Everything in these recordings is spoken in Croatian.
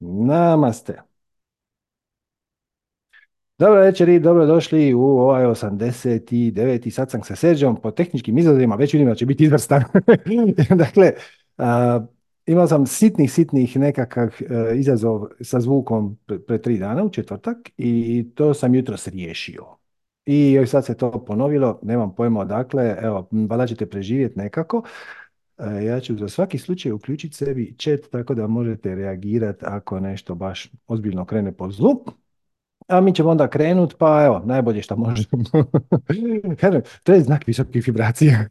Namaste. Dobro večer i dobrodošli u ovaj 89. satsang sa Serđom. Po tehničkim izazovima već vidim da će biti izvrstan. dakle, imao sam sitnih, sitnih nekakav e, izazov sa zvukom pre, pre tri dana u četvrtak i to sam jutros riješio. I sad se to ponovilo, nemam pojma odakle, evo, valjda ćete preživjeti nekako. E, ja ću za svaki slučaj uključiti sebi chat tako da možete reagirati ako nešto baš ozbiljno krene po zlu. A mi ćemo onda krenut, pa evo, najbolje što možemo. to je znak visokih vibracija.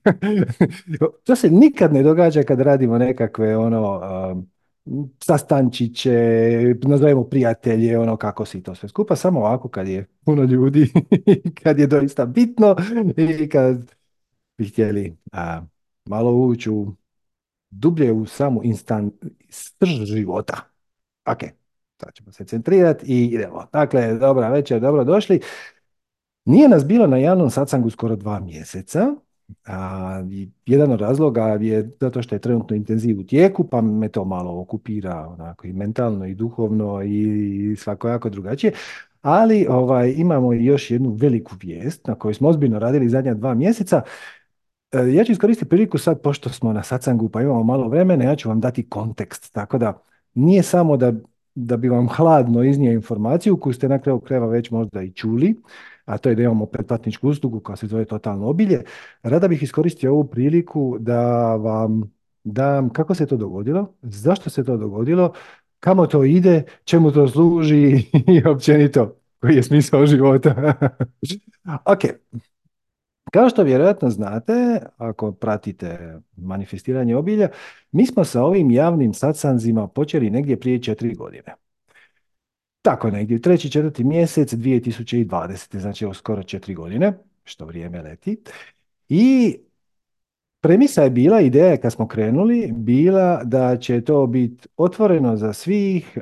to se nikad ne događa kad radimo nekakve ono, um, sastančiće, nazovemo prijatelje, ono kako si to sve skupa, samo ovako kad je puno ljudi, kad je doista bitno i kad bi htjeli a, malo ući u dublje u samu instant srž života. Ok, sad ćemo se centrirati i idemo. Dakle, dobra večer, dobro došli. Nije nas bilo na javnom satsangu skoro dva mjeseca. A, jedan od razloga je zato što je trenutno intenziv u tijeku, pa me to malo okupira onako i mentalno i duhovno i svakojako drugačije. Ali ovaj, imamo još jednu veliku vijest na kojoj smo ozbiljno radili zadnja dva mjeseca. E, ja ću iskoristiti priliku sad, pošto smo na sacangu pa imamo malo vremena, ja ću vam dati kontekst. Tako da nije samo da, da bi vam hladno iznio informaciju koju ste na kraju krajeva već možda i čuli, a to je da imamo pretplatničku uslugu koja se zove Totalno obilje. Rada bih iskoristio ovu priliku da vam dam kako se to dogodilo, zašto se to dogodilo, kamo to ide, čemu to služi i općenito koji je smisao života. ok, kao što vjerojatno znate, ako pratite manifestiranje obilja, mi smo sa ovim javnim satsanzima počeli negdje prije četiri godine. Tako negdje, treći, četvrti mjesec 2020. Znači, evo skoro četiri godine, što vrijeme leti. I Premisa je bila, ideja kad smo krenuli, bila da će to biti otvoreno za svih, e,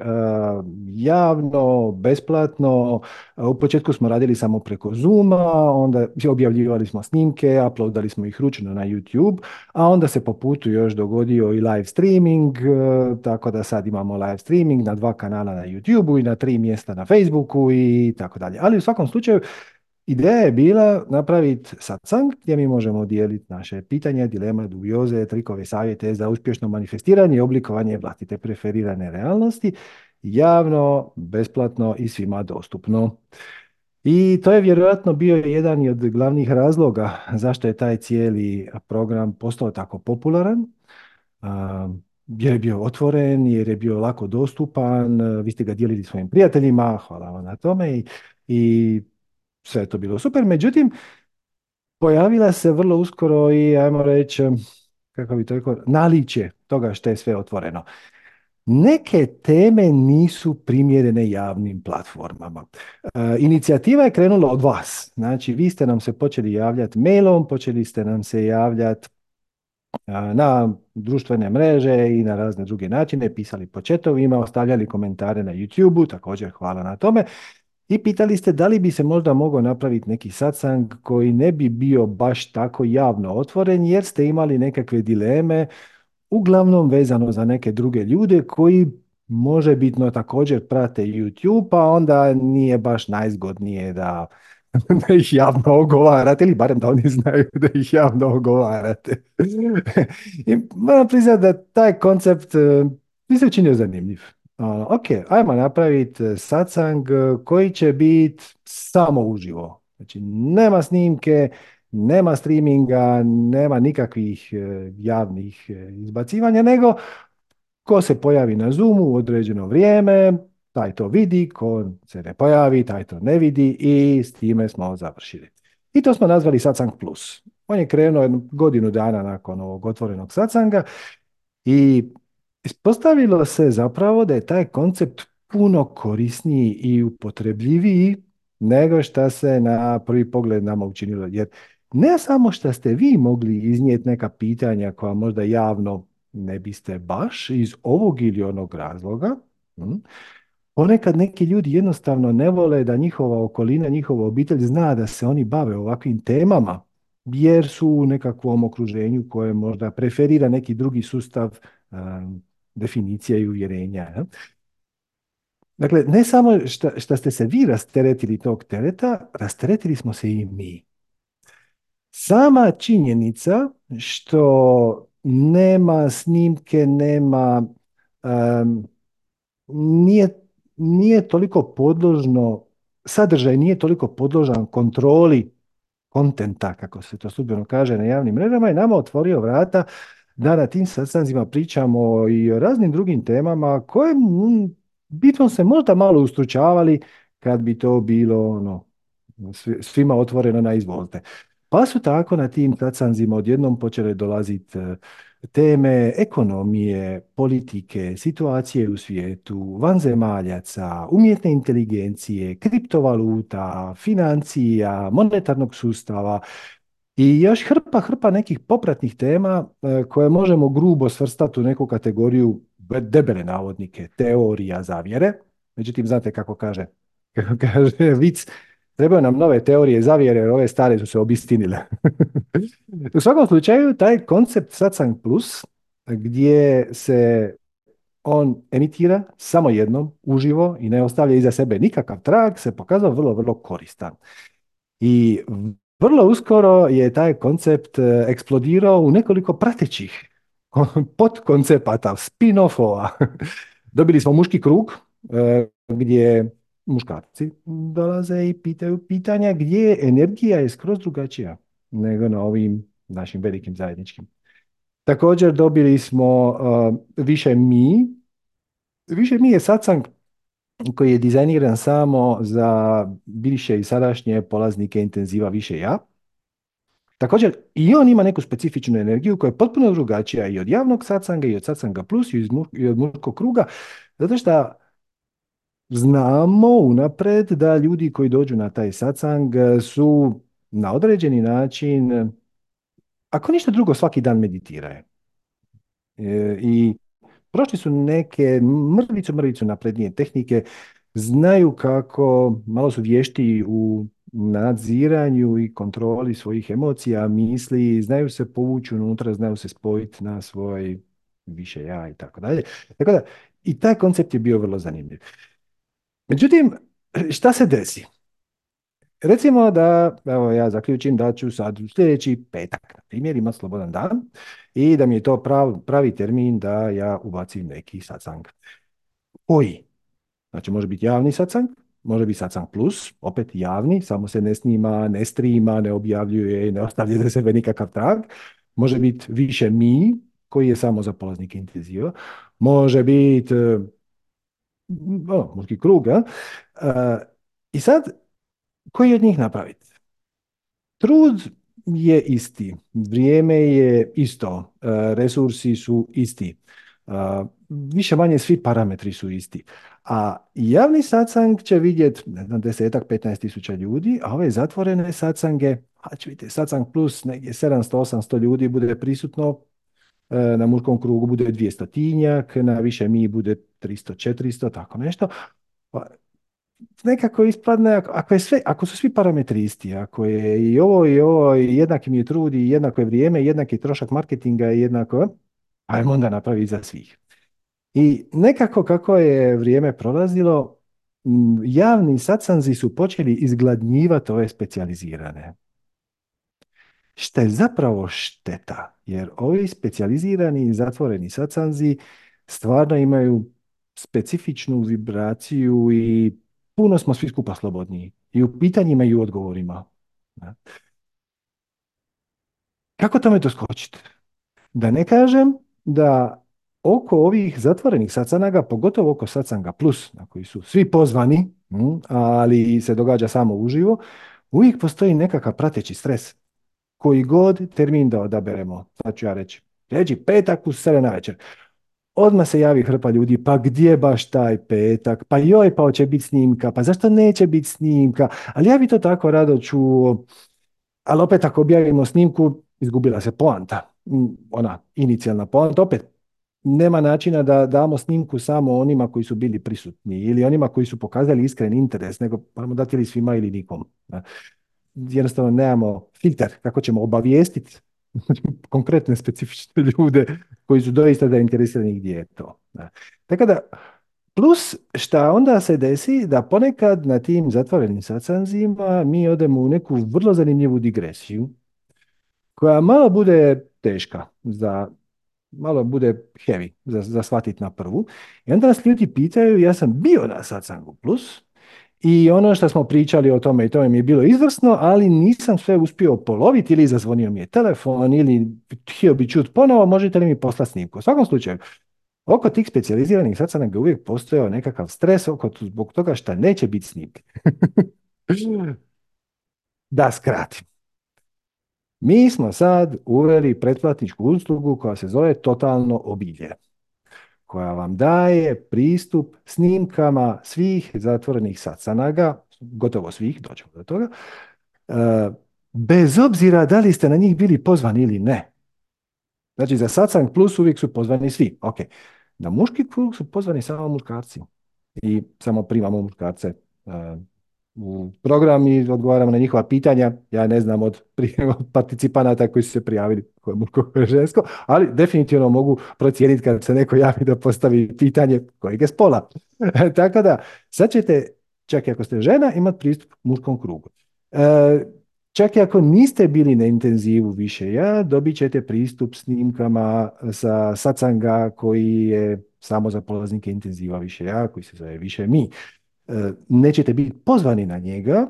javno, besplatno. U početku smo radili samo preko Zooma, onda objavljivali smo snimke, uploadali smo ih ručno na YouTube, a onda se po putu još dogodio i live streaming, e, tako da sad imamo live streaming na dva kanala na YouTubeu i na tri mjesta na Facebooku i tako dalje. Ali u svakom slučaju Ideja je bila napraviti satsang gdje mi možemo dijeliti naše pitanja, dilema, dubioze, trikove, savjete za uspješno manifestiranje i oblikovanje vlastite preferirane realnosti, javno, besplatno i svima dostupno. I to je vjerojatno bio jedan od glavnih razloga zašto je taj cijeli program postao tako popularan. Jer je bio otvoren, jer je bio lako dostupan, vi ste ga dijelili svojim prijateljima, hvala vam na tome i, sve je to bilo super, međutim, pojavila se vrlo uskoro i, ajmo reći, kako bi to rekao, naličje toga što je sve otvoreno. Neke teme nisu primjerene javnim platformama. E, inicijativa je krenula od vas. Znači, vi ste nam se počeli javljati mailom, počeli ste nam se javljati na društvene mreže i na razne druge načine, pisali po četovima, ostavljali komentare na YouTube-u, također hvala na tome. I pitali ste da li bi se možda mogao napraviti neki satsang koji ne bi bio baš tako javno otvoren jer ste imali nekakve dileme, uglavnom vezano za neke druge ljude koji može bitno također prate YouTube, pa onda nije baš najzgodnije da, da ih javno ogovarate, ili barem da oni znaju da ih javno ogovarate. I moram priznati da taj koncept eh, mi se učinio zanimljiv. Ok, ajmo napraviti e, satsang e, koji će biti samo uživo. Znači, nema snimke, nema streaminga, nema nikakvih e, javnih izbacivanja, nego ko se pojavi na Zoomu u određeno vrijeme, taj to vidi, ko se ne pojavi, taj to ne vidi i s time smo završili. I to smo nazvali Satsang Plus. On je krenuo godinu dana nakon ovog otvorenog satsanga i Ispostavilo se zapravo da je taj koncept puno korisniji i upotrebljiviji nego što se na prvi pogled nama učinilo. Jer ne samo što ste vi mogli iznijeti neka pitanja koja možda javno ne biste baš iz ovog ili onog razloga, hm, ponekad neki ljudi jednostavno ne vole da njihova okolina, njihova obitelj zna da se oni bave ovakvim temama, jer su u nekakvom okruženju koje možda preferira neki drugi sustav hm, definicija i uvjerenja. Dakle, ne samo što ste se vi rasteretili tog tereta, rasteretili smo se i mi. Sama činjenica što nema snimke, nema, nije, nije toliko podložno, sadržaj nije toliko podložan kontroli kontenta, kako se to sudbeno kaže na javnim mrežama, je nama otvorio vrata da na tim sastanzima pričamo i o raznim drugim temama koje bitno se možda malo ustručavali kad bi to bilo ono, svima otvoreno na izvolite. Pa su tako na tim sastanzima odjednom počele dolaziti e, teme ekonomije, politike, situacije u svijetu, vanzemaljaca, umjetne inteligencije, kriptovaluta, financija, monetarnog sustava i još hrpa, hrpa nekih popratnih tema e, koje možemo grubo svrstati u neku kategoriju debele navodnike, teorija zavjere. Međutim, znate kako kaže, kako kaže vic, trebaju nam nove teorije zavjere, jer ove stare su se obistinile. u svakom slučaju, taj koncept Satsang Plus, gdje se on emitira samo jednom, uživo i ne ostavlja iza sebe nikakav trag, se pokazao vrlo, vrlo koristan. I vrlo uskoro je taj koncept e, eksplodirao u nekoliko pratećih podkoncepata, spin-offova. Dobili smo muški krug e, gdje muškarci dolaze i pitaju pitanja gdje energija je skroz drugačija nego na ovim našim velikim zajedničkim. Također dobili smo e, više mi. Više mi je satsang koji je dizajniran samo za bivše i sadašnje polaznike intenziva više ja. Također, i on ima neku specifičnu energiju koja je potpuno drugačija i od javnog satsanga i od satsanga plus i od muškog kruga, zato što znamo unapred da ljudi koji dođu na taj satsang su na određeni način, ako ništa drugo, svaki dan meditiraju. E, I prošli su neke mrvicu, mrvicu naprednije tehnike, znaju kako, malo su vješti u nadziranju i kontroli svojih emocija, misli, znaju se povući unutra, znaju se spojiti na svoj više ja i tako dalje. Tako da, i taj koncept je bio vrlo zanimljiv. Međutim, šta se desi? Recimo da, evo ja zaključim da ću sad u sljedeći petak, na primjer, imati slobodan dan i da mi je to pravi termin da ja ubacim neki satsang. Koji? Znači može biti javni satsang, može biti satsang plus, opet javni, samo se ne snima, ne strima, ne objavljuje, ne ostavlja za sebe nikakav trag. Može biti više mi, koji je samo za polaznike intenziva. Može biti uh, krug, ja? I sad, koji od njih napraviti? Trud je isti, vrijeme je isto, e, resursi su isti, više manje svi parametri su isti. A javni satsang će vidjeti, ne znam, desetak, 15 tisuća ljudi, a ove zatvorene satsange, a će vidjeti, satsang plus negdje 700-800 ljudi bude prisutno, e, na muškom krugu bude 200 tinjak, na više mi bude 300-400, tako nešto. Nekako ispadne, ako, je sve, ako su svi parametri isti, ako je i ovo i ovo jednaki mi je trud i jednako je vrijeme, jednaki trošak marketinga i jednako, ajmo onda napraviti za svih. I nekako kako je vrijeme prolazilo, javni satsanzi su počeli izgladnjivati ove specijalizirane. Što je zapravo šteta, jer ovi specijalizirani i zatvoreni satsanzi stvarno imaju specifičnu vibraciju i puno smo svi skupa slobodniji. I u pitanjima i u odgovorima. Kako tome doskočiti? Da ne kažem da oko ovih zatvorenih sacanaga, pogotovo oko sacanga plus, na koji su svi pozvani, hm, ali se događa samo uživo, uvijek postoji nekakav prateći stres. Koji god termin da odaberemo, sad ću ja reći, reći petak u 7 na večer. Odmah se javi hrpa ljudi, pa gdje baš taj petak, pa joj, pa hoće biti snimka, pa zašto neće biti snimka, ali ja bi to tako rado čuo, ali opet ako objavimo snimku, izgubila se poanta, hm, ona inicijalna poanta, opet nema načina da damo snimku samo onima koji su bili prisutni ili onima koji su pokazali iskren interes, nego moramo dati ili svima ili nikom. Jednostavno nemamo filter kako ćemo obavijestiti konkretne specifične ljude koji su doista zainteresirani gdje je to. Tako da, Plus, šta onda se desi da ponekad na tim zatvorenim sacanzima mi odemo u neku vrlo zanimljivu digresiju koja malo bude teška za malo bude heavy za, za shvatiti na prvu. I onda nas ljudi pitaju, ja sam bio na sacangu plus i ono što smo pričali o tome i to mi je bilo izvrsno, ali nisam sve uspio poloviti ili zazvonio mi je telefon ili htio bi čuti ponovo, možete li mi poslati snimku. U svakom slučaju, oko tih specijaliziranih sacanaka uvijek postojao nekakav stres oko zbog toga što neće biti snimke. da skratim. Mi smo sad uveli pretplatničku uslugu koja se zove Totalno obilje, koja vam daje pristup snimkama svih zatvorenih sacanaga, gotovo svih, doćemo do toga, e, bez obzira da li ste na njih bili pozvani ili ne. Znači, za Satsang Plus uvijek su pozvani svi. Ok. Na muški krug su pozvani samo muškarci. I samo primamo muškarce e, program i odgovaramo na njihova pitanja. Ja ne znam od, od participanata koji su se prijavili koje je muško, koje je žensko, ali definitivno mogu procijeniti kad se neko javi da postavi pitanje kojeg je spola. Tako da, sad ćete, čak i ako ste žena, imati pristup muškom krugu. E, čak i ako niste bili na intenzivu više ja, dobit ćete pristup snimkama sa sacanga koji je samo za polaznike intenziva više ja, koji se zove više mi. E, nećete biti pozvani na njega,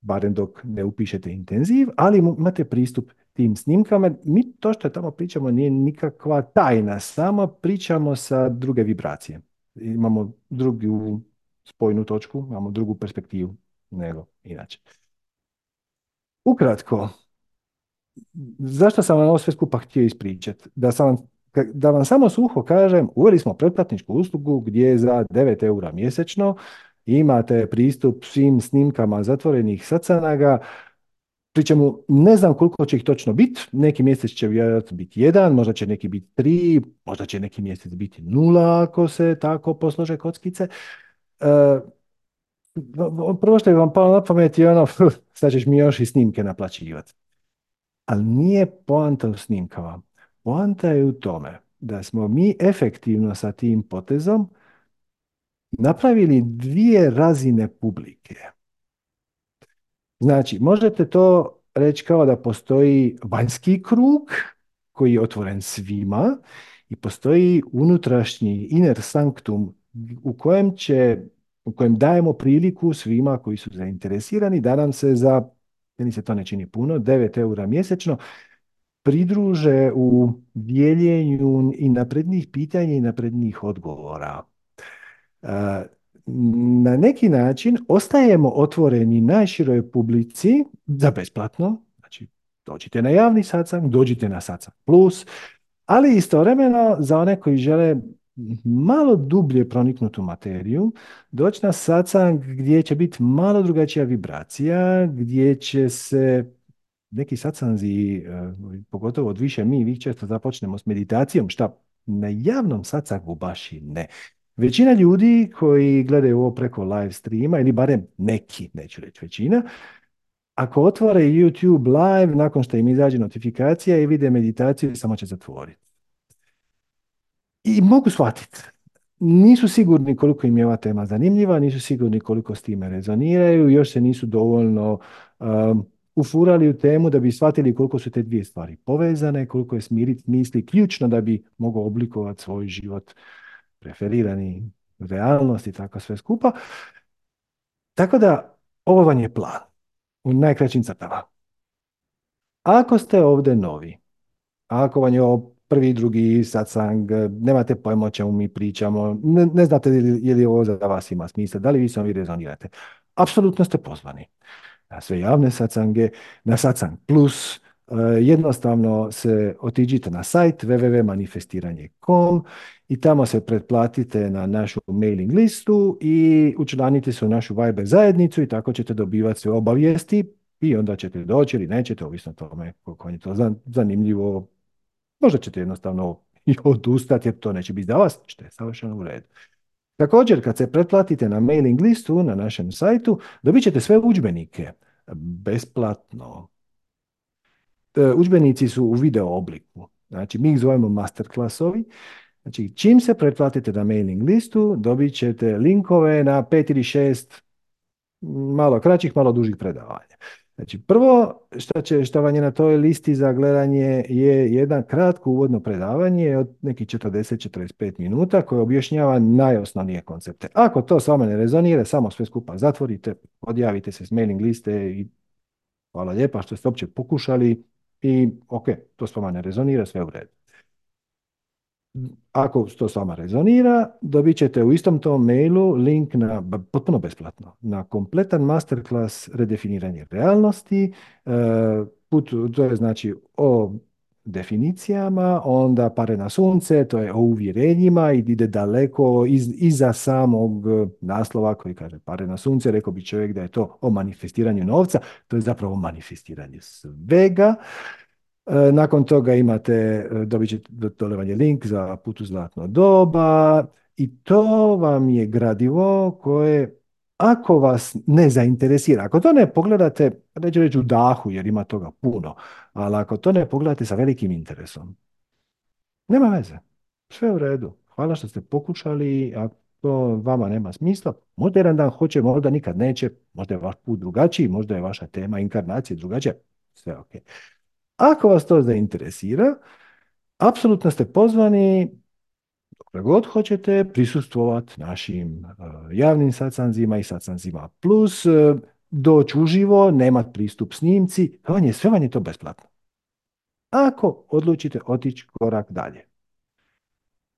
barem dok ne upišete intenziv, ali imate pristup tim snimkama. Mi to što tamo pričamo nije nikakva tajna, samo pričamo sa druge vibracije. Imamo drugu spojnu točku, imamo drugu perspektivu nego inače. Ukratko, zašto sam vam ovo sve skupa htio ispričati? Da, sam, da vam samo suho kažem, uveli smo pretplatničku uslugu gdje za 9 eura mjesečno imate pristup svim snimkama zatvorenih sacanaga, pri čemu ne znam koliko će ih točno biti, neki mjesec će vjerojatno biti jedan, možda će neki biti tri, možda će neki mjesec biti nula ako se tako poslože kockice. E, prvo što je vam palo na pamet je ono, sad ćeš mi još i snimke naplaćivati. Ali nije poanta u snimkama. Poanta je u tome da smo mi efektivno sa tim potezom napravili dvije razine publike. Znači, možete to reći kao da postoji vanjski krug koji je otvoren svima i postoji unutrašnji inner sanctum u kojem će u kojem dajemo priliku svima koji su zainteresirani da nam se za, meni se to ne čini puno, 9 eura mjesečno, pridruže u dijeljenju i naprednih pitanja i naprednih odgovora na neki način ostajemo otvoreni najširoj publici za besplatno, znači dođite na javni sacang, dođite na sacang plus, ali istovremeno za one koji žele malo dublje proniknuti u materiju, doći na sacang gdje će biti malo drugačija vibracija, gdje će se neki sacanzi, e, pogotovo od više mi, vi često započnemo s meditacijom, šta na javnom sacangu baš i ne. Većina ljudi koji gledaju ovo preko live streama, ili barem neki, neću reći većina, ako otvore YouTube live, nakon što im izađe notifikacija i vide meditaciju, samo će zatvoriti. I mogu shvatiti. Nisu sigurni koliko im je ova tema zanimljiva, nisu sigurni koliko s time rezoniraju, još se nisu dovoljno um, ufurali u temu da bi shvatili koliko su te dvije stvari povezane, koliko je smiriti misli ključno da bi mogao oblikovati svoj život preferirani realnost i tako sve skupa. Tako da ovo vam je plan u najkraćim crtama. Ako ste ovdje novi, ako vam je ovo prvi, drugi satsang, nemate pojma o čemu mi pričamo, ne, ne znate je li ovo za vas ima smisla, da li vi sam vi rezonirate, apsolutno ste pozvani na sve javne satsange, na satsang plus, Eh, jednostavno se otiđite na sajt www.manifestiranje.com i tamo se pretplatite na našu mailing listu i učlanite se u našu Viber zajednicu i tako ćete dobivati sve obavijesti i onda ćete doći ili nećete, ovisno tome koliko je to zanimljivo. Možda ćete jednostavno i odustati jer to neće biti za vas, što je savršeno u redu. Također, kad se pretplatite na mailing listu na našem sajtu, dobit ćete sve udžbenike besplatno E, udžbenici su u video obliku. Znači, mi ih zovemo masterklasovi Znači, čim se pretplatite na mailing listu, dobit ćete linkove na pet ili šest malo kraćih, malo dužih predavanja. Znači, prvo što, će, što vam je na toj listi za gledanje je jedan kratko uvodno predavanje od nekih 40-45 minuta koje objašnjava najosnovnije koncepte. Ako to s vama ne rezonira, samo sve skupa zatvorite, odjavite se s mailing liste i hvala lijepa što ste uopće pokušali i ok, to s vama ne rezonira, sve u redu. Ako to s vama rezonira, dobit ćete u istom tom mailu link na, potpuno besplatno, na kompletan masterclass redefiniranje realnosti, e, put, to je znači o definicijama, onda pare na sunce, to je o uvjerenjima i ide daleko iz, iza samog naslova koji kaže pare na sunce, rekao bi čovjek da je to o manifestiranju novca, to je zapravo manifestiranje svega. E, nakon toga imate, e, dobit ćete dole link za put u zlatno doba i to vam je gradivo koje ako vas ne zainteresira, ako to ne pogledate, neću reći u dahu jer ima toga puno, ali ako to ne pogledate sa velikim interesom, nema veze, sve u redu. Hvala što ste pokušali, a to vama nema smisla. Možda jedan dan hoće, možda nikad neće, možda je vaš put drugačiji, možda je vaša tema inkarnacije drugačija, sve ok. Ako vas to zainteresira, apsolutno ste pozvani dokle god hoćete prisustvovati našim uh, javnim sacanzima i sacanzima plus, uh, doći uživo, nemat pristup snimci, vam je, sve vam je to besplatno. Ako odlučite otići korak dalje.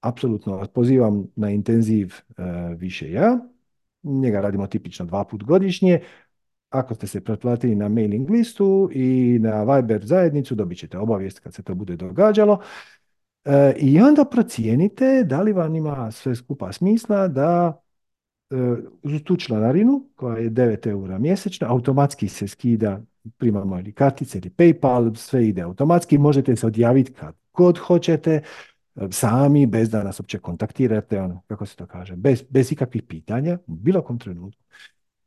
Apsolutno vas pozivam na intenziv uh, više ja. Njega radimo tipično dva put godišnje. Ako ste se pretplatili na mailing listu i na Viber zajednicu, dobit ćete obavijest kad se to bude događalo. E, I onda procijenite da li vam ima sve skupa smisla da e, uz tu članarinu koja je 9 eura mjesečno, automatski se skida primamo ili kartice ili Paypal, sve ide automatski, možete se odjaviti kad god hoćete, e, sami, bez da nas uopće kontaktirate, ono, kako se to kaže, bez, bez ikakvih pitanja, u bilo kom trenutku.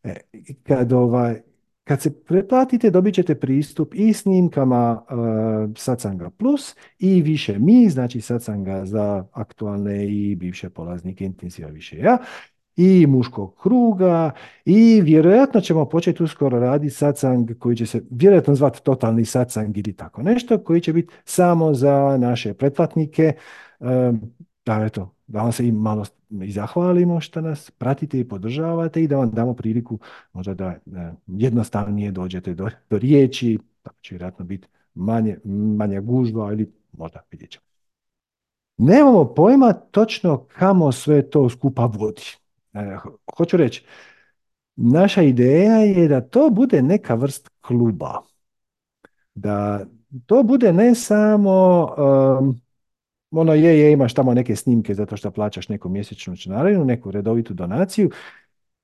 E, kad, ovaj, kad se pretplatite, dobit ćete pristup i snimkama uh, Satsanga Plus i više mi, znači Satsanga za aktualne i bivše polaznike intensiva više ja, i muškog kruga i vjerojatno ćemo početi uskoro raditi satsang koji će se vjerojatno zvati totalni satsang ili tako nešto koji će biti samo za naše pretplatnike. da, eto, da vam se i malo i zahvalimo što nas pratite i podržavate i da vam damo priliku možda da, jednostavnije dođete do, do riječi, tako će vjerojatno biti manje, manja gužva ili možda vidjet ćemo. Nemamo pojma točno kamo sve to skupa vodi. E, hoću reći, naša ideja je da to bude neka vrst kluba. Da to bude ne samo ono je, je, imaš tamo neke snimke zato što plaćaš neku mjesečnu članarinu, neku redovitu donaciju,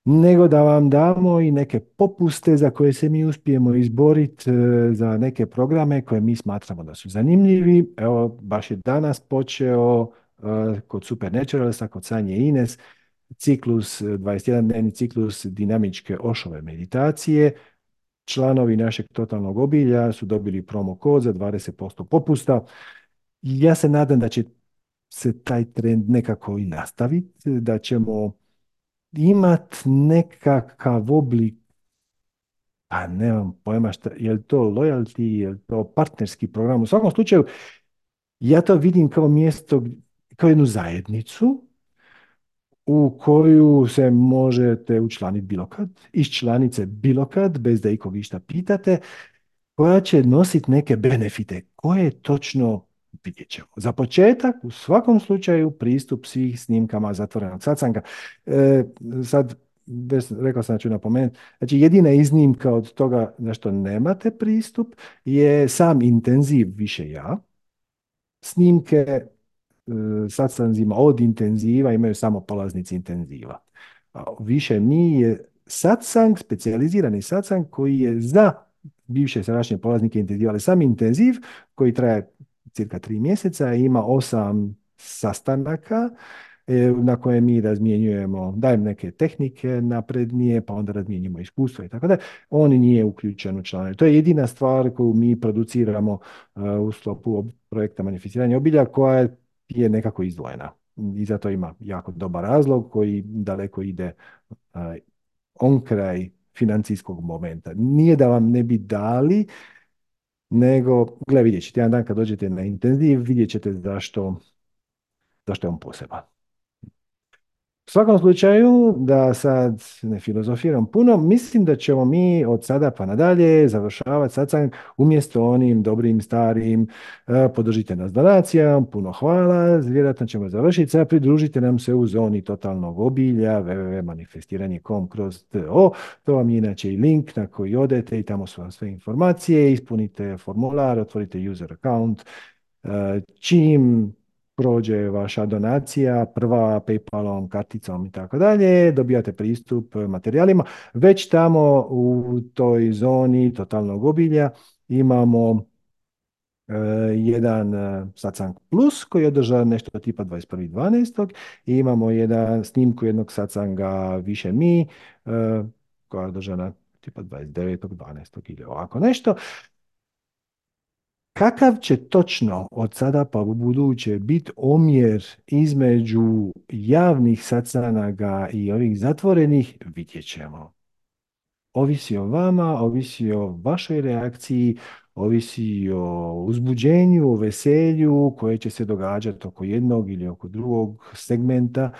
nego da vam damo i neke popuste za koje se mi uspijemo izboriti e, za neke programe koje mi smatramo da su zanimljivi. Evo, baš je danas počeo e, kod Supernaturalsa, kod Sanje Ines, ciklus, 21-dnevni ciklus dinamičke ošove meditacije. Članovi našeg totalnog obilja su dobili promo kod za 20% popusta ja se nadam da će se taj trend nekako i nastaviti, da ćemo imat nekakav oblik, pa nemam pojma šta, je li to loyalty, je li to partnerski program. U svakom slučaju, ja to vidim kao mjesto, kao jednu zajednicu u koju se možete učlaniti bilo kad, iz članice bilo kad, bez da ikog išta pitate, koja će nositi neke benefite. Koje točno vidjet ćemo. Za početak, u svakom slučaju, pristup svih snimkama zatvorenog sacanga. E, sad, rekao sam da ću napomenuti, znači jedina iznimka od toga na što nemate pristup je sam intenziv više ja. Snimke e, sacanzima od intenziva imaju samo polaznici intenziva. A više mi je satsang, specijalizirani satsang koji je za bivše sadašnje polaznike intenziva, ali sam intenziv koji traje cirka tri mjeseca, ima osam sastanaka e, na koje mi razmjenjujemo, dajem neke tehnike naprednije, pa onda razmjenjujemo iskustvo i tako da. On nije uključen u članove. To je jedina stvar koju mi produciramo e, u sklopu projekta manifestiranja obilja koja je nekako izdvojena. i zato ima jako dobar razlog koji daleko ide a, on kraj financijskog momenta. Nije da vam ne bi dali, nego, gle, vidjet ćete, jedan dan kad dođete na intenziv, vidjet ćete zašto, zašto je on poseban. U svakom slučaju, da sad ne filozofiram puno, mislim da ćemo mi od sada pa nadalje završavati satsang umjesto onim dobrim, starim, e, podržite nas donacijom, puno hvala, vjerojatno ćemo završiti, sad pridružite nam se u zoni totalnog obilja, www.manifestiranje.com kroz TO, to vam je inače i link na koji odete i tamo su vam sve informacije, ispunite formular, otvorite user account, e, čim prođe vaša donacija, prva PayPalom, karticom i tako dalje, dobijate pristup materijalima. Već tamo u toj zoni totalnog obilja imamo e, jedan uh, satsang plus koji je održan nešto tipa 21.12. i imamo jedan snimku jednog satsanga više mi uh, koja je održana tipa 29.12. ili ovako nešto. Kakav će točno od sada pa u buduće biti omjer između javnih sacanaga i ovih zatvorenih, vidjet ćemo. Ovisi o vama, ovisi o vašoj reakciji, ovisi o uzbuđenju, o veselju koje će se događati oko jednog ili oko drugog segmenta.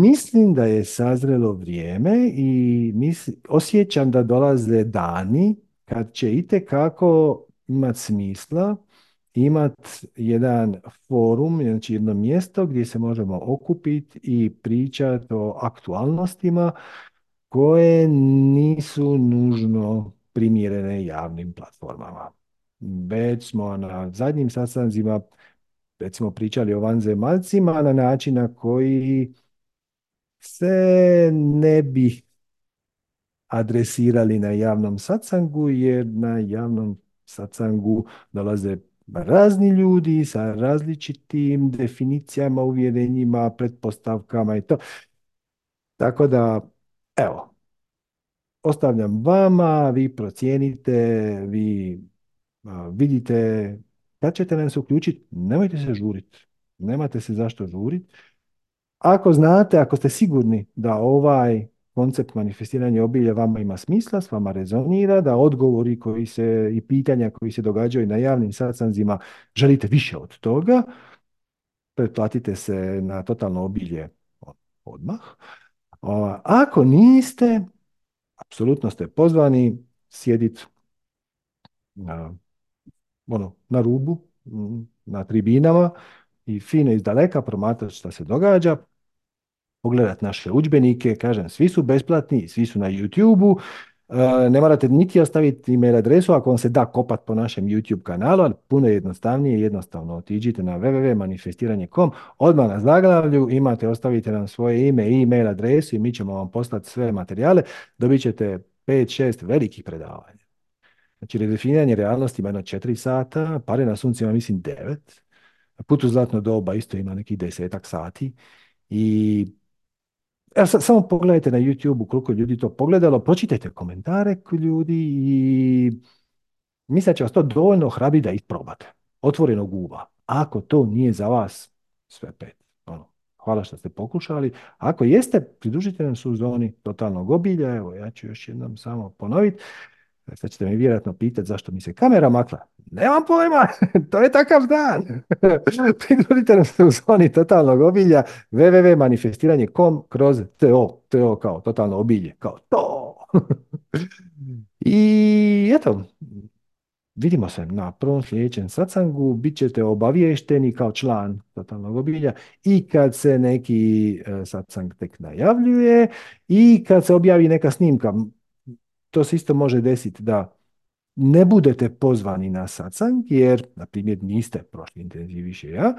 Mislim da je sazrelo vrijeme i osjećam da dolaze dani kad će itekako imati smisla imati jedan forum, znači jedno mjesto gdje se možemo okupiti i pričati o aktualnostima koje nisu nužno primjerene javnim platformama. Već smo na zadnjim sastancima recimo pričali o vanzemaljcima na način na koji se ne bi adresirali na javnom satsangu jer na javnom satsangu dolaze razni ljudi sa različitim definicijama, uvjerenjima, pretpostavkama i to. Tako da, evo, ostavljam vama, vi procijenite, vi vidite kad ćete nam se uključiti, nemojte se žuriti. Nemate se zašto žuriti. Ako znate, ako ste sigurni da ovaj koncept manifestiranja obilja vama ima smisla, s vama rezonira, da odgovori koji se i pitanja koji se događaju na javnim sastanzima želite više od toga, pretplatite se na totalno obilje odmah. Ako niste, apsolutno ste pozvani sjediti na, ono, na rubu, na tribinama i fino iz daleka promatrati što se događa, pogledati naše udžbenike, kažem, svi su besplatni, svi su na YouTube-u, e, ne morate niti ostaviti email adresu ako vam se da kopat po našem YouTube kanalu, ali puno je jednostavnije, jednostavno otiđite na www.manifestiranje.com, odmah na zaglavlju imate, ostavite nam svoje ime i email adresu i mi ćemo vam poslati sve materijale, dobit ćete 5-6 velikih predavanja. Znači, redefiniranje realnosti ima jedno 4 sata, pare na sunce ima mislim 9, put u zlatno doba isto ima nekih desetak sati i Evo samo pogledajte na YouTube koliko ljudi to pogledalo, pročitajte komentare ljudi i mislim da će vas to dovoljno hrabri da isprobate. Otvoreno guba. Ako to nije za vas, sve pet. Ono, hvala što ste pokušali. Ako jeste, pridružite nam su u zoni totalnog obilja. Evo, ja ću još jednom samo ponoviti. Sad ćete mi vjerojatno pitati zašto mi se kamera makla. Nemam pojma, to je takav dan. Pridružite nam se u zoni totalnog obilja www.manifestiranje.com kroz TO, TO kao totalno obilje, kao to. I eto, vidimo se na prvom sljedećem satsangu, bit ćete obaviješteni kao član totalnog obilja i kad se neki e, satsang tek najavljuje i kad se objavi neka snimka. To se isto može desiti da ne budete pozvani na satsang, jer, na primjer, niste prošli intenziv više ja,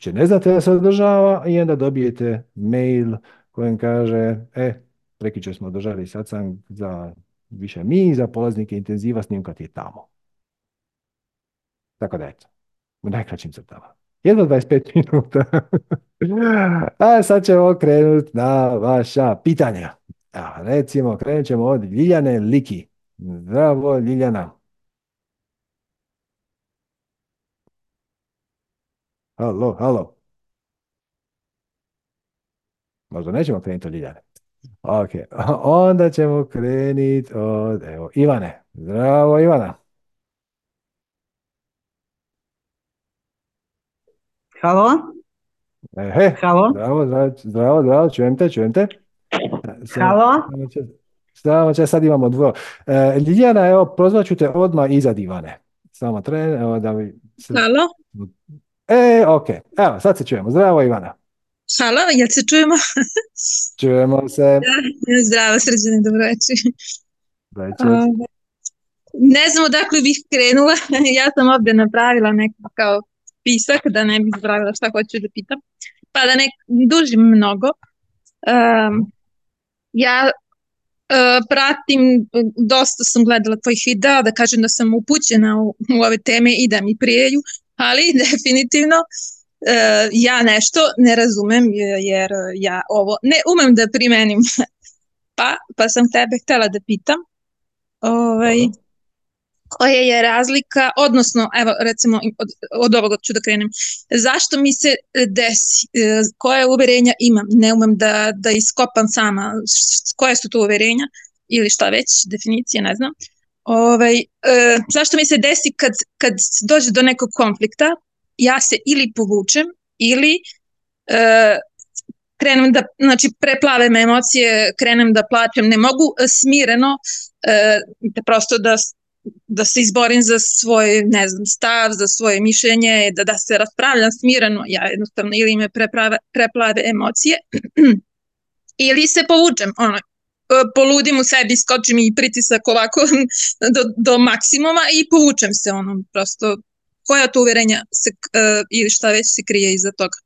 će ne znate da se održava i onda dobijete mail kojem kaže, e, prekiče smo održali satsang za više mi, za polaznike intenziva snimka je tamo. Tako da eto, u najkraćim crtama. Jedno 25 minuta. A sad ćemo krenuti na vaša pitanja. A, recimo, krenut ćemo od Ljiljane Liki. Zdravo, Ljiljana. Halo, halo. Možda nećemo krenuti od Ljiljane. Ok, onda ćemo krenuti od, evo, Ivane. Zdravo, Ivana. Halo? Ehe, Halo? zdravo, zdravo, zdravo, zdravo, čujem te, čujem te. Halo? Samo će- sad imamo dvoje. E, Ljiljana, evo, prozvat ću te odmah iza Ivane. Samo tren, evo da mi... se- Halo? E, ok, evo, sad se čujemo. Zdravo, Ivana. Halo, jel se čujemo? Čujemo se. Zdravo, srđane, dobro večer. Večer. Ovaj, Ne znam odakle bih krenula. Ja sam ovdje napravila nekakav spisak da ne bih zaboravila šta hoću da pitam. Pa da ne dužim mnogo. Um, ja uh, pratim, dosta sam gledala tvojih videa, da kažem da sam upućena u, u ove teme i da mi prijeju, ali definitivno uh, ja nešto ne razumem je- jer ja ovo ne umem da primenim. Pa, pa sam tebe htjela da pitam. Ovaj, koja je razlika, odnosno, evo recimo od, od ovoga ću da krenem, zašto mi se desi, e, koje uverenja imam, ne umem da, da iskopam sama, koje su to uverenja ili šta već, definicije, ne znam. Ovaj, e, zašto mi se desi kad, kad dođe do nekog konflikta, ja se ili povučem ili e, krenem da, znači preplave me emocije, krenem da plačem, ne mogu smireno e, prosto da, da se izborim za svoj, ne znam, stav, za svoje mišljenje, da, da se raspravljam smireno, ja jednostavno ili me preplave, preplave emocije, ili se povučem, ono, e, poludim u sebi, skoči mi pritisak ovako do, do maksimuma i povučem se, ono, prosto, koja to uverenja se, e, ili šta već se krije iza toga.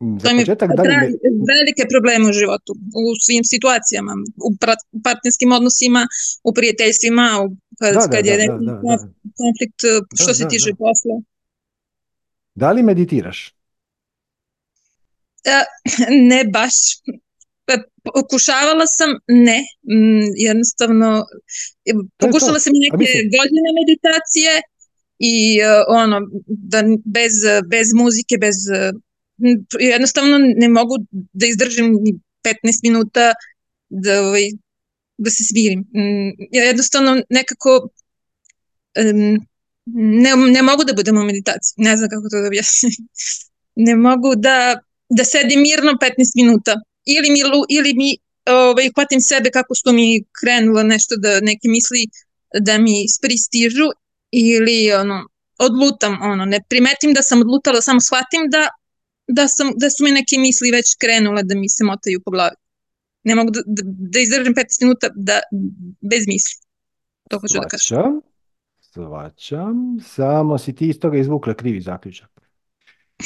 Za To mi početak, da li velike probleme u životu, u svim situacijama, u partnerskim odnosima, u prijateljstvima, u, kad, Da, da, kad je da, neki da, da, da. konf- konflikt što se tiče da. posla. Da li meditiraš? Ne baš. Pokušavala sam, ne, jednostavno, je pokušala sam neke godine meditacije i ono, da bez, bez muzike, bez, jednostavno ne mogu da izdržim ni 15 minuta da, ovaj, da se smirim. Mm, Ja jednostavno nekako em, ne, ne mogu da budem u meditaciji, ne znam kako to da objasnim. Ne mogu da, da sedim mirno 15 minuta ili mi, ili mi ovaj, hvatim sebe kako su mi krenulo nešto da neke misli da mi pristižu ili ono, odlutam, ono, ne primetim da sam odlutala, samo shvatim da, da, sam, da su mi neke misli već krenule da mi se motaju po glavi. Ne mogu da, da, da izdržim 15 minuta da, bez misli. To hoću da kažem. Svačam, samo si ti iz toga izvukla krivi zaključak.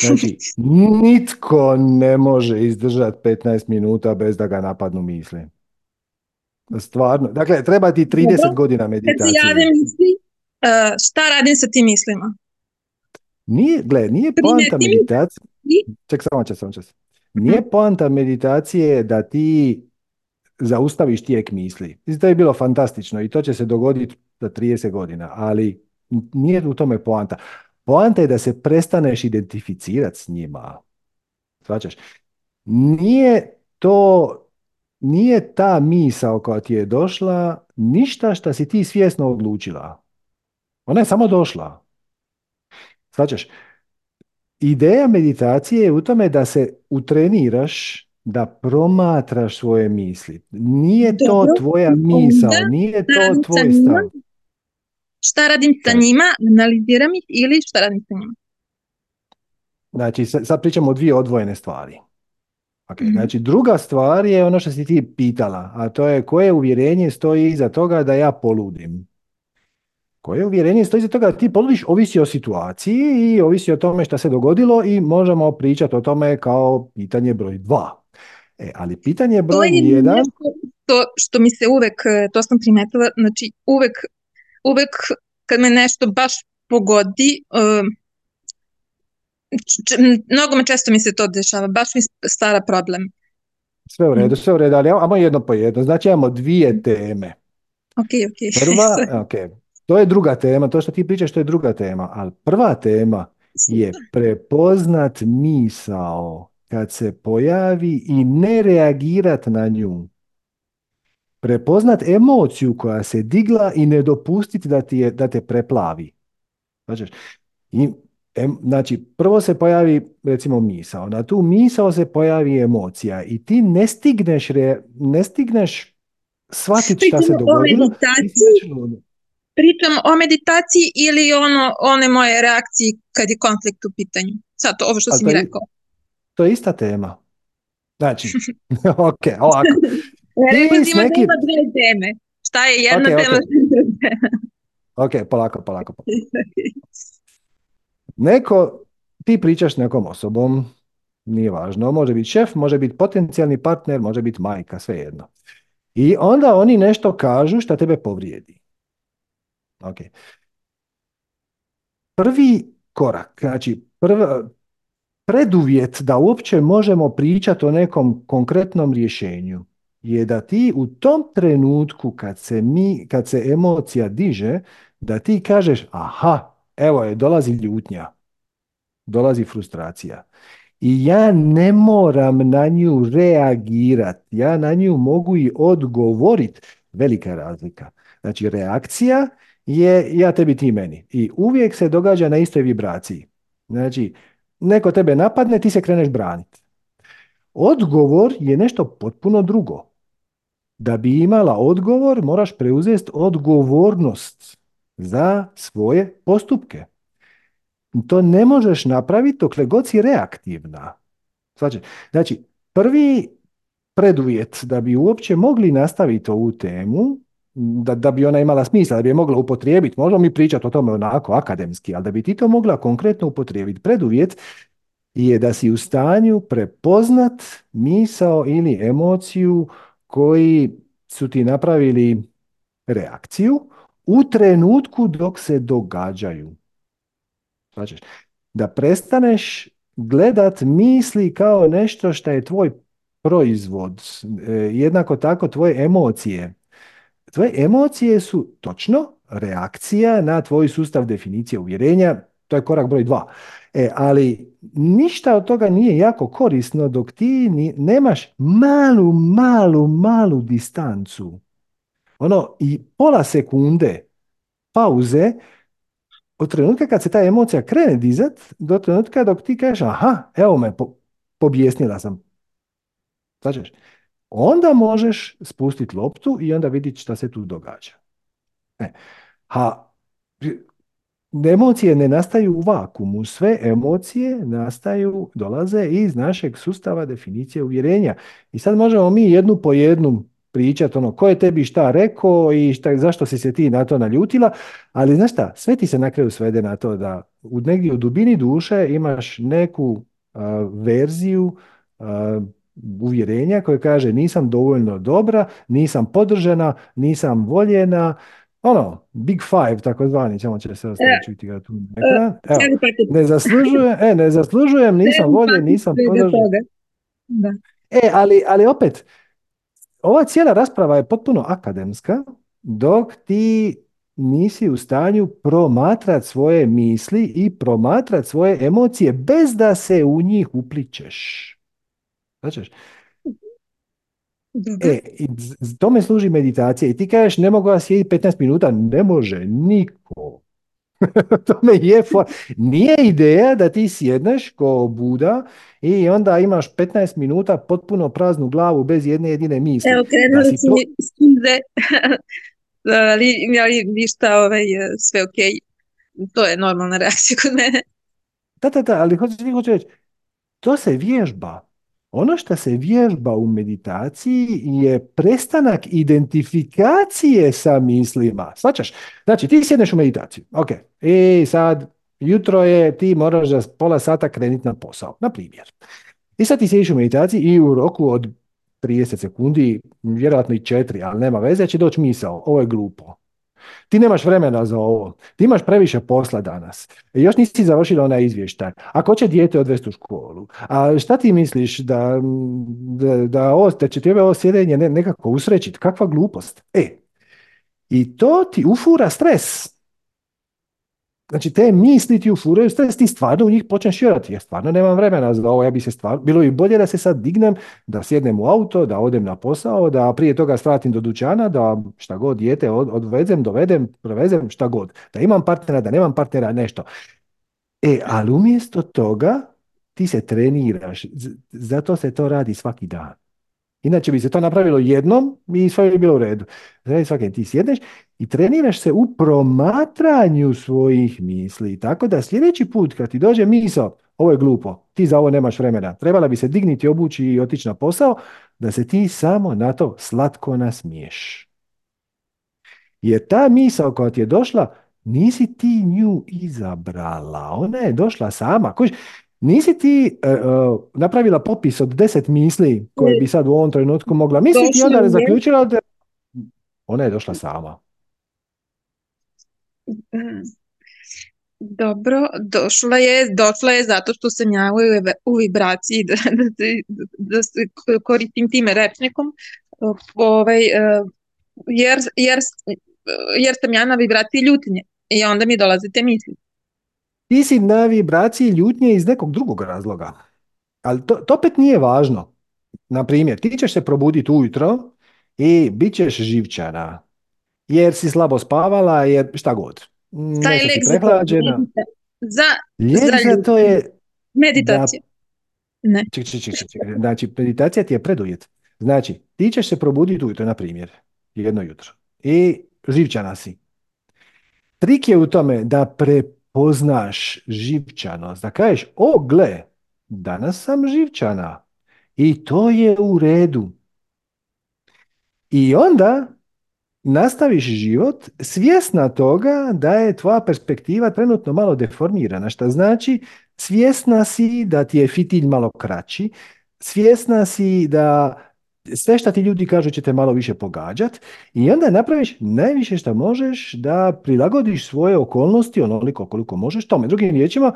Znači, nitko ne može izdržati 15 minuta bez da ga napadnu misli. Stvarno. Dakle, treba ti 30 Dobro. godina Kad se meditacije. misli, uh, šta radim sa tim mislima? Nije, gle, nije poanta meditacije. Ček, samo čas, samo čas. Nije poanta meditacije da ti zaustaviš tijek misli. Mislim, to je bilo fantastično i to će se dogoditi za 30 godina, ali nije u tome poanta. Poanta je da se prestaneš identificirati s njima. Shvaćaš? Nije to, nije ta misao koja ti je došla ništa što si ti svjesno odlučila. Ona je samo došla. Shvaćaš? Ideja meditacije je u tome da se utreniraš da promatraš svoje misli. Nije to Dobro, tvoja onda misao, nije to tvoj stav. Šta radim sa njima? Analiziram ih ili šta radim sa njima? Znači, sa- sad pričamo o dvije odvojene stvari. Ok, Mhm. Znači, druga stvar je ono što si ti pitala, a to je koje uvjerenje stoji iza toga da ja poludim. Koje uvjerenje stoji iza toga da ti poludiš ovisi o situaciji i ovisi o tome što se dogodilo i možemo pričati o tome kao pitanje broj dva. E, ali pitanje To broj je jedan, nešto što, mi se uvek, e, to sam primetila, znači uvek, uvek kad me nešto baš pogodi, č- č- mnogo me često mi se to dešava, baš mi stara problem. sve u redu, sve u redu, ali ajmo jedno po jedno. Znači, imamo dvije teme. Ok, ok. Prva, ok, to je druga tema, to što ti pričaš, to je druga tema, ali prva tema je prepoznat misao kad se pojavi i ne reagirat na nju. Prepoznat emociju koja se digla i ne dopustiti da, ti je, da te preplavi. Znači, i, em, znači, prvo se pojavi recimo misao, na tu misao se pojavi emocija i ti ne stigneš, re, ne stigneš shvatiti šta se dogodilo. Pričam o meditaciji ili ono, one moje reakcije kad je konflikt u pitanju. Sad to, ovo što si mi rekao. To je ista tema. Znači, ok, ovako. Rekao si s ima dve teme. Šta je jedna Ok, ok. tema, tema. Ok, polako, polako. Neko, ti pričaš s nekom osobom, nije važno, može biti šef, može biti potencijalni partner, može biti majka, svejedno. I onda oni nešto kažu što tebe povrijedi. Ok. Prvi korak, znači prv, preduvjet da uopće možemo pričati o nekom konkretnom rješenju je da ti u tom trenutku kad se mi, kad se emocija diže, da ti kažeš aha, evo je, dolazi ljutnja, dolazi frustracija. I ja ne moram na nju reagirati, ja na nju mogu i odgovoriti. Velika razlika. Znači, reakcija je ja tebi, ti meni. I uvijek se događa na istoj vibraciji. Znači, neko tebe napadne, ti se kreneš braniti. Odgovor je nešto potpuno drugo. Da bi imala odgovor, moraš preuzeti odgovornost za svoje postupke. To ne možeš napraviti dokle god si reaktivna. Znači, znači, prvi preduvjet da bi uopće mogli nastaviti ovu temu, da, da bi ona imala smisla, da bi je mogla upotrijebiti, možemo mi pričati o tome onako akademski, ali da bi ti to mogla konkretno upotrijebiti, preduvjet je da si u stanju prepoznat misao ili emociju koji su ti napravili reakciju u trenutku dok se događaju. Znači, da prestaneš gledat misli kao nešto što je tvoj proizvod, e, jednako tako tvoje emocije. Tvoje emocije su točno reakcija na tvoj sustav definicije uvjerenja, to je korak broj dva. E, ali ništa od toga nije jako korisno dok ti ni- nemaš malu, malu, malu distancu. Ono, i pola sekunde pauze od trenutka kad se ta emocija krene dizat, do trenutka dok ti kažeš, aha, evo me, po, pobjesnila sam. Značiš, onda možeš spustiti loptu i onda vidjeti šta se tu događa. E, ha, emocije ne nastaju u vakumu, sve emocije nastaju, dolaze iz našeg sustava definicije uvjerenja. I sad možemo mi jednu po jednu pričati ono ko je tebi šta rekao i šta, zašto si se ti na to naljutila, ali znaš šta, sve ti se na kraju svede na to da u negdje u dubini duše imaš neku a, verziju uvjerenja koje kaže nisam dovoljno dobra, nisam podržana, nisam voljena, ono, big five, takozvani, ćemo će se ostaviti čuti ga tu ekran. Evo, ne zaslužujem, e, ne zaslužujem, nisam voljen, nisam. Da. E, ali, ali opet, ova cijela rasprava je potpuno akademska, dok ti nisi u stanju promatrat svoje misli i promatrat svoje emocije bez da se u njih upličeš. Znači, Dobro. e, i tome služi meditacija i ti kažeš ne mogu ja sjediti 15 minuta, ne može niko. Tome je for... Nije ideja da ti sjedneš ko Buda i onda imaš 15 minuta potpuno praznu glavu bez jedne jedine misli. Evo, krenuli si to- mi suze, ali, ali ništa, ovaj, sve okej. To je normalna reakcija kod mene. Da, da, da, ali hoću, ti hoću reći, to se vježba. Ono što se vježba u meditaciji je prestanak identifikacije sa mislima. Svačaš? Znači, ti sjedneš u meditaciju. Ok. I sad, jutro je, ti moraš za pola sata krenuti na posao. Na primjer. I sad ti sjediš u meditaciji i u roku od 30 sekundi, vjerojatno i četiri, ali nema veze, će doći misao. Ovo je glupo. Ti nemaš vremena za ovo. Ti imaš previše posla danas. Još nisi završila onaj izvještaj. Ako će dijete odvesti u školu. A šta ti misliš da, da, da, ovo, da će tebe ovo sjedenje ne- nekako usrećiti? Kakva glupost. E, i to ti ufura stres. Znači, te misli ti ufuraju, ti stvarno u njih počneš vjerovati. Ja stvarno nemam vremena za ovo, ja bi se stvarno, bilo bi bolje da se sad dignem, da sjednem u auto, da odem na posao, da prije toga stratim do dućana, da šta god dijete odvezem, dovedem, prevezem, šta god. Da imam partnera, da nemam partnera, nešto. E, ali umjesto toga ti se treniraš, zato se to radi svaki dan. Inače bi se to napravilo jednom i sve bi bilo u redu. Znači svaki ti sjedneš i treniraš se u promatranju svojih misli. Tako da sljedeći put kad ti dođe misao, ovo je glupo, ti za ovo nemaš vremena, trebala bi se digniti, obući i otići na posao, da se ti samo na to slatko nasmiješ. Jer ta misao koja ti je došla, nisi ti nju izabrala, ona je došla sama. Nisi ti uh, napravila popis od deset misli koje bi sad u ovom trenutku mogla? Misliti i onda je. zaključila da ona je došla sama. Dobro, došla je, došla je zato što sam ja u, vibraciji da, da, da, se koristim time rečnikom, ovaj, jer, jer, jer sam ja na vibraciji ljutnje i onda mi dolaze te misli ti si na vibraciji ljutnje iz nekog drugog razloga. Ali to, to opet nije važno. Na primjer, ti ćeš se probuditi ujutro i bit ćeš živčana. Jer si slabo spavala, jer šta god. Taj prehlađena. Za, za, to je meditacija. Ne. Ček, ček, ček, ček. Znači, meditacija ti je preduvjet. Znači, ti ćeš se probuditi ujutro, na primjer, jedno jutro. I živčana si. Trik je u tome da pre poznaš živčanost, da kažeš, o gle, danas sam živčana i to je u redu. I onda nastaviš život svjesna toga da je tvoja perspektiva trenutno malo deformirana, što znači svjesna si da ti je fitilj malo kraći, svjesna si da sve što ti ljudi kažu će te malo više pogađat i onda napraviš najviše što možeš da prilagodiš svoje okolnosti onoliko koliko možeš tome. Drugim riječima,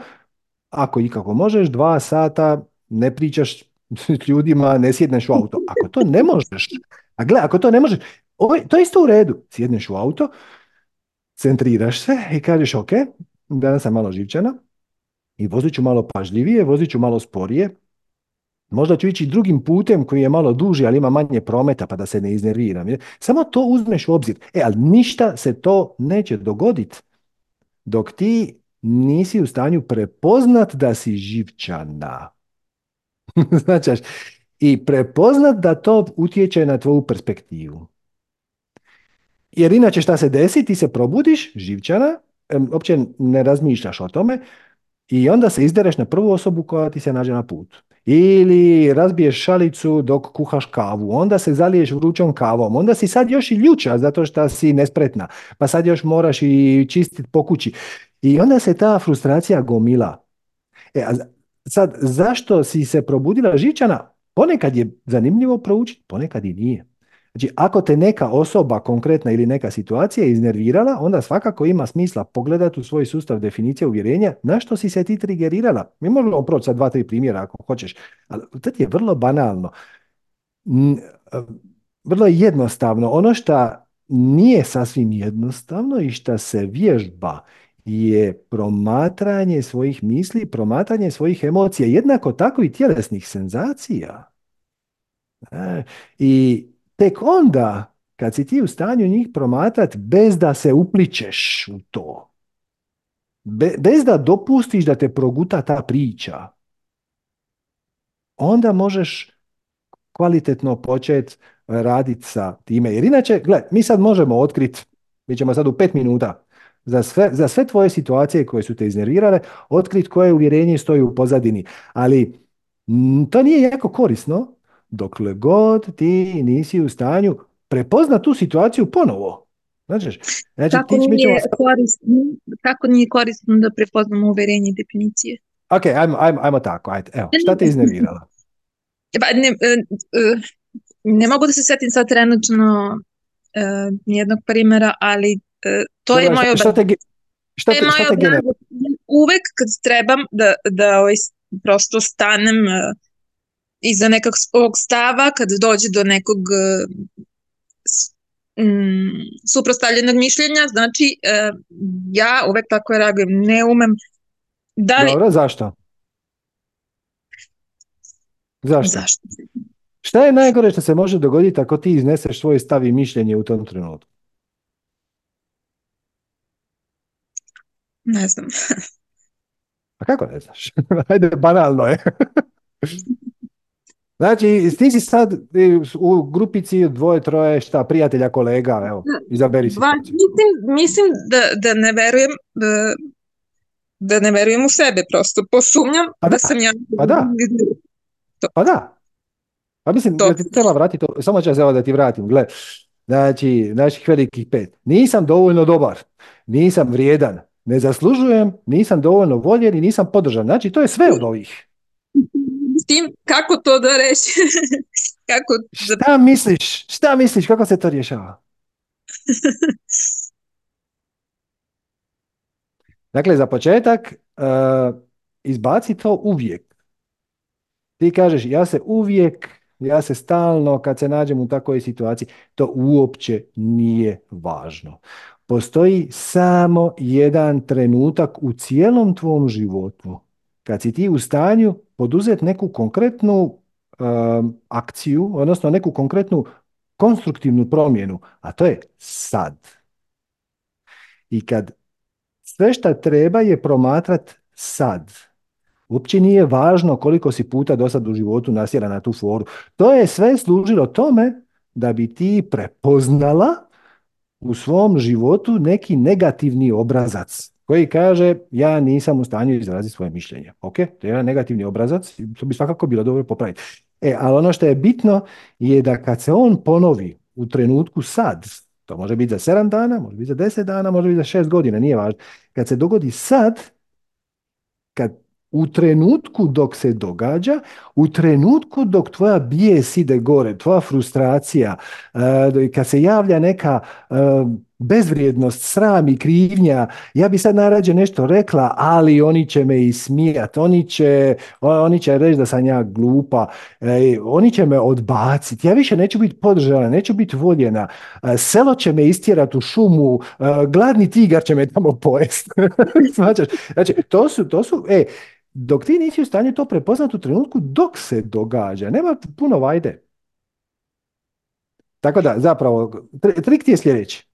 ako i kako možeš, dva sata ne pričaš s ljudima, ne sjedneš u auto. Ako to ne možeš, a gle, ako to ne možeš, to je isto u redu. Sjedneš u auto, centriraš se i kažeš, ok, danas sam malo živčana i vozit ću malo pažljivije, vozit ću malo sporije, Možda ću ići drugim putem koji je malo duži, ali ima manje prometa pa da se ne iznerviram. Samo to uzmeš u obzir. E, ali ništa se to neće dogoditi dok ti nisi u stanju prepoznat da si živčana. znači, i prepoznat da to utječe na tvoju perspektivu. Jer inače šta se desi, ti se probudiš živčana, uopće ne razmišljaš o tome i onda se izdereš na prvu osobu koja ti se nađe na putu ili razbiješ šalicu dok kuhaš kavu, onda se zaliješ vrućom kavom, onda si sad još i ljuča zato što si nespretna, pa sad još moraš i čistiti po kući. I onda se ta frustracija gomila. E, a sad, zašto si se probudila žičana? Ponekad je zanimljivo proučiti, ponekad i nije. Znači, ako te neka osoba konkretna ili neka situacija iznervirala, onda svakako ima smisla pogledati u svoj sustav definicije uvjerenja na što si se ti trigerirala. Mi možemo proći sa dva, tri primjera ako hoćeš, ali to je vrlo banalno. Vrlo jednostavno. Ono što nije sasvim jednostavno i što se vježba je promatranje svojih misli, promatranje svojih emocija, jednako tako i tjelesnih senzacija. E, I tek onda kad si ti u stanju njih promatrati bez da se upličeš u to, bez da dopustiš da te proguta ta priča, onda možeš kvalitetno početi raditi sa time. Jer inače, gle, mi sad možemo otkriti, mi ćemo sad u pet minuta, za sve, za sve tvoje situacije koje su te iznervirale, otkriti koje uvjerenje stoji u pozadini. Ali to nije jako korisno dokle god ti nisi u stanju prepozna tu situaciju ponovo. Znači, znači kako, nije korisno, kako nije korisno da prepoznamo uverenje definicije? Ok, ajmo, ajmo, ajmo tako, ajde. Evo, šta te iznervirala? Pa, ne, e, e, ne mogu da se setim sad trenutno uh, nijednog primjera, ali to je moj šta te, šta te, šta te Uvek kad trebam da, da ovaj, prosto stanem iza nekog svog stava kad dođe do nekog mm, suprostavljenog mišljenja, znači e, ja uvek tako reagujem, ne umem da li... Dobro, zašto? Zašto? Zašto? Šta je najgore što se može dogoditi ako ti izneseš svoj stav i mišljenje u tom trenutku? Ne znam. A kako ne znaš? Ajde, banalno je. Znači, ti si sad u grupici dvoje, troje, šta, prijatelja, kolega, evo, izaberi si. Mislim, mislim da, da ne verujem, da, da ne verujem u sebe prosto, posumnjam Pa da da, sam ja... pa da. Pa da. Pa mislim, To. da ti treba vratiti, to- samo ću evo da ti vratim, gle. Znači, naših velikih pet. Nisam dovoljno dobar, nisam vrijedan, ne zaslužujem, nisam dovoljno voljen i nisam podržan. Znači, to je sve od ovih. S tim, kako to da reši? kako. Šta misliš? Šta misliš? Kako se to rješava? Dakle, za početak, uh, izbaci to uvijek. Ti kažeš, ja se uvijek, ja se stalno, kad se nađem u takvoj situaciji, to uopće nije važno. Postoji samo jedan trenutak u cijelom tvom životu kad si ti u stanju poduzeti neku konkretnu um, akciju, odnosno neku konkretnu konstruktivnu promjenu, a to je sad. I kad sve šta treba je promatrat sad. Uopće nije važno koliko si puta do sad u životu nasjela na tu foru. To je sve služilo tome da bi ti prepoznala u svom životu neki negativni obrazac koji kaže ja nisam u stanju izraziti svoje mišljenje. Ok, to je jedan negativni obrazac, to bi svakako bilo dobro popraviti. E, ali ono što je bitno je da kad se on ponovi u trenutku sad, to može biti za 7 dana, može biti za 10 dana, može biti za 6 godina, nije važno. Kad se dogodi sad, kad u trenutku dok se događa, u trenutku dok tvoja bijes ide gore, tvoja frustracija, eh, kad se javlja neka eh, bezvrijednost, sram i krivnja, ja bi sad najrađe nešto rekla, ali oni će me ismijat, oni će, oni će reći da sam ja glupa, eh, oni će me odbaciti, ja više neću biti podržana, neću biti voljena, eh, selo će me istjerat u šumu, eh, gladni tigar će me tamo pojest. Znači, to su, to su, e, dok ti nisi u stanju to prepoznati u trenutku dok se događa, nema puno vajde. Tako da, zapravo, tri- trik ti je sljedeći.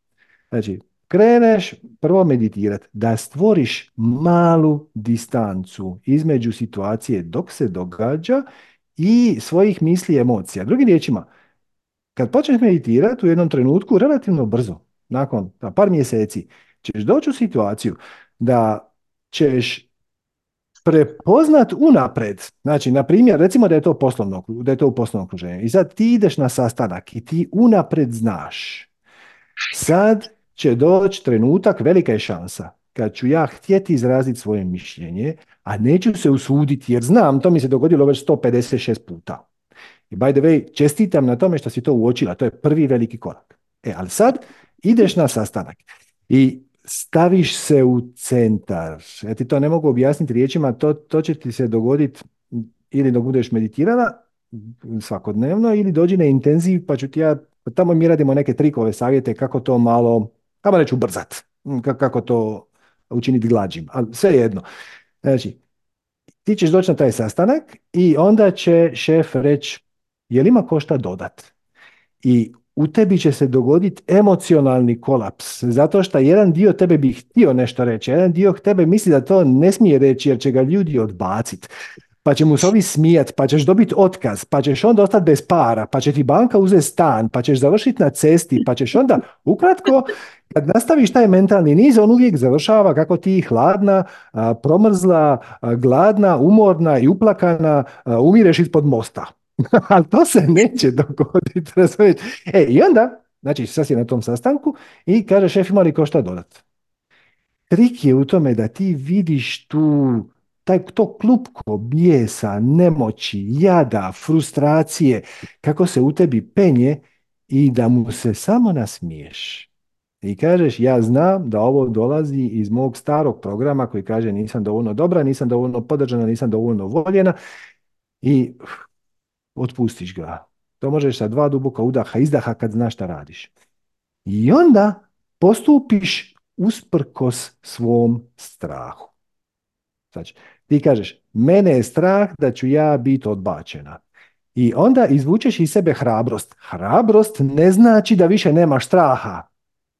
Znači, kreneš prvo meditirati, da stvoriš malu distancu između situacije dok se događa i svojih misli i emocija. Drugim riječima, kad počneš meditirati u jednom trenutku, relativno brzo, nakon pa, par mjeseci, ćeš doći u situaciju da ćeš prepoznat unapred. Znači, na primjer, recimo da je to poslovno, da je to u poslovnom okruženju. I sad ti ideš na sastanak i ti unapred znaš. Sad će doći trenutak, velika je šansa, kad ću ja htjeti izraziti svoje mišljenje, a neću se usuditi, jer znam, to mi se dogodilo već 156 puta. I by the way, čestitam na tome što si to uočila, to je prvi veliki korak. E, ali sad ideš na sastanak i staviš se u centar. Ja ti to ne mogu objasniti riječima, to, to će ti se dogoditi ili dok budeš meditirala svakodnevno ili dođi na intenziv pa ću ti ja, tamo mi radimo neke trikove, savjete kako to malo, tamo neću ubrzat, ka- kako to učiniti glađim, ali sve jedno. Znači, ti ćeš doći na taj sastanak i onda će šef reći je li ima ko šta dodat? I u tebi će se dogoditi emocionalni kolaps, zato što jedan dio tebe bi htio nešto reći, jedan dio tebe misli da to ne smije reći jer će ga ljudi odbaciti. Pa će mu se ovi smijat, pa ćeš dobiti otkaz, pa ćeš onda ostati bez para, pa će ti banka uzeti stan, pa ćeš završiti na cesti, pa ćeš onda, ukratko, kad nastaviš taj mentalni niz, on uvijek završava kako ti hladna, promrzla, gladna, umorna i uplakana, umireš ispod mosta. Ali to se neće dogoditi, razumiješ? E, i onda, znači, sad si na tom sastanku i kaže šef ima li ko šta dodat. Trik je u tome da ti vidiš tu, taj, to klupko bijesa, nemoći, jada, frustracije, kako se u tebi penje i da mu se samo nasmiješ. I kažeš, ja znam da ovo dolazi iz mog starog programa koji kaže nisam dovoljno dobra, nisam dovoljno podržana, nisam dovoljno voljena i otpustiš ga. To možeš sa dva duboka udaha, izdaha kad znaš šta radiš. I onda postupiš usprkos svom strahu. Znači, ti kažeš, mene je strah da ću ja biti odbačena. I onda izvučeš iz sebe hrabrost. Hrabrost ne znači da više nemaš straha.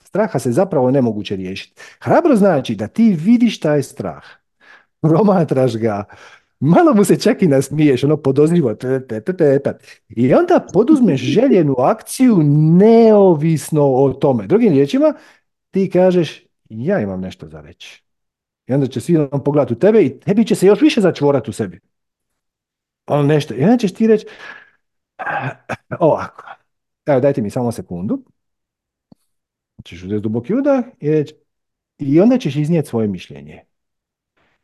Straha se zapravo nemoguće riješiti. Hrabrost znači da ti vidiš taj strah, promatraš ga, malo mu se čak i nasmiješ, ono podozrivo. I onda poduzmeš željenu akciju neovisno o tome. Drugim riječima, ti kažeš, ja imam nešto za reći. I onda će svi pogledati u tebe i tebi će se još više začvorati u sebi. Ono nešto. I onda ćeš ti reći, ovako, evo dajte mi samo sekundu. Ćeš uzeti duboki udah i reći, i onda ćeš iznijeti svoje mišljenje.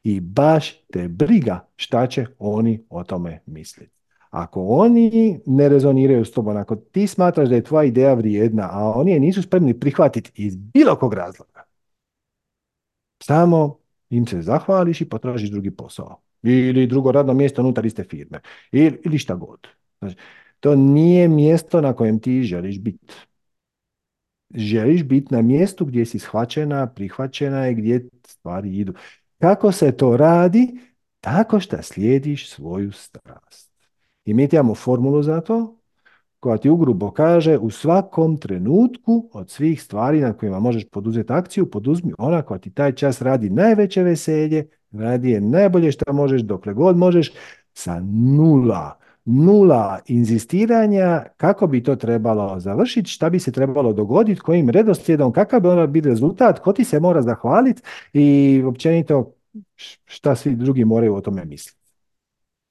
I baš te briga šta će oni o tome misliti. Ako oni ne rezoniraju s tobom, ako ti smatraš da je tvoja ideja vrijedna, a oni je nisu spremni prihvatiti iz bilo kog razloga, samo im se zahvališ i potražiš drugi posao. Ili drugo radno mjesto unutar iste firme. Ili, šta god. Znači, to nije mjesto na kojem ti želiš biti. Želiš biti na mjestu gdje si shvaćena, prihvaćena i gdje stvari idu. Kako se to radi? Tako što slijediš svoju strast. I mi imamo formulu za to, koja ti ugrubo kaže u svakom trenutku od svih stvari na kojima možeš poduzeti akciju, poduzmi ona koja ti taj čas radi najveće veselje, radi je najbolje što možeš dokle god možeš sa nula, nula inzistiranja kako bi to trebalo završiti, šta bi se trebalo dogoditi, kojim redoslijedom, kakav bi ono biti rezultat, ko ti se mora zahvaliti i općenito šta svi drugi moraju o tome misliti.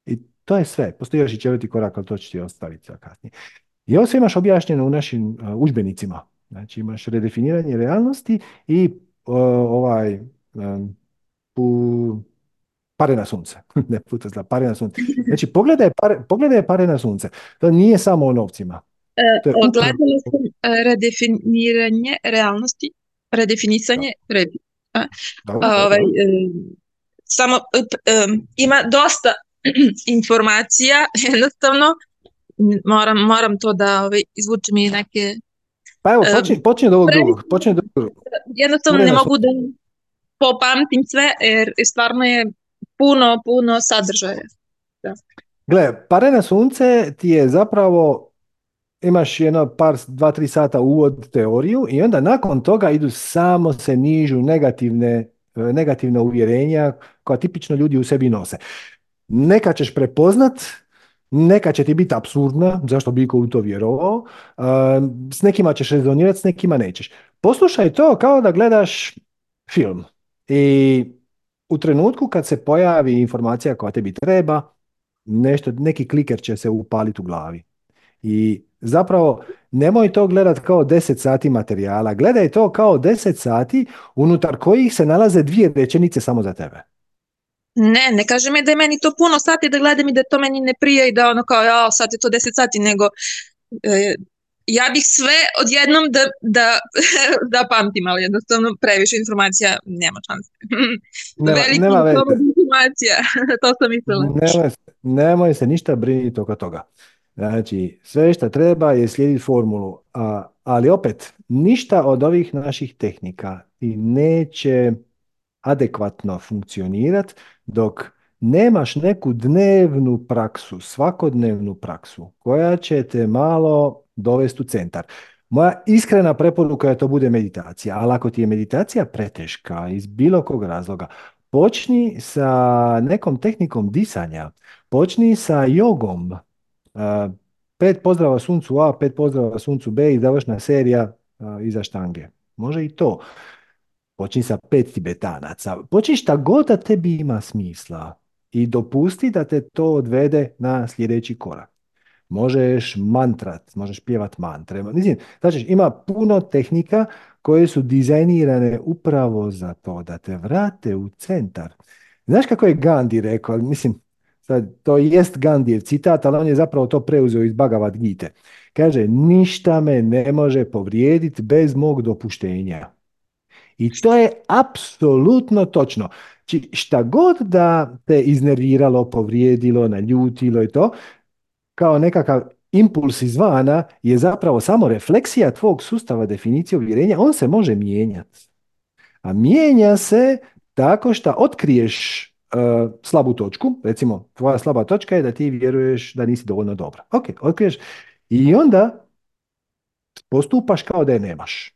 I to je sve. Postoji još i četvrti korak, ali to ću ti ostaviti za kasnije. I ovo sve imaš objašnjeno u našim uh, udžbenicima. Znači imaš redefiniranje realnosti i ovaj um, pu, pare na sunce. ne puta zla, pare na sunce. Znači pogledaj pare, pogledaj pare na sunce. To nije samo o novcima. E, ogledala sam e, redefiniranje realnosti, redefinisanje, rebi. ovaj, e, samo e, ima dosta informacija, jednostavno moram, moram to da ovaj, izvučem i neke... Pa evo, počni, počni od ovog drugog. Od drugog. Jednostavno ne mogu da popamtim sve, jer stvarno je puno, puno sadržaja. Da. Gle, pare na sunce ti je zapravo imaš jedno par, dva, tri sata uvod teoriju i onda nakon toga idu samo se nižu negativne, negativne uvjerenja koja tipično ljudi u sebi nose. Neka ćeš prepoznat, neka će ti biti absurdna, zašto bi iko u to vjerovao, s nekima ćeš rezonirati, s nekima nećeš. Poslušaj to kao da gledaš film i u trenutku kad se pojavi informacija koja tebi treba, nešto, neki kliker će se upaliti u glavi. I zapravo nemoj to gledati kao 10 sati materijala, gledaj to kao 10 sati unutar kojih se nalaze dvije rečenice samo za tebe. Ne, ne kaže mi da je meni to puno sati da gledam i da to meni ne prija i da ono kao ja, sad je to 10 sati, nego e, ja bih sve odjednom da, da, da pamtim, ali jednostavno previše informacija nema šanse. Nema, Veliki nema informacija, to sam mislila. Nemoj, nemoj se ništa briniti oko toga. Znači, sve što treba je slijediti formulu, a, ali opet, ništa od ovih naših tehnika i neće adekvatno funkcionirati dok nemaš neku dnevnu praksu, svakodnevnu praksu koja će te malo dovesti u centar. Moja iskrena preporuka je to bude meditacija, ali ako ti je meditacija preteška iz bilo kog razloga, počni sa nekom tehnikom disanja, počni sa jogom, pet pozdrava suncu A, pet pozdrava suncu B i završna serija iza štange. Može i to. Počni sa pet tibetanaca. Počni šta god da tebi ima smisla i dopusti da te to odvede na sljedeći korak. Možeš mantrat, možeš pjevat mantre. Mislim, znači, ima puno tehnika koje su dizajnirane upravo za to, da te vrate u centar. Znaš kako je Gandhi rekao? Mislim, sad, to jest Gandhijev citat, ali on je zapravo to preuzeo iz Bhagavad Gita. Kaže, ništa me ne može povrijediti bez mog dopuštenja. I to je apsolutno točno. Či šta god da te iznerviralo, povrijedilo, naljutilo i to, kao nekakav impuls izvana je zapravo samo refleksija tvog sustava definicije uvjerenja, on se može mijenjati. A mijenja se tako što otkriješ e, slabu točku, recimo tvoja slaba točka je da ti vjeruješ da nisi dovoljno dobra. Ok, otkriješ i onda postupaš kao da je nemaš.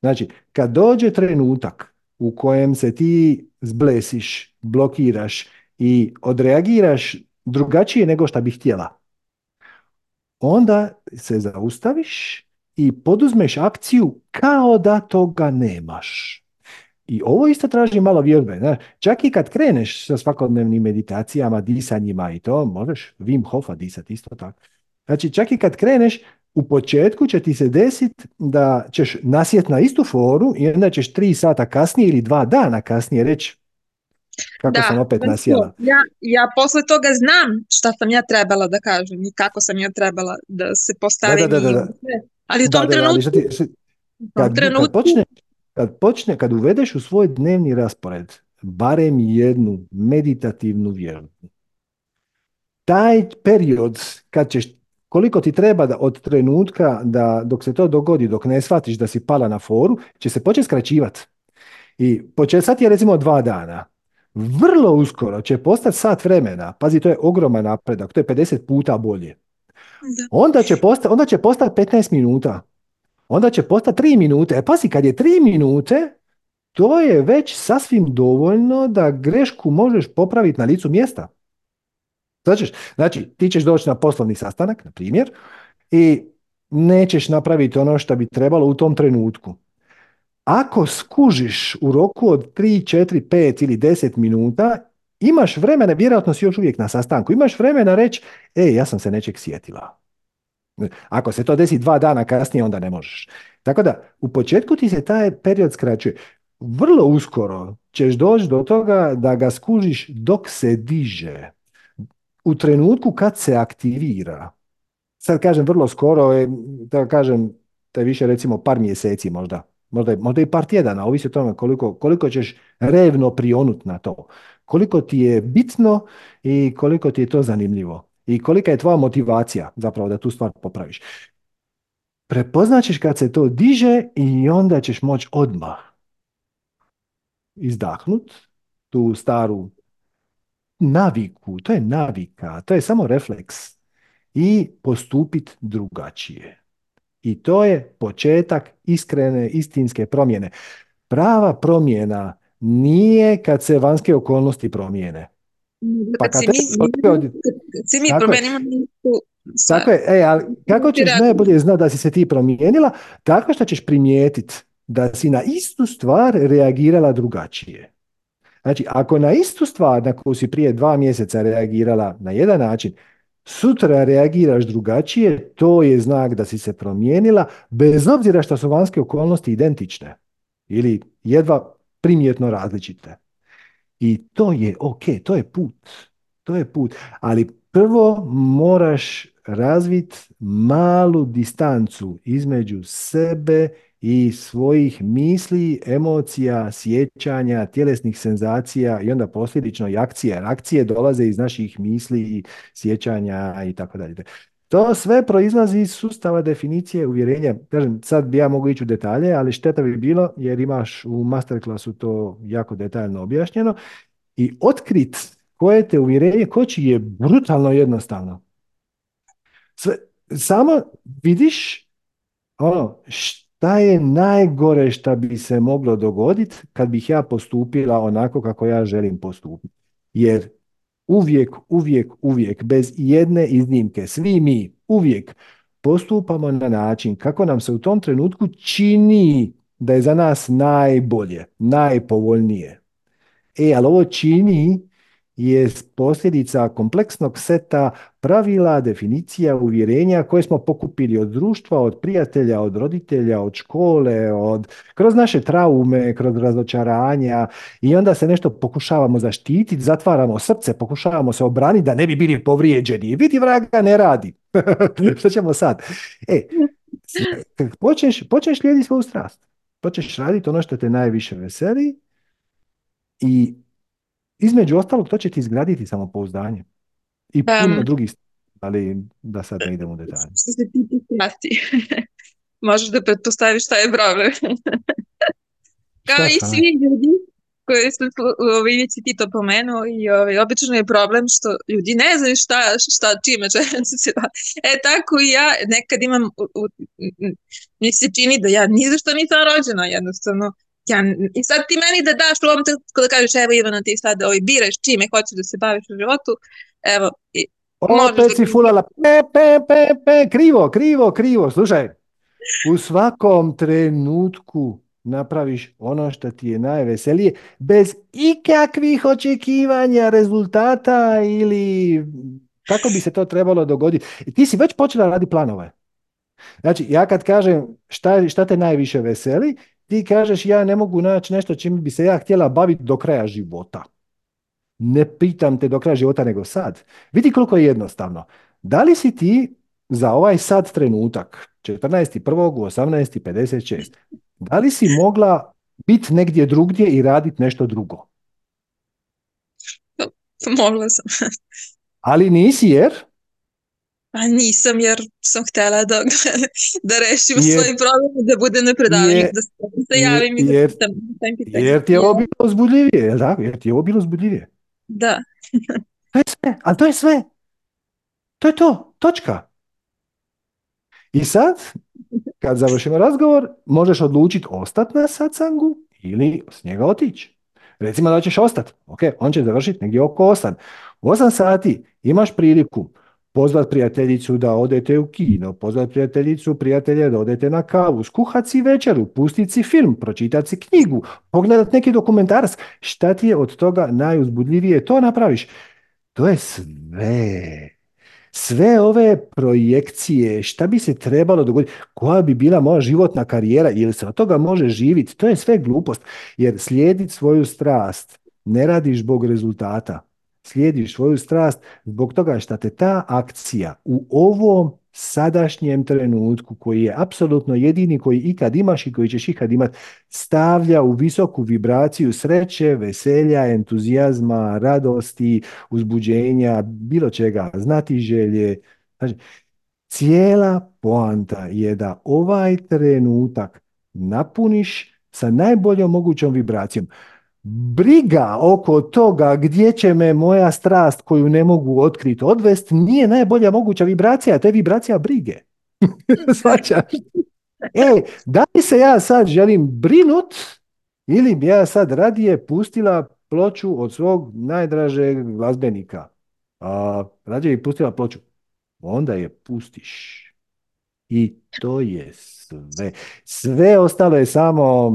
Znači, kad dođe trenutak u kojem se ti zblesiš, blokiraš i odreagiraš drugačije nego što bi htjela, onda se zaustaviš i poduzmeš akciju kao da toga nemaš. I ovo isto traži malo vjerbe. Čak i kad kreneš sa svakodnevnim meditacijama, disanjima i to, možeš Wim Hofa disati isto tako. Znači, čak i kad kreneš, u početku će ti se desiti da ćeš nasjet na istu foru i onda ćeš tri sata kasnije ili dva dana kasnije reći kako da, sam opet nasjela. Ja, ja posle toga znam šta sam ja trebala da kažem i kako sam ja trebala da se postavim. Da, da, da, Ali u tom trenutku... kad, kad, počne, kad počne, kad uvedeš u svoj dnevni raspored barem jednu meditativnu vježbu, taj period kad ćeš koliko ti treba da od trenutka da dok se to dogodi, dok ne shvatiš da si pala na foru, će se početi skraćivati. I početi sad je recimo dva dana. Vrlo uskoro će postati sat vremena. Pazi, to je ogroman napredak. To je 50 puta bolje. Onda će, postati, onda će postati 15 minuta. Onda će postati 3 minute. E pazi, kad je 3 minute, to je već sasvim dovoljno da grešku možeš popraviti na licu mjesta. Znači, znači, ti ćeš doći na poslovni sastanak, na primjer, i nećeš napraviti ono što bi trebalo u tom trenutku. Ako skužiš u roku od 3, 4, 5 ili 10 minuta, imaš vremena, vjerojatno si još uvijek na sastanku, imaš vremena reći, e, ja sam se nečeg sjetila. Ako se to desi dva dana kasnije, onda ne možeš. Tako da, u početku ti se taj period skraćuje. Vrlo uskoro ćeš doći do toga da ga skužiš dok se diže u trenutku kad se aktivira, sad kažem vrlo skoro, je, da kažem, da je više recimo par mjeseci možda, možda, možda i par tjedana, ovisi o tome koliko, koliko ćeš revno prionut na to, koliko ti je bitno i koliko ti je to zanimljivo i kolika je tvoja motivacija zapravo da tu stvar popraviš. Prepoznaćeš kad se to diže i onda ćeš moći odmah izdahnut tu staru naviku, to je navika, to je samo refleks i postupiti drugačije. I to je početak iskrene, istinske promjene. Prava promjena nije kad se vanjske okolnosti promijene. Pa kad, kad, si mi, promijenimo Tako je, e, ali kako ćeš najbolje znati da si se ti promijenila? Tako što ćeš primijetiti da si na istu stvar reagirala drugačije. Znači, ako na istu stvar na koju si prije dva mjeseca reagirala na jedan način, sutra reagiraš drugačije, to je znak da si se promijenila, bez obzira što su vanjske okolnosti identične ili jedva primjetno različite. I to je ok, to je put. To je put. Ali prvo moraš razviti malu distancu između sebe i svojih misli, emocija, sjećanja, tjelesnih senzacija i onda posljedično i akcije. Akcije dolaze iz naših misli i sjećanja i tako dalje. To sve proizlazi iz sustava definicije uvjerenja. Kažem, sad bi ja mogu ići u detalje, ali šteta bi bilo jer imaš u masterclassu to jako detaljno objašnjeno i otkrit koje te uvjerenje koči je brutalno jednostavno. Sve, samo vidiš ono, šta je najgore što bi se moglo dogoditi kad bih ja postupila onako kako ja želim postupiti. Jer uvijek, uvijek, uvijek, bez jedne iznimke, svi mi uvijek postupamo na način kako nam se u tom trenutku čini da je za nas najbolje, najpovoljnije. E, ali ovo čini je posljedica kompleksnog seta pravila, definicija, uvjerenja koje smo pokupili od društva, od prijatelja, od roditelja, od škole, od, kroz naše traume, kroz razočaranja i onda se nešto pokušavamo zaštititi, zatvaramo srce, pokušavamo se obraniti da ne bi bili povrijeđeni. Vidi vraga ne radi. Što ćemo sad? E, počneš, počneš slijediti svoju strast. Počneš raditi ono što te najviše veseli i između ostalog, to će ti izgraditi samopouzdanje. I puno drugih ali da sad ne idem u detalje. Što se. Možeš da pretpostaviš šta je problem. Kao Šta, i svi ljudi koji su, ovaj, ti to pomenuo i ovaj, obično je problem što ljudi ne znaju šta, šta čime će se. E tako i ja nekad imam, u, u, mi se čini da ja ni za što nisam rođena jednostavno. Ja, I sad ti meni da daš u ovom trenutku da kažeš evo Ivana ti sad ovaj, biraš čime hoćeš da se baviš u životu, evo, i, možeš Opet si da... fulala, pe, pe, pe, pe, krivo, krivo, krivo. Slušaj, u svakom trenutku napraviš ono što ti je najveselije, bez ikakvih očekivanja rezultata ili kako bi se to trebalo dogoditi. Ti si već počela raditi planove. Znači, ja kad kažem šta, šta te najviše veseli, ti kažeš ja ne mogu naći nešto čime bi se ja htjela baviti do kraja života. Ne pitam te do kraja života, nego sad. Vidi koliko je jednostavno. Da li si ti za ovaj sad trenutak, 14.1. u 18.56, da li si mogla biti negdje drugdje i raditi nešto drugo? Mogla sam. Ali nisi jer? A nisam jer sam htjela da, da rešim Jer- svoj problem da budem jer- da se, da javim i da jer- pitam, pitam pitanje. Jer ti je ovo bilo uzbudljivije, jel tako? Jer ti je ovo bilo uzbudljivije. Da. To je sve, ali to je sve. To je to, točka. I sad, kad završimo razgovor, možeš odlučiti ostati na satsangu ili s njega otići. Recimo da ćeš ostati, ok, on će završiti negdje oko 8. U 8 sati imaš priliku pozvat prijateljicu da odete u kino, pozvat prijateljicu, prijatelja da odete na kavu, skuhat si večeru, pustit si film, pročitat si knjigu, pogledat neki dokumentarac. Šta ti je od toga najuzbudljivije, to napraviš. To je sve. Sve ove projekcije, šta bi se trebalo dogoditi, koja bi bila moja životna karijera ili se od toga može živjeti, to je sve glupost. Jer slijediti svoju strast ne radiš zbog rezultata. Slijediš svoju strast zbog toga što te ta akcija u ovom sadašnjem trenutku koji je apsolutno jedini koji ikad imaš i koji ćeš ikad imati stavlja u visoku vibraciju sreće, veselja, entuzijazma, radosti, uzbuđenja, bilo čega, znatiželje. Znači, cijela poanta je da ovaj trenutak napuniš sa najboljom mogućom vibracijom. Briga oko toga gdje će me moja strast koju ne mogu otkriti odvest nije najbolja moguća vibracija, to je vibracija brige. Svaćaš? E, da li se ja sad želim brinut ili bi ja sad radije pustila ploču od svog najdražeg glazbenika? A, rađe bi pustila ploču. Onda je pustiš. I to je sve. Sve ostalo je samo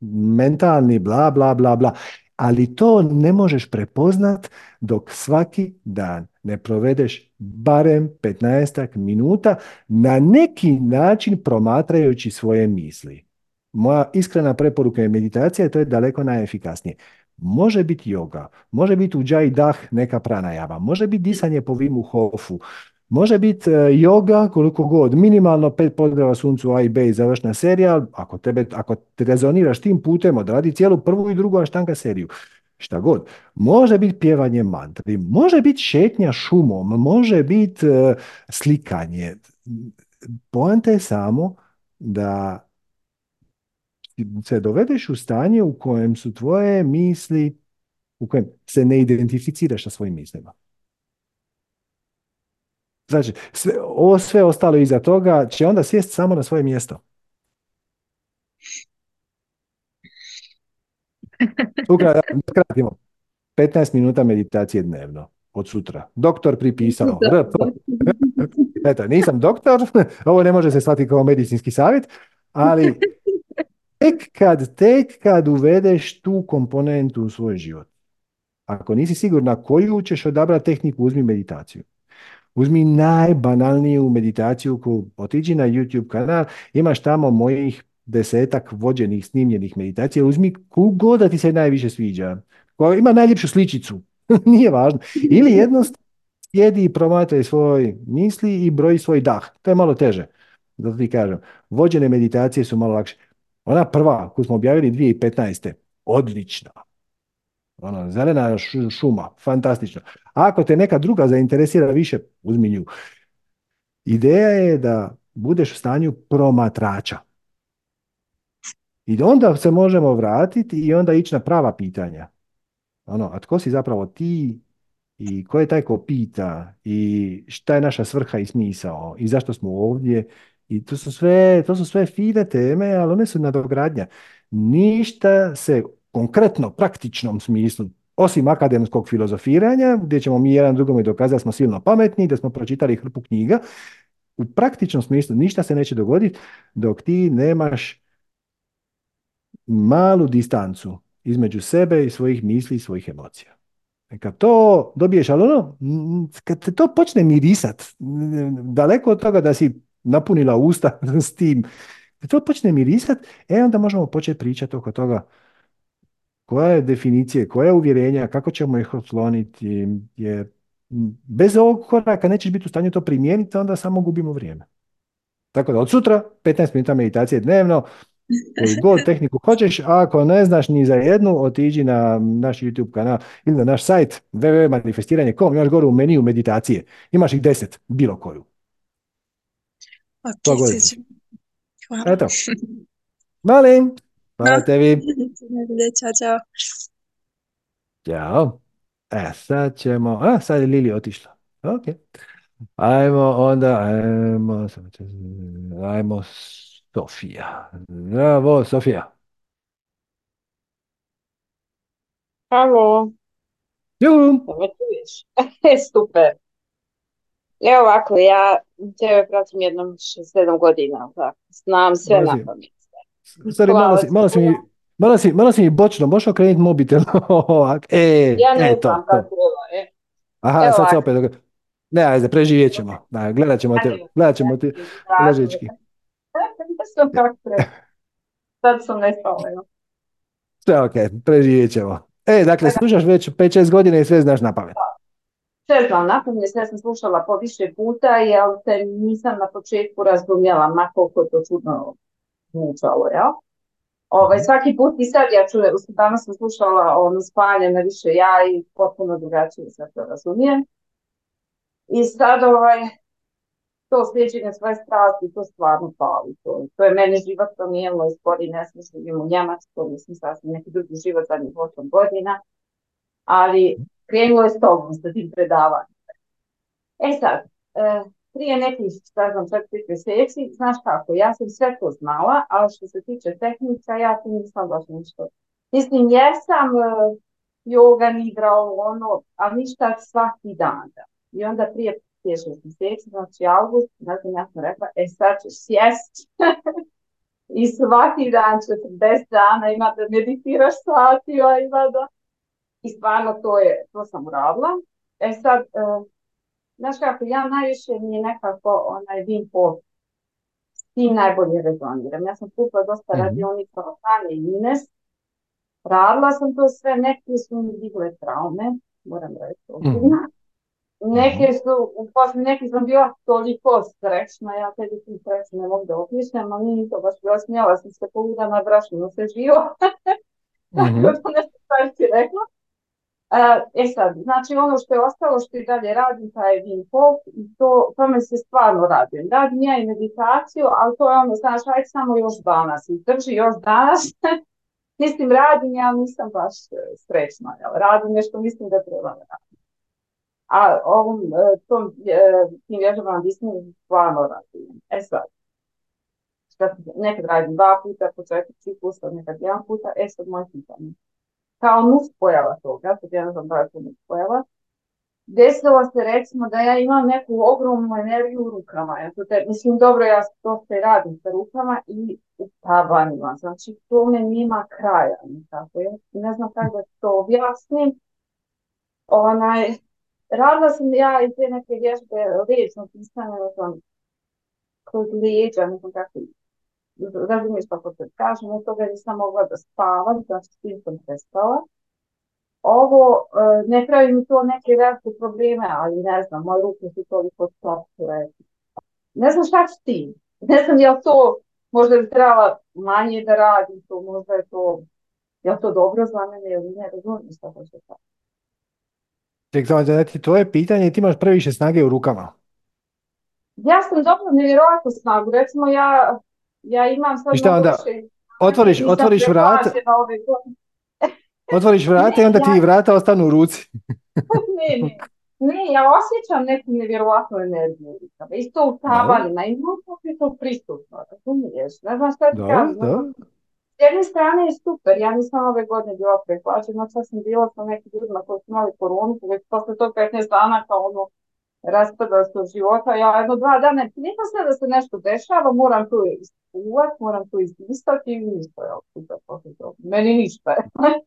mentalni bla, bla, bla, bla. Ali to ne možeš prepoznat dok svaki dan ne provedeš barem 15 minuta na neki način promatrajući svoje misli. Moja iskrena preporuka je meditacija, to je daleko najefikasnije. Može biti yoga, može biti uđaj dah neka pranajava, može biti disanje po Vimu Hofu, Može biti yoga koliko god, minimalno pet pozdrava suncu A i B i završna serija, ako, tebe, ako te rezoniraš tim putem, odradi cijelu prvu i drugu aštanka seriju. Šta god. Može biti pjevanje mantri, može biti šetnja šumom, može biti uh, slikanje. Poanta je samo da se dovedeš u stanje u kojem su tvoje misli, u kojem se ne identificiraš sa svojim mislima. Znači, sve, ovo sve ostalo iza toga će onda sjesti samo na svoje mjesto. Ukratimo. 15 minuta meditacije dnevno od sutra. Doktor pripisao. RP. Eto, nisam doktor, ovo ne može se shvatiti kao medicinski savjet, ali tek kad, tek kad uvedeš tu komponentu u svoj život, ako nisi sigurna koju ćeš odabrati tehniku, uzmi meditaciju. Uzmi najbanalniju meditaciju koju otiđi na YouTube kanal, imaš tamo mojih desetak vođenih, snimljenih meditacija, uzmi god da ti se najviše sviđa, koja ima najljepšu sličicu, nije važno. Ili jednostavno sjedi i promatraj svoj misli i broji svoj dah. To je malo teže. Zato ti kažem, vođene meditacije su malo lakše. Ona prva koju smo objavili 2015. odlična. Ono, zelena šuma, fantastično. A ako te neka druga zainteresira više, uzmi nju. Ideja je da budeš u stanju promatrača. I onda se možemo vratiti i onda ići na prava pitanja. Ono, a tko si zapravo ti i ko je taj ko pita i šta je naša svrha i smisao i zašto smo ovdje i to su sve, to su sve fine teme, ali one su nadogradnja. Ništa se konkretno, praktičnom smislu, osim akademskog filozofiranja, gdje ćemo mi jedan drugome dokazati da smo silno pametni, da smo pročitali hrpu knjiga, u praktičnom smislu ništa se neće dogoditi dok ti nemaš malu distancu između sebe i svojih misli i svojih emocija. Kad to dobiješ, ali ono, kad te to počne mirisat, daleko od toga da si napunila usta s tim, kad to počne mirisat, e onda možemo početi pričati oko toga koja je definicija, koja je uvjerenja, kako ćemo ih otkloniti, jer bez ovog koraka nećeš biti u stanju to primijeniti, onda samo gubimo vrijeme. Tako da od sutra 15 minuta meditacije dnevno, koju god tehniku hoćeš, a ako ne znaš ni za jednu, otiđi na naš YouTube kanal ili na naš sajt www.manifestiranje.com, imaš gore u meniju meditacije. Imaš ih deset, bilo koju. Okay, Hvala. Eto. Malim. Hvala tebi. Ćao, čao. Ćao. E, sad ćemo... A, sad je Lili otišla. Ok. Ajmo onda, ajmo, ajmo Sofija. Zdravo, Sofija. Halo, Juhu. me čuješ? Super. Evo ovako, ja tebe pratim jednom 6-7 godina, tako. Znam sve na pamet. Sorry, malo si, malo si mi, malo si, malo si mi bočno, možeš okrenuti mobitel ovak. E, Ja ne e, to, znam to. e. Aha, Evo sad se opet. Ne, ajde, preživjet ćemo. Da, gledat ćemo te, gledat ćemo te ležički. Sad sam nestala, evo. Sve ok, preživjet ćemo. E, dakle, slušaš već 5-6 godina i sve znaš na pamet. Sve znam napamet, sve sam slušala po više puta, jer te nisam na početku razumjela, ma koliko je to čudno zvučalo, jel? Ovaj, Mhm. svaki put i sad ja čujem, danas sam slušala ono spajanje na više ja i potpuno drugačije sad to razumijem. I sad ovaj, to slijeđenje svoje strasti, to stvarno pali. To, to je meni život promijenilo iz godine, ja sam živim u Njemačkoj, mislim sasvim neki drugi život zadnjih 8 godina, ali krenulo je s tobom, sa tim predavanjem. E sad, e, prije nekih, šta znam, pet mjeseci, znaš kako, ja sam sve to znala, ali što se tiče tehnika, ja tu nisam baš ništa. Mislim, jesam e, yoga igrao ono, a ništa svaki dan. da. I onda prije prije šest mjeseci, znači august, ne znam, ja sam rekla, e sad ćeš sjest i svaki dan 40 dana ima da meditiraš satima, ima da... I stvarno to je, to sam uradila. E sad, e, Znaš kako, ja najviše mi je nekako onaj Wim Hof s tim najbolje rezoniram. Ja sam kupila dosta Mhm. radionica od i Ines. Radila sam to sve, neke su mi digle traume, moram reći ozbiljno. Neke su, poslije neki sam bila toliko srećna, ja tebi ti srećna ne mogu da opišem, ali nije to baš bila smjela sam se poluda na brašinu se živo. Mhm. Tako da nešto šta ti rekla. E sad, znači ono što je ostalo što i dalje radim, taj je Wim Hof i to, tome se stvarno radim. Radim ja i meditaciju, ali to je ono, znaš, ajde samo još danas i još danas. mislim, radim ja, nisam baš e, srećna, jel? radim nešto, mislim da treba da radim. A ovom, e, tom, e, tim vježbama Disney stvarno radim. E sad, nekad radim dva puta, po četiri ciklusa, nekad jedan puta, e sad moje pitanje kao nuspojava toga, sad da je to nuspojava, desilo se recimo da ja imam neku ogromnu energiju u rukama. Ja to mislim, dobro, ja to se radim sa rukama i u tabanima. Znači, tome nema kraja. Nikako. Ja ne znam kako da to objasnim. Onaj, radila sam ja i te neke vježbe liječno pisanje, ne znam, kroz lijeđa, ne znam kako razumiješ kako se kažem, od toga nisam mogla da spavam, znači s tim sam prestala. Ovo, e, ne pravi mi to neke velike probleme, ali ne znam, moje ruke su toliko tople. Ne znam šta ću ti. Ne znam je li to, možda bi trebala manje da radim to, možda je to Je li to dobro za mene ili ne? Razumijem što hoće Tek samo znači, tvoje pitanje, ti imaš previše snage u rukama. Ja sam dobila nevjerojatnu snagu. Recimo ja, ja imam sad I šta onda? Otvoriš, otvoriš vrata, otvoriš vrata i onda ti ja- vrata ostanu u ruci. Ne, ne. Ne, ja osjećam neku nevjerojatnu energiju. u rukama. Isto u tavanima i mnogo je to prisutno, razumiješ? Ne znam šta ti kažem. dobro. S jedne strane je super, ja nisam ove godine bila prehlađena, sad sam bila sa nekim ljudima koji su imali koronu, već posle tog 15 dana kao ono, raspada se od života, ja jedno dva dana, nisam sve da se nešto dešava, moram tu iskuvat, moram tu izdistati i ništa, toga. Meni ništa.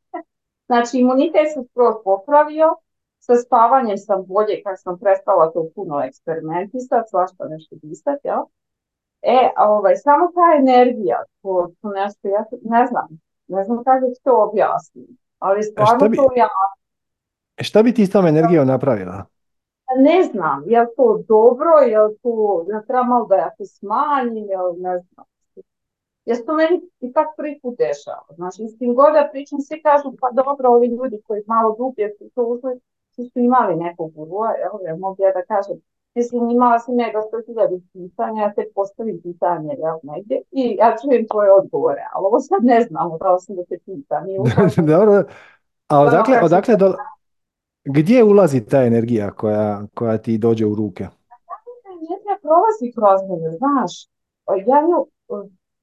Znači, imunitet se skroz popravio, sa spavanjem sam bolje, kad sam prestala to puno eksperimentisati, svašta nešto disati, jel? E, a ovaj, samo ta energija, to, to nešto, ja ne znam, ne znam kako ti to objasniti, ali stvarno šta bi- to ja E, Šta bi ti s tom energijom napravila? Ne znam, je li to dobro, je li to, ja treba malo da ja to smanjim, je li ne znam. Jer se to meni i tak prvi put dešava. Znači, s tim god da pričam, svi kažu, pa dobro, ovi ljudi koji malo dublje su to ušli, svi su imali nekog gurua, evo, ja mogu ja da kažem, mislim, imala sam ja dosta hiljadu pitanja, ja te postavim pitanje, jel, negdje, i ja čujem tvoje odgovore, ali ovo sad ne znam, da sam da te pitam. Dobro. A odakle, kako se odakle do... Gdje ulazi ta energija koja, koja ti dođe u ruke? energija prolazi kroz mene, znaš. Ja nju,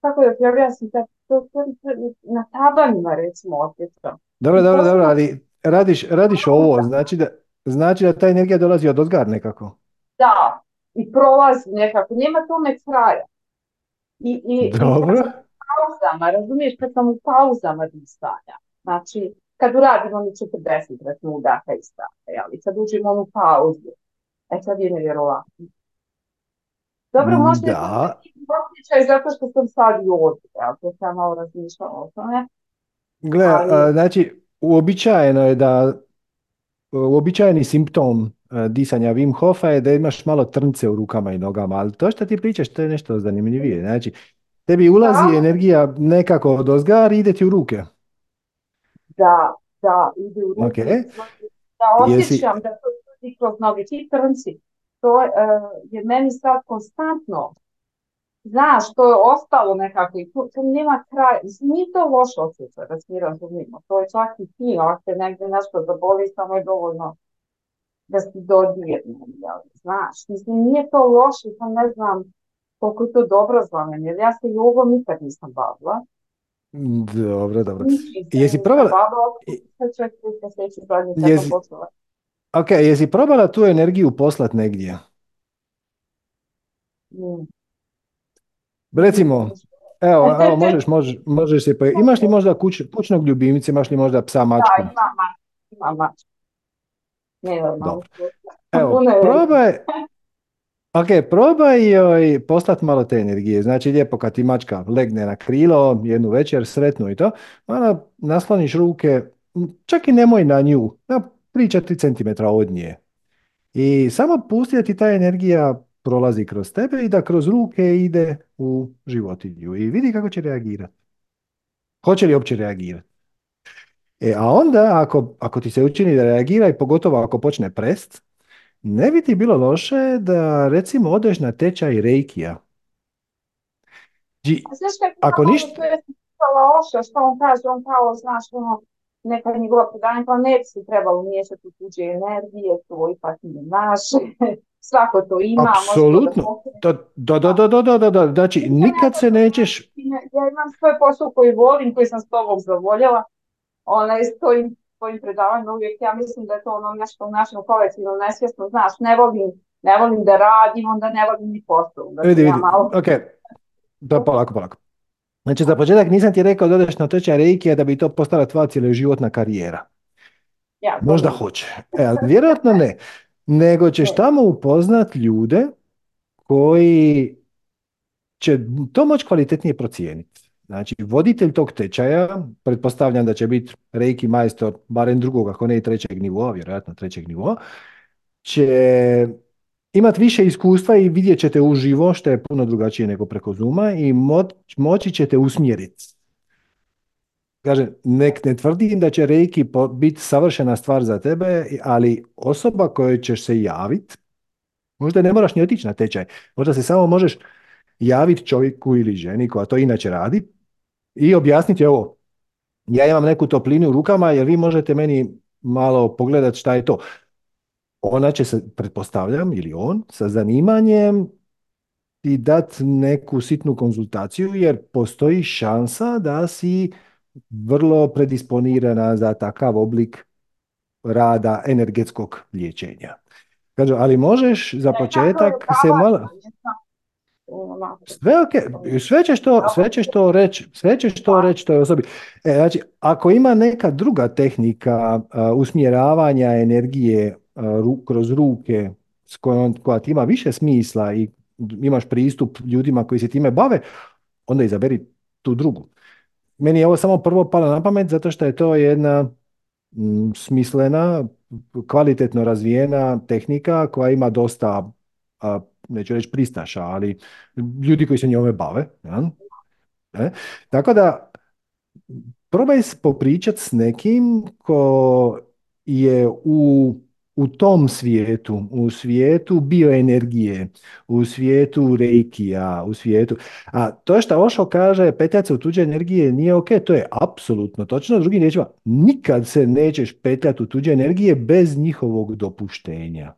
kako da ti objasnim, kad to, to, to- na tabanima recimo osjećam. Dobro, I dobro, dobro, ali radiš, radiš ovo, znači da, znači da ta energija dolazi od ozgar nekako. Da, i prolazi nekako, nema tome kraja. I, i, i kad Dobro. sam u pauzama, razumiješ, kad sam u pauzama disanja, znači, kad uradimo mi 40 recimo udaha i staha, jel, i kad uđemo u onu pauzu, e sad je nevjerovatno. Dobro, Mm, možda je da. osjećaj zato što sam sad i ovdje, jel, to sam malo razmišljala o tome. Gle, Ali- a, znači, uobičajeno je da, uobičajeni simptom a, disanja Wim Hofa je da imaš malo trnce u rukama i nogama, ali to što ti pričaš, to je nešto zanimljivije. Znači, tebi ulazi Da. energija nekako od ozgar i ide ti u ruke. Da, da, ide u ruke. Ok. Da Jesi- osjećam da to ide kroz noge. Ti trnci, to eh, je meni sad konstantno. Znaš, to je ostalo nekako i to, to nema kraja. Mislim, nije to loše osjećaj, da se mi razumijemo. To je čak i fino, ako te negdje nešto zaboli, samo je dovoljno da se dodirne, znaš. Mislim, nije to loše, sam ne znam koliko je to dobro za mene, jer ja se jogom nikad nisam bavila. Dobro, dobro. Jesi probala- Jesi-. Ok, jesi probala tu energiju poslat negdje? Mm. Recimo, evo, evo možeš, možeš, možeš se, poja- imaš li možda kuć, kućnog ljubimca, imaš li možda psa, Da, mačku? imam mač, imam mač. Ne, normalno. Dobro. Evo, probaj, ok, probaj joj poslat malo te energije. Znači, lijepo kad ti mačka legne na krilo, jednu večer, sretnu i to, onda nasloniš ruke, čak i nemoj na nju, na 3-4 cm od nje. I samo pusti da ti ta energija prolazi kroz tebe i da kroz ruke ide u životinju i vidi kako će reagirati. Hoće li uopće reagirati? E, a onda, ako, ako ti se učini da reagira i pogotovo ako počne prest, ne bi ti bilo loše da recimo odeš na tečaj reikija. Dži- A znaš kako Ako ništa- to je Oša, što on kaže, on kao, znaš, ono, neka njegova predanja, pa ne bi se trebalo miješati u tuđe energije, to ipak nije naše, svako to ima, može to da Apsolutno. pokrene. Da, da, da, da, da, da, da, da. Znači, nikad se nećeš, Ja imam svoj posao koji volim, koji sam s tobom zavoljela, onaj, stojim svojim predavanjima uvijek, ja mislim da je to ono nešto u našem kolektivnom nesvjesno, znaš, ne volim, ne volim da radim, onda ne volim ni posao, da vidi, sam ja vidi, malo, ok, da, polako, polako. Znači, za početak nisam ti rekao da odeš na tečaj reikija da bi to postala tvoja cjeloživotna karijera. ja, Možda hoće, e, ali vjerojatno ne. Nego ćeš tamo upoznat ljude koji će to moći kvalitetnije procijeniti. Znači, voditelj tog tečaja, pretpostavljam da će biti reiki majstor, barem drugog, ako ne i trećeg nivoa, vjerojatno trećeg nivoa, će imati više iskustva i vidjet ćete uživo, što je puno drugačije nego preko Zuma i mo- moći ćete usmjeriti. kažem, nek ne tvrdim da će reiki biti savršena stvar za tebe, ali osoba kojoj ćeš se javiti, možda ne moraš ni otići na tečaj, možda se samo možeš javiti čovjeku ili ženi koja to inače radi i objasniti ovo, ja imam neku toplinu u rukama jer vi možete meni malo pogledati šta je to. Ona će se, pretpostavljam, ili on, sa zanimanjem ti dati neku sitnu konzultaciju jer postoji šansa da si vrlo predisponirana za takav oblik rada energetskog liječenja. Kažu, ali možeš za početak se malo... Sve ok, sve ćeš to, sve ćeš to reći, sve ćeš to reći toj osobi. E, znači, ako ima neka druga tehnika usmjeravanja energije kroz ruke s kojom, koja ti ima više smisla i imaš pristup ljudima koji se time bave, onda izaberi tu drugu. Meni je ovo samo prvo palo na pamet zato što je to jedna smislena, kvalitetno razvijena tehnika koja ima dosta neću reći pristaša, ali ljudi koji se njome bave. Ja? E? Tako da probaj popričat s nekim ko je u, u tom svijetu, u svijetu bioenergije, u svijetu reikija, u svijetu... A to što Ošo kaže, petljati se u tuđe energije nije ok, to je apsolutno točno. Drugim riječima, nikad se nećeš petljati u tuđe energije bez njihovog dopuštenja.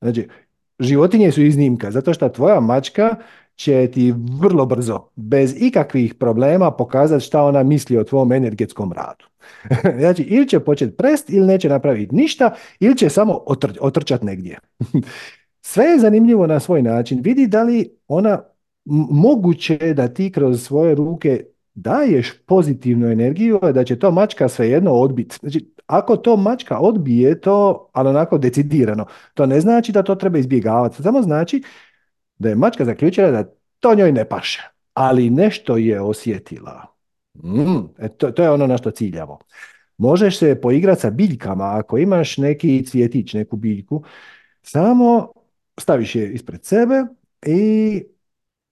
Znači, životinje su iznimka, zato što tvoja mačka će ti vrlo brzo, bez ikakvih problema, pokazati šta ona misli o tvom energetskom radu. znači, ili će početi prest, ili neće napraviti ništa, ili će samo otr- otrčati negdje. Sve je zanimljivo na svoj način. Vidi da li ona moguće da ti kroz svoje ruke daješ pozitivnu energiju, da će to mačka svejedno odbiti. Znači, ako to mačka odbije to, ali onako decidirano, to ne znači da to treba izbjegavati. Samo znači da je mačka zaključila da to njoj ne paše, ali nešto je osjetila. Mm, e, to, to je ono na što ciljamo. Možeš se poigrati sa biljkama, ako imaš neki cvjetić, neku biljku, samo staviš je ispred sebe i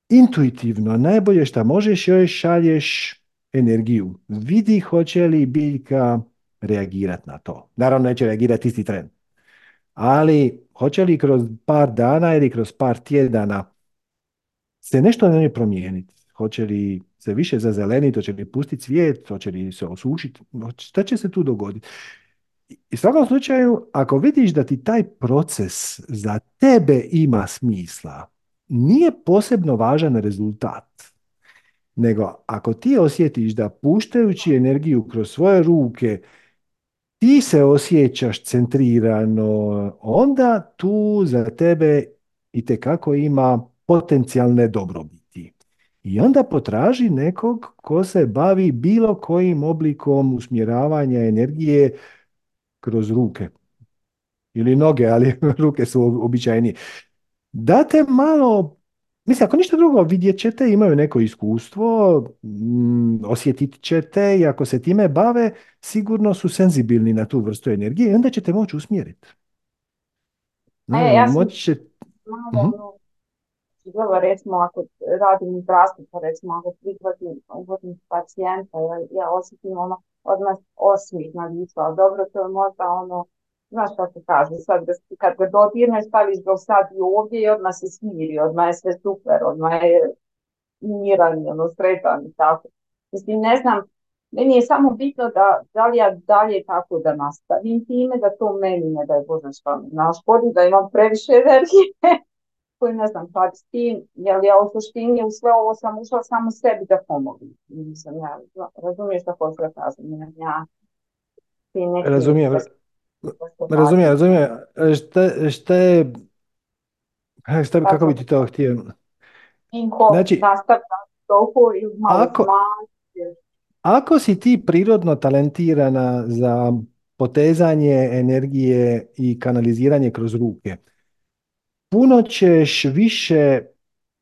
intuitivno, najbolje što možeš joj šalješ energiju. Vidi hoće li biljka reagirati na to. Naravno neće reagirati isti tren. Ali hoće li kroz par dana ili kroz par tjedana se nešto na njoj promijeniti? Hoće li se više zazeleniti, hoće li pustiti cvijet, hoće li se osušiti? Šta će se tu dogoditi? I svakom slučaju, ako vidiš da ti taj proces za tebe ima smisla, nije posebno važan rezultat. Nego ako ti osjetiš da puštajući energiju kroz svoje ruke ti se osjećaš centrirano, onda tu za tebe i kako ima potencijalne dobrobiti. I onda potraži nekog ko se bavi bilo kojim oblikom usmjeravanja energije kroz ruke. Ili noge, ali ruke su običajnije. Date malo Mislim, ako ništa drugo, vidjet ćete, imaju neko iskustvo, mm, osjetit ćete i ako se time bave, sigurno su senzibilni na tu vrstu energije i onda ćete moći usmjeriti. No, e, ja moći će... malo, uh recimo, ako radim zdravstvu, pa recimo, ako prihvatim, pacijenta, ja, ja osjetim ono, odmah osmih na licu, ali dobro, to je možda ono, Znaš se kaže, sad kad ga dodirneš, staviš ga sad i ovdje i odmah se smiri, odmah je sve super, odmah je miran, ono, sretan i tako. Mislim, ne znam, meni je samo bitno da, da li ja dalje tako da nastavim time, da to meni ne da je Bože mi naškodi, da imam previše energije koju ne znam pa s tim, jer ja u suštini u sve ovo sam ušla samo sebi da pomogim. Mislim, ja razumiješ što hoću da kažem, ja Razumijem, Razumijem, razumijem. Šta, šta je... Šta bi, kako bi ti to htio? Znači, ako, ako si ti prirodno talentirana za potezanje energije i kanaliziranje kroz ruke, puno ćeš više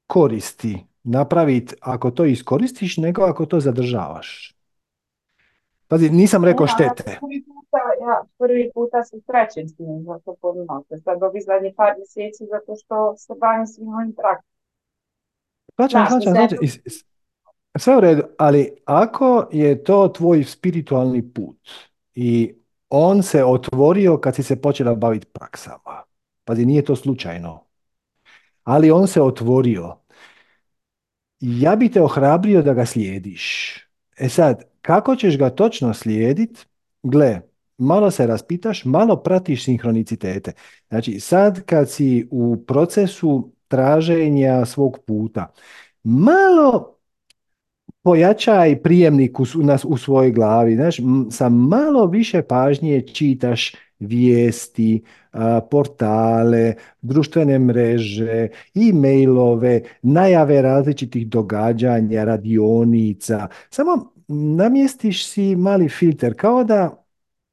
koristi napraviti ako to iskoristiš nego ako to zadržavaš. Pazi, nisam rekao štete ja prvi puta se srećem s njim za to podnote. Sad ovih zadnjih par mjeseci zato što se bavim svim mojim praktikama. Plaćam, plaćam, plaćam. Sve u redu, ali ako je to tvoj spiritualni put i on se otvorio kad si se počela baviti praksama, pazi, nije to slučajno, ali on se otvorio, ja bi te ohrabrio da ga slijediš. E sad, kako ćeš ga točno slijedit? Gle, malo se raspitaš, malo pratiš sinhronicitete. Znači, sad kad si u procesu traženja svog puta, malo pojačaj prijemnik u, u svojoj glavi. Znaš, sa malo više pažnje čitaš vijesti, portale, društvene mreže, e-mailove, najave različitih događanja, radionica. Samo namjestiš si mali filter, kao da,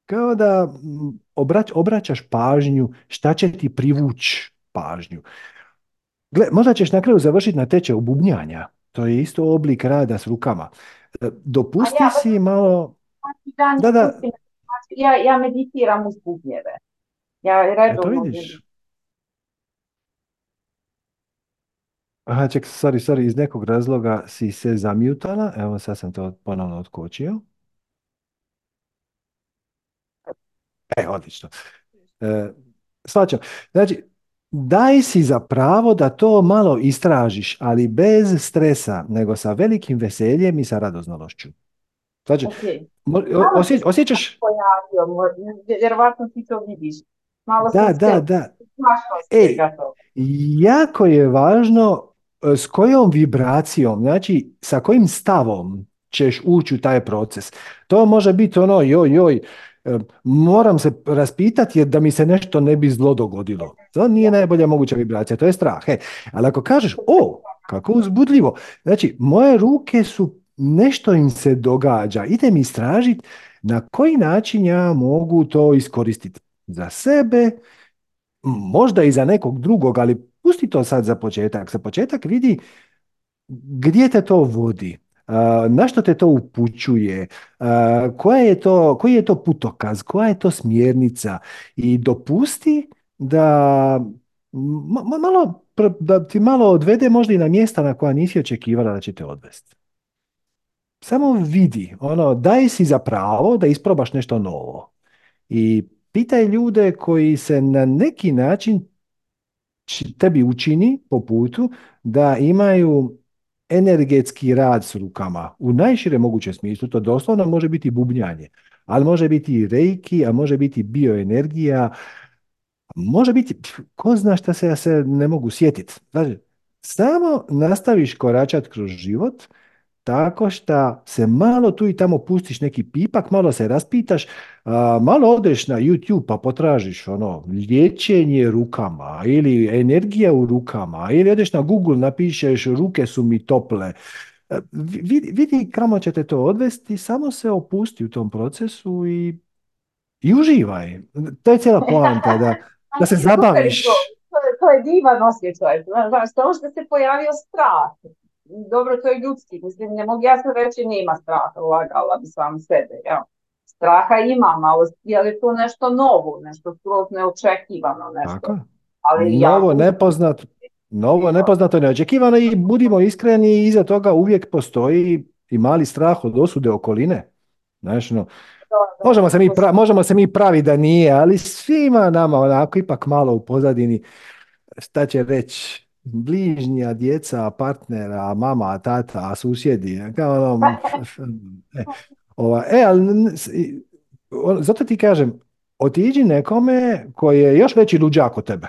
kao da obrać, obraćaš pažnju šta će ti privući pažnju. Gle, možda ćeš na kraju završiti na tečaju bubnjanja. To je isto oblik rada s rukama. E, dopusti ja, si malo... Da, da. Ja, ja meditiram uz bubnjeve. Ja redovno... vidiš? Aha, ček, sorry, sorry, iz nekog razloga si se zamutala. Evo, sad sam to ponovno otkočio. E, odlično. E, svačam. Znači, Daj si za pravo da to malo istražiš, ali bez stresa, nego sa velikim veseljem i sa radoznalošću. Znači, okay. osjećaš... vjerovatno ti to vidiš. Malo da, da, da. E, jako je važno e, s kojom vibracijom, znači sa kojim stavom ćeš ući u taj proces. To može biti ono, joj, joj, moram se raspitati jer da mi se nešto ne bi zlo dogodilo. To nije najbolja moguća vibracija, to je strah. He. Ali ako kažeš, o, kako uzbudljivo, znači moje ruke su, nešto im se događa, idem istražiti na koji način ja mogu to iskoristiti za sebe, možda i za nekog drugog, ali pusti to sad za početak. Za početak vidi gdje te to vodi. Na što te to upućuje? Koja je to, koji je to putokaz? Koja je to smjernica? I dopusti da malo da ti malo odvede možda i na mjesta na koja nisi očekivala da će te odvesti. Samo vidi, ono, daj si za pravo da isprobaš nešto novo. I pitaj ljude koji se na neki način tebi učini po putu da imaju energetski rad s rukama u najširem mogućem smislu, to doslovno može biti bubnjanje, ali može biti i reiki, a može biti bioenergija, može biti, ko zna šta se ja se ne mogu sjetiti. Znači, samo nastaviš koračat kroz život, tako što se malo tu i tamo pustiš neki pipak, malo se raspitaš, malo odeš na YouTube pa potražiš ono liječenje rukama ili energija u rukama ili odeš na Google napišeš ruke su mi tople. Vidi, vidi kamo će te to odvesti, samo se opusti u tom procesu i, i uživaj. To je cijela poanta, da, da se zabaviš. To je, to je divan osjećaj. Znaš, to što se pojavio strah dobro, to je ljudski, mislim, ne mogu ja sad reći nema straha, lagala bi sam sebe, ja. Straha imam, ali je li to nešto novo, nešto skroz neočekivano, nešto. Tako. Ali novo, ja, nepoznat, novo, nepoznato, neočekivano i budimo iskreni, iza toga uvijek postoji i mali strah od osude okoline. Znaš, no, možemo, se mi pra, možemo se mi pravi da nije, ali svima nama onako ipak malo u pozadini šta će reći bližnja, djeca, partnera, mama, tata, susjedi, kao ono, e, ova, e, ali, zato ti kažem, otiđi nekome koji je još veći luđak od tebe.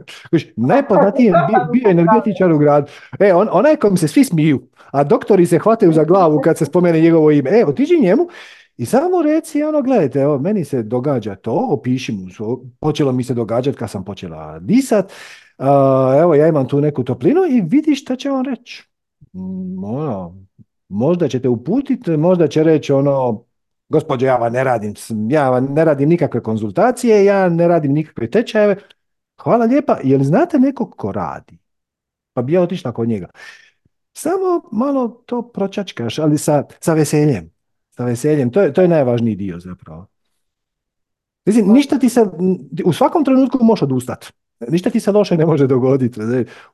Najpoznatiji je bio energetičar u gradu. E, on, onaj kom se svi smiju, a doktori se hvataju za glavu kad se spomene njegovo ime. E, otiđi njemu i samo reci, ono, gledajte, evo, meni se događa to, opiši mu, počelo mi se događati kad sam počela disat, evo ja imam tu neku toplinu i vidi šta će on reći. Mm, ono, možda ćete uputiti, možda će reći ono, gospođo ja vam ne radim, ja vam ne radim nikakve konzultacije, ja ne radim nikakve tečajeve. Hvala lijepa, jel znate nekog ko radi? Pa bi ja otišla kod njega. Samo malo to pročačkaš, ali sa, sa veseljem. Sa veseljem, to je, to je najvažniji dio zapravo. Mislim, ništa ti se, u svakom trenutku možeš odustati. Ništa ti se loše ne može dogoditi.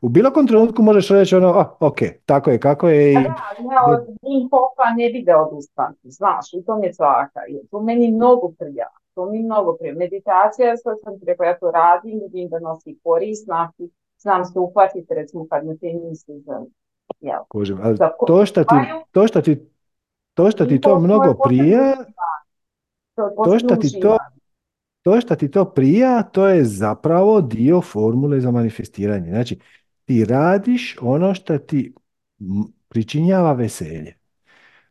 U bilo kom trenutku možeš reći ono, a, ok, tako je kako je. I... Da, ja od Hofa ne bi da odustanti, znaš, i to mi je svaka. To meni mnogo prija, to mi mnogo prija. Meditacija, sad sam ti rekla, ja to radim, vidim da nosi korist, znam se uhvatiti, recimo, kad me te misli za... Ja. Kožem, ali to što ti, to što ti, to što ti to mnogo prija, to što ti to to što ti to prija, to je zapravo dio formule za manifestiranje. Znači, ti radiš ono što ti pričinjava veselje.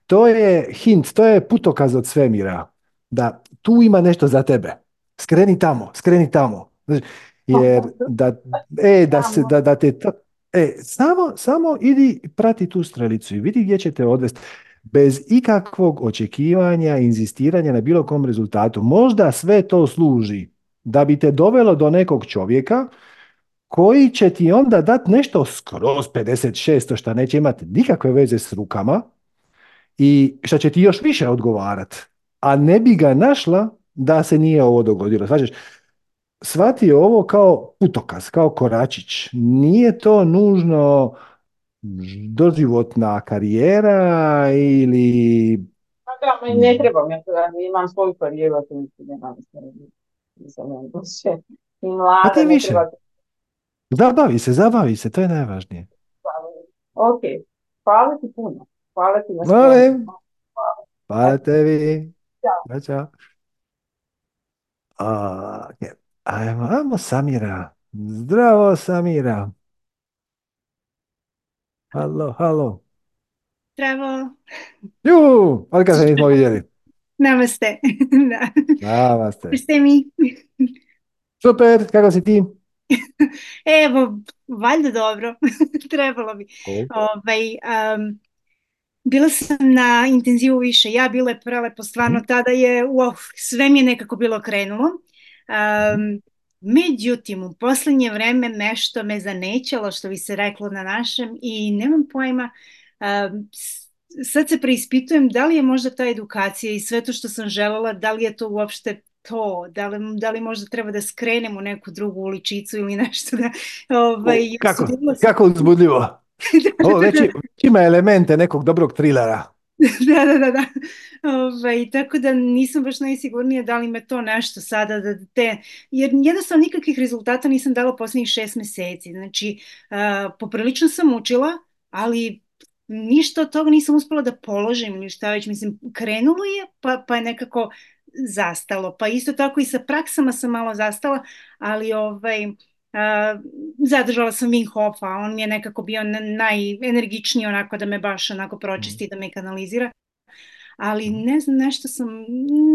To je hint, to je putokaz od svemira. Da tu ima nešto za tebe. Skreni tamo, skreni tamo. Jer da, e, da, se, da, da te e, samo, samo idi prati tu strelicu i vidi gdje će te odvesti bez ikakvog očekivanja, inzistiranja na bilo kom rezultatu. Možda sve to služi da bi te dovelo do nekog čovjeka koji će ti onda dati nešto skroz 56, što neće imati nikakve veze s rukama i što će ti još više odgovarat. A ne bi ga našla da se nije ovo dogodilo. Svađaš, shvati ovo kao putokaz, kao koračić. Nije to nužno doživotna karijera ili... Pa da, ne trebam, ja imam svoju karijeru, to nemam. I mlada, pa više. Treba... Zabavi se, zabavi se, to je najvažnije. Ok, hvala ti puno. Hvala ti na Molim. Hvala tebi. Ćao. Ćao. Okay. Ajmo, ajmo Samira. Zdravo Samira. Halo, halo. Zdravo. Ju, ali kad se nismo vidjeli. Namaste. da. Namaste. Ste mi? Super, kako si ti? Evo, valjda dobro. Trebalo bi. Ovaj, um, bila sam na intenzivu više. Ja bila je prelepo, stvarno mhm. tada je, wow, sve mi je nekako bilo krenulo. Um, Međutim, u posljednje vreme nešto me zanećalo, što bi se reklo na našem, i nemam pojma, sad se preispitujem da li je možda ta edukacija i sve to što sam željela, da li je to uopšte to, da li, da li možda treba da skrenem u neku drugu uličicu ili nešto da... Ovaj, kako, kako uzbudljivo. Ovo već, ima elemente nekog dobrog trilera. da, da, da, da. Ovaj, tako da nisam baš najsigurnija da li me to nešto sada da te, jer jednostavno nikakvih rezultata nisam dala posljednjih šest mjeseci. Znači, uh, poprilično sam učila, ali ništa od toga nisam uspjela da položim ili šta već, mislim, krenulo je, pa, pa je nekako zastalo. Pa isto tako i sa praksama sam malo zastala, ali ovaj, zadržala sam Wim Hofa, on mi je nekako bio najenergičniji onako da me baš onako pročisti, da me kanalizira. Ali ne znam, nešto sam,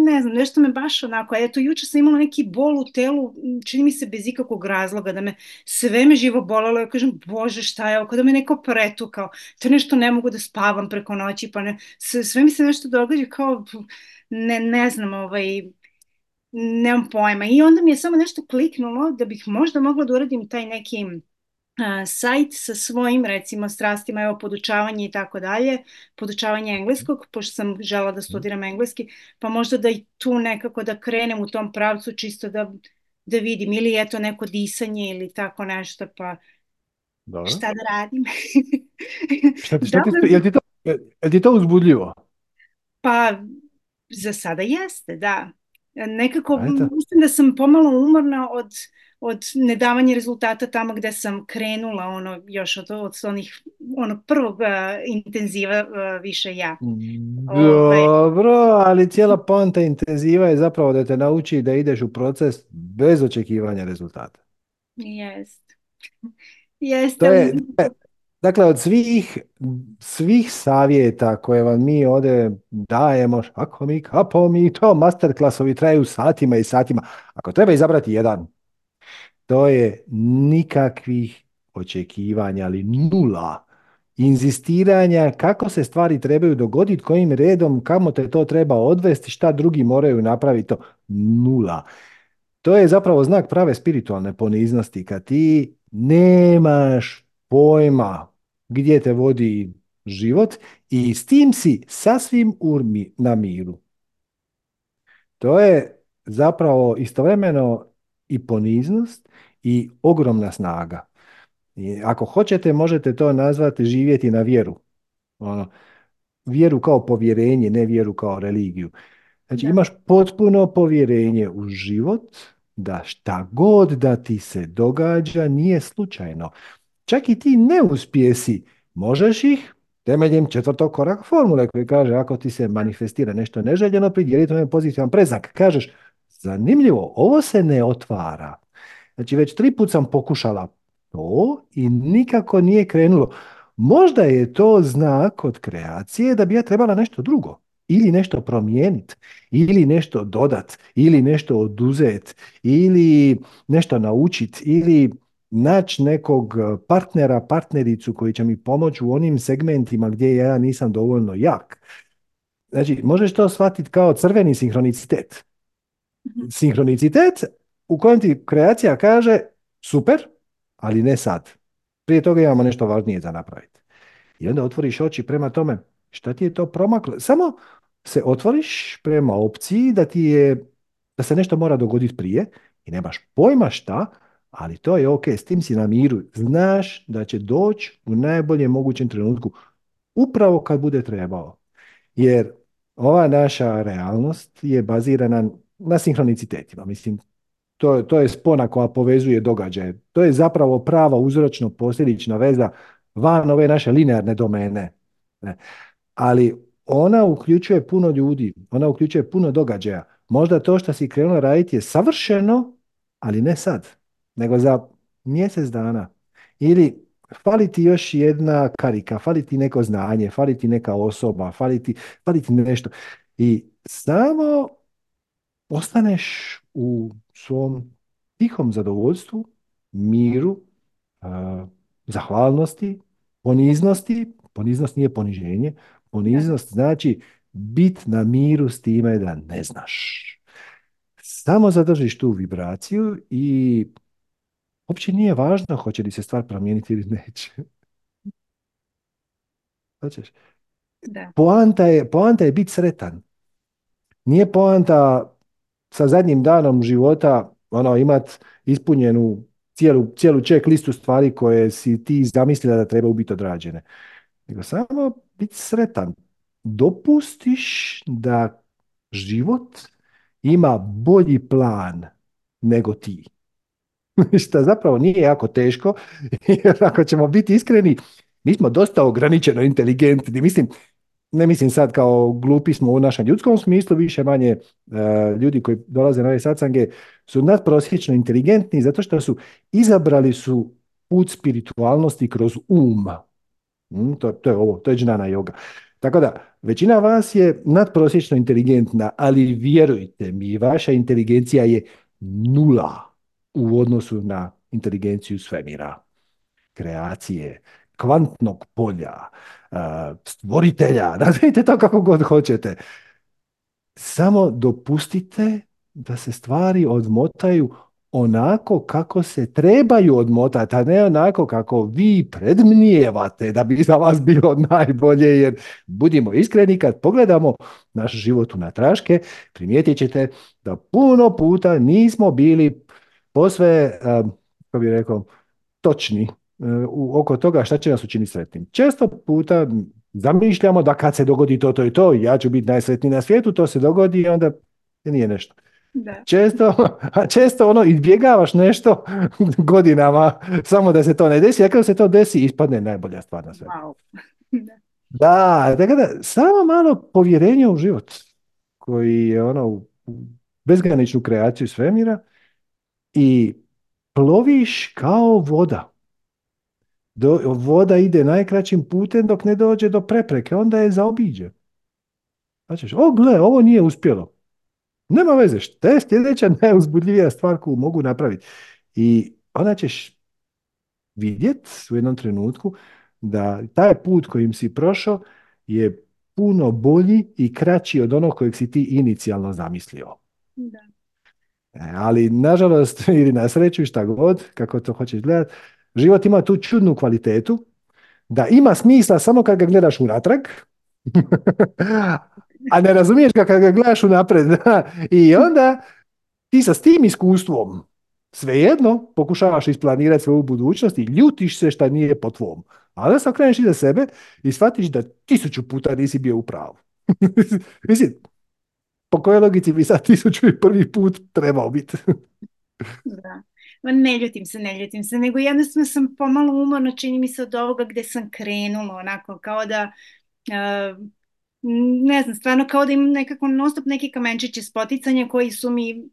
ne znam, nešto me baš onako, eto, jučer sam imala neki bol u telu, čini mi se bez ikakvog razloga, da me sve me živo bolelo, ja kažem, bože, šta je ovo, da me neko pretukao, to nešto ne mogu da spavam preko noći, pa ne, sve, sve mi se nešto događa kao, ne, ne znam, ovaj, nemam pojma. I onda mi je samo nešto kliknulo da bih možda mogla da uradim taj neki sajt sa svojim recimo strastima, evo podučavanje i tako dalje, podučavanje engleskog, pošto sam žela da studiram engleski, pa možda da i tu nekako da krenem u tom pravcu čisto da, da vidim ili je to neko disanje ili tako nešto, pa Dobro. šta da radim. šta, šta ti, je, ti to, je ti to uzbudljivo? Pa za sada jeste, da. Nekako mislim da sam pomalo umorna od, od nedavanja rezultata tamo gdje sam krenula ono još od, od onih ono prvog uh, intenziva uh, više ja. Ovaj. Dobro, ali cijela poanta intenziva je zapravo da te nauči da ideš u proces bez očekivanja rezultata. Jest. Jest. To je, Dakle, od svih, svih savjeta koje vam mi ovdje dajemo, ako mi, kapo mi, to masterklasovi traju satima i satima. Ako treba izabrati jedan, to je nikakvih očekivanja, ali nula inzistiranja kako se stvari trebaju dogoditi, kojim redom, kamo te to treba odvesti, šta drugi moraju napraviti, to nula. To je zapravo znak prave spiritualne poniznosti, kad ti nemaš pojma gdje te vodi život i s tim si sasvim urmi na miru. To je zapravo istovremeno i poniznost i ogromna snaga. I ako hoćete, možete to nazvati živjeti na vjeru. Ono, vjeru kao povjerenje, ne vjeru kao religiju. Znači Da. imaš potpuno povjerenje u život da šta god da ti se događa nije slučajno. Čak i ti neuspjesi, možeš ih temeljem četvrtog koraka formule koji kaže ako ti se manifestira nešto neželjeno, pridjeli tome pozitivan preznak. Kažeš, zanimljivo, ovo se ne otvara. Znači već tri put sam pokušala to i nikako nije krenulo. Možda je to znak od kreacije da bi ja trebala nešto drugo ili nešto promijeniti, ili nešto dodat, ili nešto oduzet, ili nešto naučiti, ili naći nekog partnera, partnericu koji će mi pomoći u onim segmentima gdje ja nisam dovoljno jak. Znači, možeš to shvatiti kao crveni sinhronicitet. Sinhronicitet u kojem ti kreacija kaže super, ali ne sad. Prije toga imamo nešto važnije za napraviti. I onda otvoriš oči prema tome šta ti je to promaklo. Samo se otvoriš prema opciji da ti je, da se nešto mora dogoditi prije i nemaš pojma šta, ali to je ok, s tim si na miru. Znaš da će doći u najboljem mogućem trenutku, upravo kad bude trebao. Jer ova naša realnost je bazirana na sinhronicitetima. Mislim, to, to je spona koja povezuje događaje. To je zapravo prava uzročno-posljedična veza van ove naše linearne domene. Ne. Ali ona uključuje puno ljudi, ona uključuje puno događaja. Možda to što si krenula raditi je savršeno, ali ne sad, nego za mjesec dana. Ili fali ti još jedna karika, fali ti neko znanje, fali ti neka osoba, fali ti, fali ti nešto. I samo ostaneš u svom tihom zadovoljstvu, miru, zahvalnosti, poniznosti. Poniznost nije poniženje. Poniznost znači bit na miru s time da ne znaš. Samo zadržiš tu vibraciju i uopće nije važno hoće li se stvar promijeniti ili neće. Hoćeš? Da. Poanta je, poanta je biti sretan. Nije poanta sa zadnjim danom života ono, imat ispunjenu cijelu, cijelu check listu stvari koje si ti zamislila da treba biti odrađene. Nego samo biti sretan. Dopustiš da život ima bolji plan nego ti. Što zapravo nije jako teško, jer ako ćemo biti iskreni, mi smo dosta ograničeno inteligentni. Mislim, ne mislim sad kao glupi smo u našem ljudskom smislu, više manje e, ljudi koji dolaze na ove satsange su nadprosječno inteligentni zato što su izabrali su put spiritualnosti kroz um. Mm, to, to je ovo, to je džnana yoga. Tako da, većina vas je nadprosječno inteligentna, ali vjerujte mi, vaša inteligencija je nula u odnosu na inteligenciju svemira, kreacije, kvantnog polja, stvoritelja, nazvite to kako god hoćete. Samo dopustite da se stvari odmotaju onako kako se trebaju odmotati, a ne onako kako vi predmnijevate da bi za vas bilo najbolje, jer budimo iskreni, kad pogledamo naš život u natraške, primijetit ćete da puno puta nismo bili posve, kako bih rekao, točni u, oko toga šta će nas učiniti sretnim. Često puta zamišljamo da kad se dogodi to, to i to, ja ću biti najsretniji na svijetu, to se dogodi i onda nije nešto. Da. Često, a često ono izbjegavaš nešto godinama samo da se to ne desi, a kad se to desi ispadne najbolja stvar na svijetu. Wow. Da. Da, tako da samo malo povjerenja u život koji je ono u bezgraničnu kreaciju svemira i ploviš kao voda. Do, voda ide najkraćim putem dok ne dođe do prepreke, onda je zaobiđe. Znači, o gle, ovo nije uspjelo. Nema veze, što je sljedeća najuzbudljivija stvar koju mogu napraviti. I onda ćeš vidjet u jednom trenutku da taj put kojim si prošao je puno bolji i kraći od onog kojeg si ti inicijalno zamislio. Da. E, ali nažalost ili na sreću šta god, kako to hoćeš gledati, život ima tu čudnu kvalitetu da ima smisla samo kad ga gledaš unatrag, a ne razumiješ ga kad ga gledaš unapred. I onda ti sa s tim iskustvom Svejedno, pokušavaš isplanirati svoju budućnost i ljutiš se šta nije po tvom. Ali se okreneš iza sebe i shvatiš da tisuću puta nisi bio u pravu. Mislim, po kojoj logici bi sad tisuću i prvi put trebao biti? da. Ma ne ljutim se, ne ljutim se, nego jednostavno sam pomalo umorna, čini mi se od ovoga gde sam krenula, onako kao da, uh, ne znam, stvarno kao da imam nekako non stop neki kamenčići spoticanja koji su mi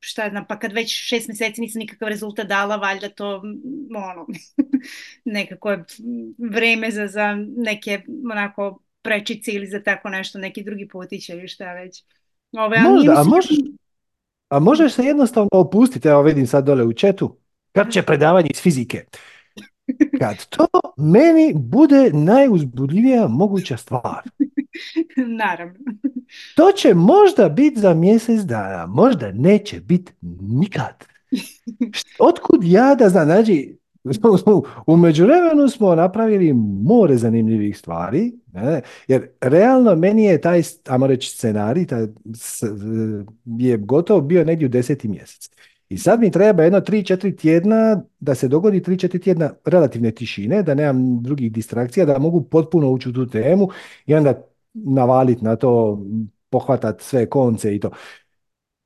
šta znam, pa kad već šest meseci nisam nikakav rezultat dala, valjda to ono, nekako je vreme za, za neke onako prečice ili za tako nešto, neki drugi putić ili šta već. Ove, Možda, a možeš, a možeš se jednostavno opustiti, evo vidim sad dole u četu, kad će predavanje iz fizike. Kad to meni bude najuzbudljivija moguća stvar. Naravno. To će možda biti za mjesec dana, možda neće biti nikad. Otkud ja da znam, znači, u međuvremenu smo napravili more zanimljivih stvari, ne? jer realno meni je taj, ajmo reći, scenarij taj, je gotovo bio negdje u deseti mjesec. I sad mi treba jedno 3-4 tjedna da se dogodi 3-4 tjedna relativne tišine, da nemam drugih distrakcija, da mogu potpuno ući u tu temu i onda navaliti na to, pohvatati sve konce i to.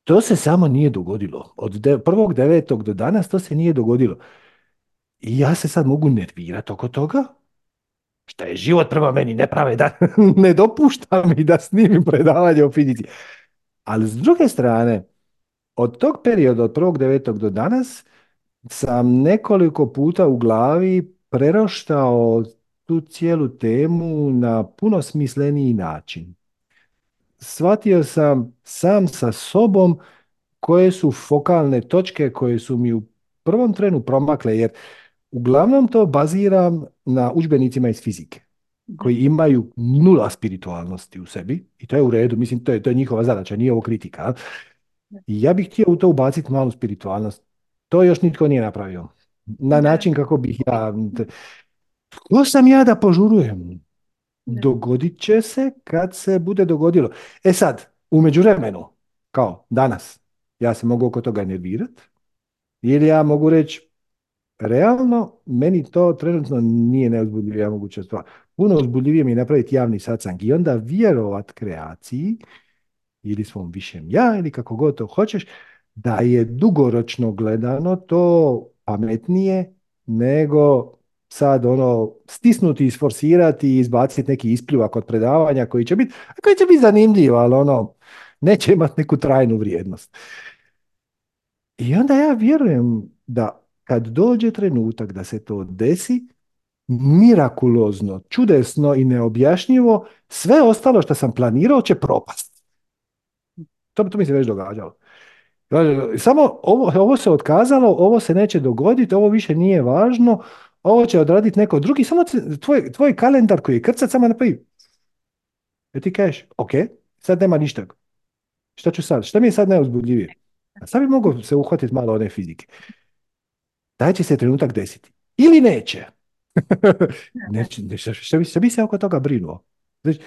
To se samo nije dogodilo. Od prvog devetog do danas to se nije dogodilo. I ja se sad mogu nervirati oko toga, šta je život prema meni nepravedan, ne dopušta mi da snimim predavanje o fizici. Ali s druge strane, od tog perioda, od prvog devetog do danas, sam nekoliko puta u glavi preroštao tu cijelu temu na puno smisleniji način. Shvatio sam sam sa sobom koje su fokalne točke koje su mi u prvom trenu promakle, jer uglavnom to baziram na udžbenicima iz fizike koji imaju nula spiritualnosti u sebi i to je u redu, mislim to je, to je njihova zadaća, nije ovo kritika. I ja bih htio u to ubaciti malu spiritualnost. To još nitko nije napravio. Na način kako bih ja... Ko sam ja da požurujem? Dogodit će se kad se bude dogodilo. E sad, u međuvremenu, kao danas, ja se mogu oko toga nervirati, ili ja mogu reći, realno, meni to trenutno nije neuzbudljivija moguća stvar. Puno uzbudljivije mi je napraviti javni satsang i onda vjerovat kreaciji ili svom višem ja ili kako god to hoćeš, da je dugoročno gledano to pametnije nego sad ono stisnuti, isforsirati i izbaciti neki ispljuvak od predavanja koji će biti, koji će biti zanimljiv, ali ono neće imati neku trajnu vrijednost. I onda ja vjerujem da kad dođe trenutak da se to desi, mirakulozno, čudesno i neobjašnjivo, sve ostalo što sam planirao će propast. To, to mi se već događalo. Samo ovo, ovo se otkazalo, ovo se neće dogoditi, ovo više nije važno, ovo će odraditi neko drugi, samo tvoj, tvoj kalendar koji je krcat samo napravi. I ti kažeš, ok, sad nema ništa. Šta ću sad? Šta mi je sad najuzbudljivije? A sad bi mogao se uhvatiti malo one fizike. Daj će se trenutak desiti. Ili neće. neće šta, bi, šta bi se oko toga brinuo? Znači,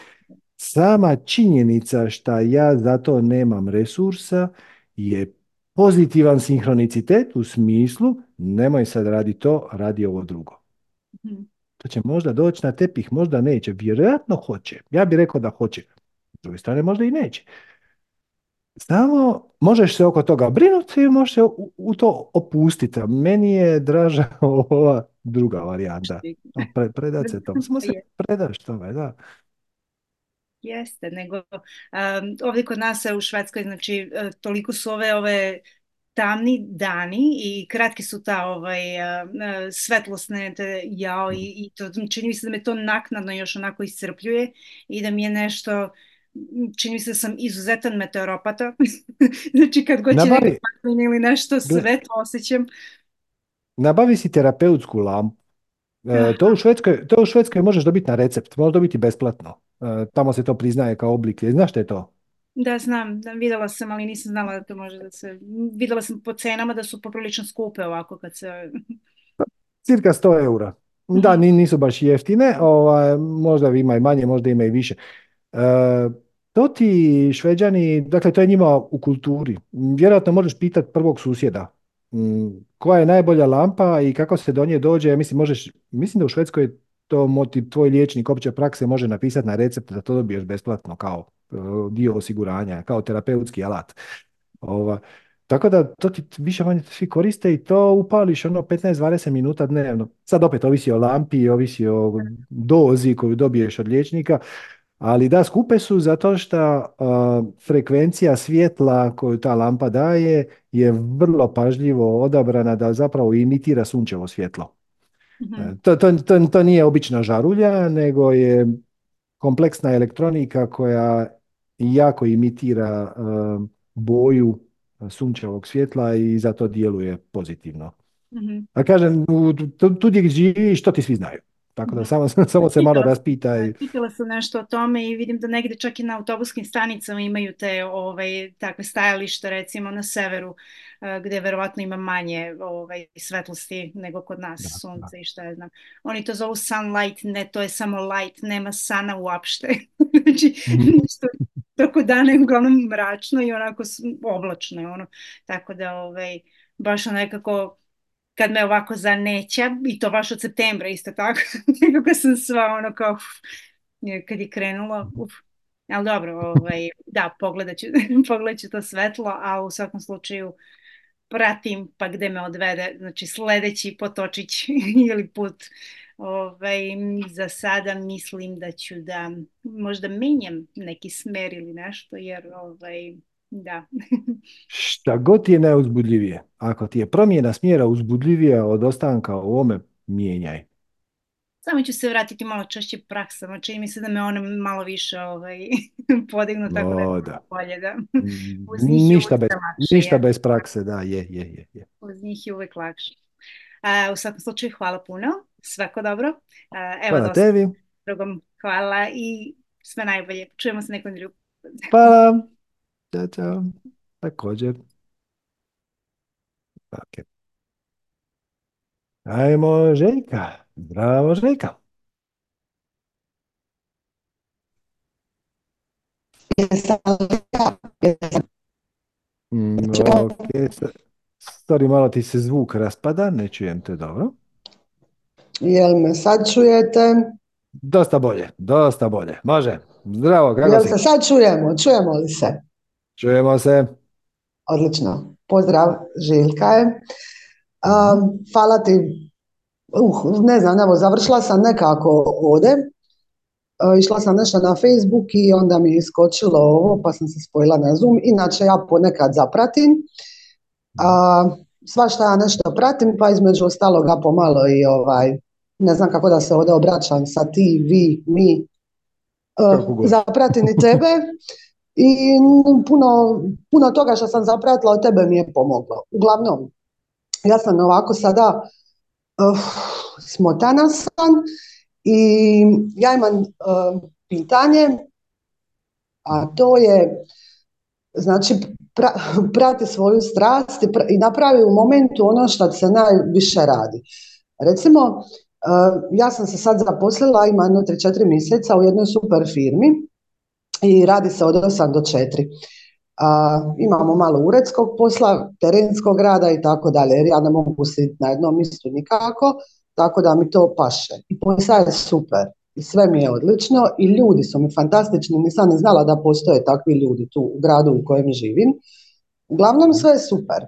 sama činjenica šta ja za to nemam resursa je pozitivan sinhronicitet u smislu nemoj sad radi to, radi ovo drugo. Mhm. To će možda doći na tepih, možda neće. Vjerojatno hoće. Ja bih rekao da hoće. S druge strane možda i neće. Samo možeš se oko toga brinuti i možeš se u, to opustiti. Meni je draža ova druga varijanta. Pre, predat se tomu. Samo se predaš tome, da. Jeste, nego um, ovdje kod nas u Švedskoj, znači e, toliko su ove, ove tamni dani i kratki su ta ovaj, uh, svetlosne te, jao i, i to čini mi se da me to naknadno još onako iscrpljuje i da mi je nešto čini mi se da sam izuzetan meteoropata znači kad god će Nabavi, ili nešto sve to osjećam nabavi si terapeutsku lampu e, to, u Švedskoj, to u Švedskoj možeš dobiti na recept, možeš dobiti besplatno. E, tamo se to priznaje kao oblik. Znaš što je to? Da, znam, da, vidjela sam, ali nisam znala da to može da se... Vidjela sam po cenama da su poprilično skupe ovako kad se... Cirka 100 eura. Da, nisu baš jeftine, ovaj, možda ima i manje, možda ima i više. E, to ti šveđani, dakle to je njima u kulturi. Vjerojatno možeš pitati prvog susjeda. koja je najbolja lampa i kako se do nje dođe, mislim, možeš, mislim da u Švedskoj to moti, tvoj liječnik opće prakse može napisati na recept da to dobiješ besplatno kao e, dio osiguranja, kao terapeutski alat. Ova, tako da to ti više manje svi koriste i to upališ ono 15-20 minuta dnevno. Sad opet ovisi o lampi, ovisi o dozi koju dobiješ od liječnika, ali da, skupe su zato što frekvencija svjetla koju ta lampa daje je vrlo pažljivo odabrana da zapravo imitira sunčevo svjetlo. mm To, to, to, to, nije obična žarulja, nego je kompleksna elektronika koja jako imitira boju sunčevog svjetla i zato djeluje pozitivno. mm A kažem, tu, tu gdje živiš, to ti svi znaju. Tako da samo, samo se malo raspita. I... Pitala sam nešto o tome i vidim da negdje čak i na autobuskim stanicama imaju te ovaj, takve stajalište recimo na severu eh, gdje verovatno ima manje ovaj, svetlosti nego kod nas da, sunce i šta je znam. Oni to zovu sunlight, ne, to je samo light, nema sana uopšte. znači, ništa, toko dana je uglavnom mračno i onako oblačno je ono. Tako da ovaj, baš nekako kad me ovako zaneća, i to baš od septembra isto tako, nekako sam sva ono kao, kad je krenulo, uf. ali dobro, ovaj, da, pogledat ću, pogledat ću to svetlo, a u svakom slučaju pratim pa gde me odvede, znači sledeći potočić ili put, ovaj, za sada mislim da ću da možda menjam neki smer ili nešto, jer ovaj, da. Šta god ti je najuzbudljivije. Ako ti je promjena smjera uzbudljivija od ostanka u ovome, mijenjaj. Samo ću se vratiti malo češće praksama. Čini mi se da me one malo više ovaj, podignu tako o, da. bolje. Da. Mm, ništa, bez, lakše, ništa bez prakse, da, je, je, je. je. Uz njih je uvijek lakše. A, u svakom slučaju hvala puno. Svako dobro. A, evo hvala tebi. Drugom hvala i sve najbolje. Čujemo se nekom drugom. Hvala. Ćao, čao. Također. Ok. Ajmo Željka. Zdravo Željka. Mm, ok, sorry, malo ti se zvuk raspada, ne čujem te dobro. Jel me sad čujete? Dosta bolje, dosta bolje. Može. Zdravo, kako Jel si? se sad čujemo? Čujemo li se? Čujemo se. Odlično. Pozdrav, Željka je. Um, hvala ti. Uh, ne znam, evo, završila sam nekako ovdje. Uh, išla sam nešto na Facebook i onda mi je iskočilo ovo, pa sam se spojila na Zoom. Inače, ja ponekad zapratim. Uh, svašta ja nešto pratim, pa između ostaloga pomalo i ovaj, ne znam kako da se ovdje obraćam sa ti, vi, mi. Uh, zapratim i tebe i puno, puno toga što sam zapratila od tebe mi je pomoglo. Uglavnom, ja sam ovako sada uh, smotana sam i ja imam uh, pitanje, a to je znači pra, prati svoju strast i, i napravi u momentu ono što se najviše radi. Recimo, uh, ja sam se sad zaposlila, ima jedno 3-4 mjeseca u jednoj super firmi i radi se od 8 do 4. A, imamo malo uredskog posla, terenskog rada i tako dalje, jer ja ne mogu sjediti na jednom mjestu nikako, tako da mi to paše. I posao je super i sve mi je odlično i ljudi su mi fantastični, nisam ni znala da postoje takvi ljudi tu u gradu u kojem živim. Uglavnom sve je super.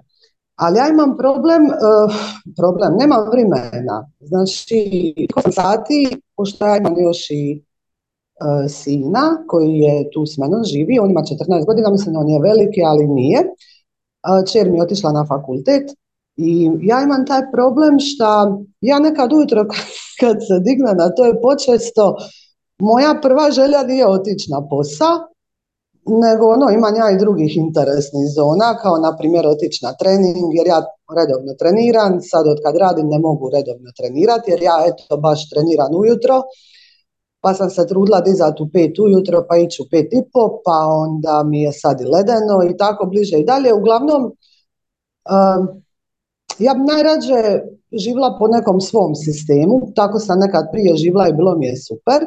Ali ja imam problem, uh, problem, nemam vremena. Znači, 8 sati, pošto ja imam još i sina koji je tu s menom živi, on ima 14 godina, mislim da on je veliki, ali nije. Čer mi je otišla na fakultet i ja imam taj problem što ja nekad ujutro kad se digne na to je počesto, moja prva želja nije otići na posao, nego ono, imam ja i drugih interesnih zona, kao na primjer otići na trening, jer ja redovno treniram, sad od kad radim ne mogu redovno trenirati, jer ja eto baš treniram ujutro, pa sam se trudila dizati u pet ujutro, pa ići u pet i po, pa onda mi je sad i ledeno i tako bliže i dalje. Uglavnom, ja bi najrađe živjela po nekom svom sistemu, tako sam nekad prije živjela i bilo mi je super,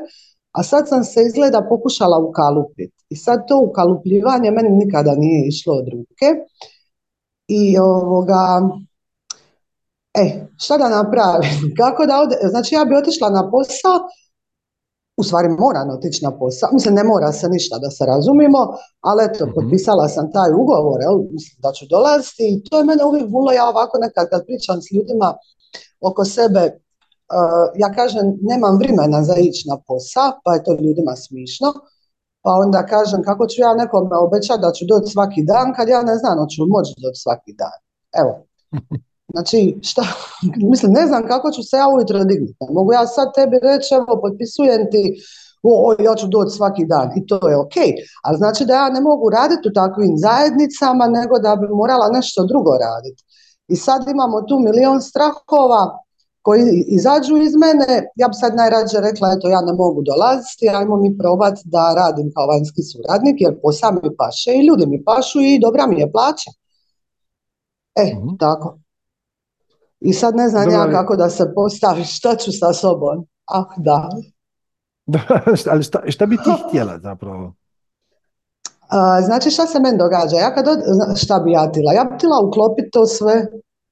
a sad sam se izgleda pokušala ukalupiti. I sad to ukalupljivanje meni nikada nije išlo od ruke. I ovoga, E, šta da napravim? Kako da ode? Znači ja bi otišla na posao, u stvari moram otići na posao, mislim ne mora se ništa da se razumimo, ali eto, Mhm. potpisala sam taj ugovor, jel, mislim da ću dolaziti i to je mene uvijek vulo, ja ovako nekad kad pričam s ljudima oko sebe, uh, ja kažem nemam vremena za ići na posao, pa je to ljudima smišno, pa onda kažem kako ću ja nekome obećati da ću doći svaki dan kad ja ne znam hoću moći doći svaki dan. Evo, Znači, šta, mislim, ne znam kako ću se ja ujutro dignuti. Mogu ja sad tebi reći, evo, potpisujem ti, o, o, ja ću doći svaki dan i to je ok. Ali znači da ja ne mogu raditi u takvim zajednicama, nego da bi morala nešto drugo raditi. I sad imamo tu milion strahova koji izađu iz mene. Ja bi sad najrađe rekla, eto, ja ne mogu dolaziti, ajmo mi probati da radim kao vanjski suradnik, jer posao mi paše i ljudi mi pašu i dobra mi je plaća. E, Mhm. tako. I sad ne znam ja kako da se postavim, šta ću sa sobom. Ah, da. Ali šta, šta bi ti htjela zapravo? A, znači šta se meni događa? Ja kad od, šta bi ja htjela? Ja bi htjela uklopiti to sve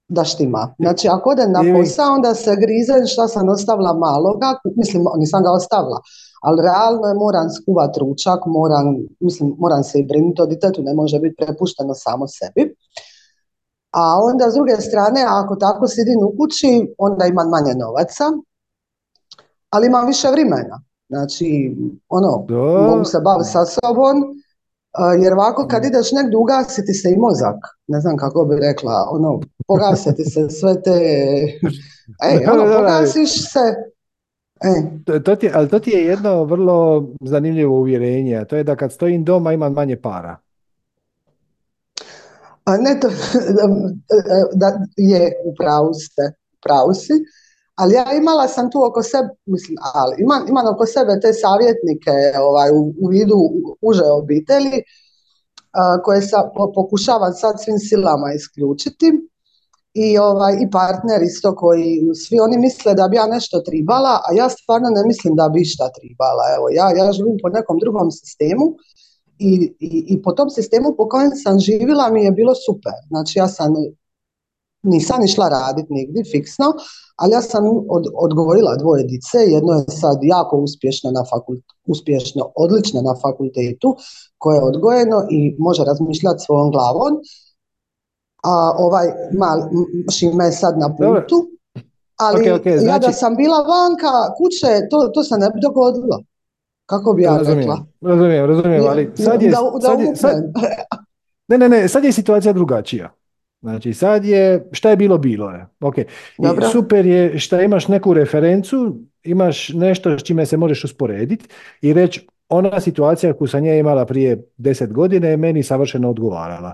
da štima. Znači ako odem na posao, onda se grizem šta sam ostavila maloga, mislim nisam ga ostavila, ali realno je moram skuvat ručak, moram, mislim, moram se i brinuti o ditetu, ne može biti prepušteno samo sebi. A onda s druge strane, ako tako sidim u kući, onda imam manje novaca, ali imam više vremena. Znači, ono, Da. mogu se baviti sa sobom, jer ovako kad ideš negdje ugasiti se i mozak, ne znam kako bi rekla, ono, pogasiti se sve te, ej, ono, pogasiš se, e, To, ti, ali to ti je jedno vrlo zanimljivo uvjerenje, a to je da kad stojim doma imam manje para. A ne to, da je u pravu ste, u pravu si, ali ja imala sam tu oko sebe, mislim, ali imam, imam oko sebe te savjetnike ovaj, u, u vidu uže obitelji, a, koje sa, po- pokušavam sad svim silama isključiti i, ovaj, i partner isto koji, svi oni misle da bi ja nešto tribala, a ja stvarno ne mislim da bi išta tribala. Evo, ja, ja živim po nekom drugom sistemu i, i, i po tom sistemu po kojem sam živjela mi je bilo super. Znači ja sam nisam išla raditi nigdje fiksno, ali ja sam od, odgojila dvoje dice, jedno je sad jako uspješno na fakult, uspješno, odlično na fakultetu, koje je odgojeno i može razmišljati svojom glavom, a ovaj mali, m- Šime je sad na putu, ali Ok, ok, ja da znači- sam bila vanka kuće, to, to se ne bi dogodilo. Kako bi ja Razumijem, rekla? razumijem, razumijem, ali sad je, Da, da sad je, sad, ne, ne, ne, sad je situacija drugačija. Znači, sad je, šta je bilo, bilo je. Ok. I super je šta imaš neku referencu, imaš nešto s čime se možeš usporediti i reći, ona situacija koju sam ja imala prije deset godina je meni savršeno odgovarala.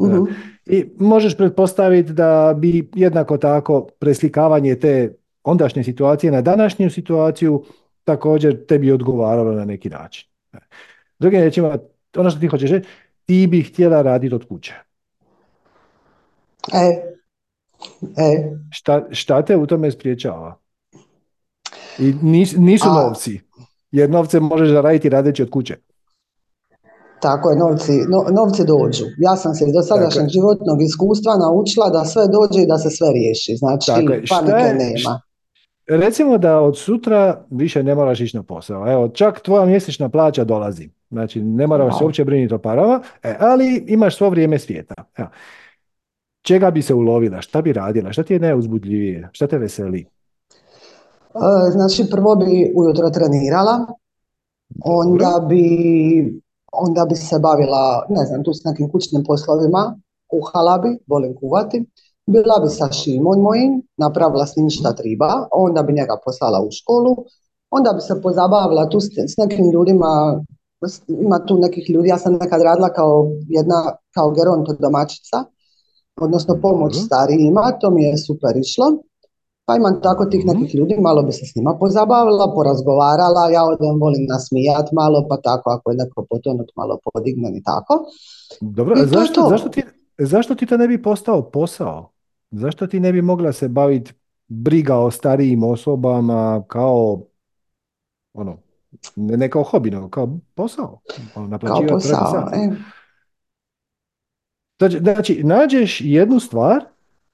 Mhm. I možeš pretpostaviti da bi jednako tako preslikavanje te ondašnje situacije na današnju situaciju također tebi odgovaralo na neki način. Drugim riječima, ono što ti hoćeš reći, ti bi htjela raditi od kuće. E, e, Šta, šta te u tome spriječava? I nis- nisu A- novci, jer novce možeš zaraditi radeći od kuće. tako je, novci, no- novci dođu. Ja sam se iz dosadašnjeg životnog iskustva naučila da sve dođe i da se sve riješi. Znači, Tako je. Šta je- nema. Recimo da od sutra više ne moraš ići na posao. Evo, čak tvoja mjesečna plaća dolazi. Znači, ne moraš se Wow. uopće brinuti o parama, e, ali imaš svo vrijeme svijeta. Evo. Čega bi se ulovila? Šta bi radila? Šta ti je najuzbudljivije? Šta te veseli? E, Znači, prvo bi ujutro trenirala, onda bi, onda bi se bavila, ne znam, tu s nekim kućnim poslovima, kuhala bi, volim kuvati, bila bi sa Šimom mojim, napravila s njim šta treba, onda bi njega poslala u školu, onda bi se pozabavila tu s, s nekim ljudima, ima tu nekih ljudi, ja sam nekad radila kao jedna, kao geronto domaćica, odnosno pomoć starijima, to mi je super išlo. Pa imam tako tih nekih ljudi, malo bi se s njima pozabavila, porazgovarala, ja odem volim nasmijat malo, pa tako ako je neko potonut malo podignem i tako. Dobro, I zašto, to. zašto ti, zašto ti to ne bi postao posao? Zašto ti ne bi mogla se baviti briga o starijim osobama kao ono, ne, ne kao hobi, nego kao posao? Ono, Kao posao. E. Znači, znači, nađeš jednu stvar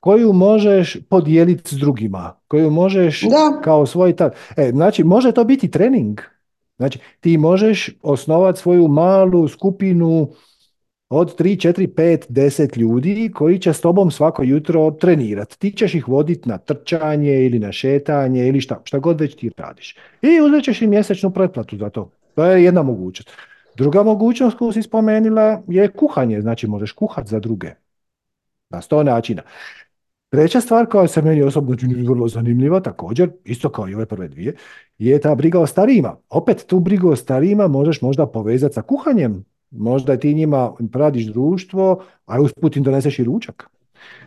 koju možeš podijeliti s drugima, koju možeš Da. kao svoj ta... E, znači, može to biti trening. Znači, ti možeš osnovati svoju malu skupinu od 3, 4, 5, 10 ljudi koji će s tobom svako jutro trenirati. Ti ćeš ih voditi na trčanje ili na šetanje ili šta, šta god već ti radiš. I uzet ćeš im mjesečnu pretplatu za to. To je jedna mogućnost. Druga mogućnost koju si spomenula je kuhanje, znači možeš kuhati za druge. Na sto načina. Treća stvar koja se meni osobno čini vrlo zanimljiva, također, isto kao i ove prve dvije, je ta briga o starijima. Opet tu brigu o starijima možeš možda povezati sa kuhanjem. Možda ti njima radiš društvo, a usput im doneseš i ručak.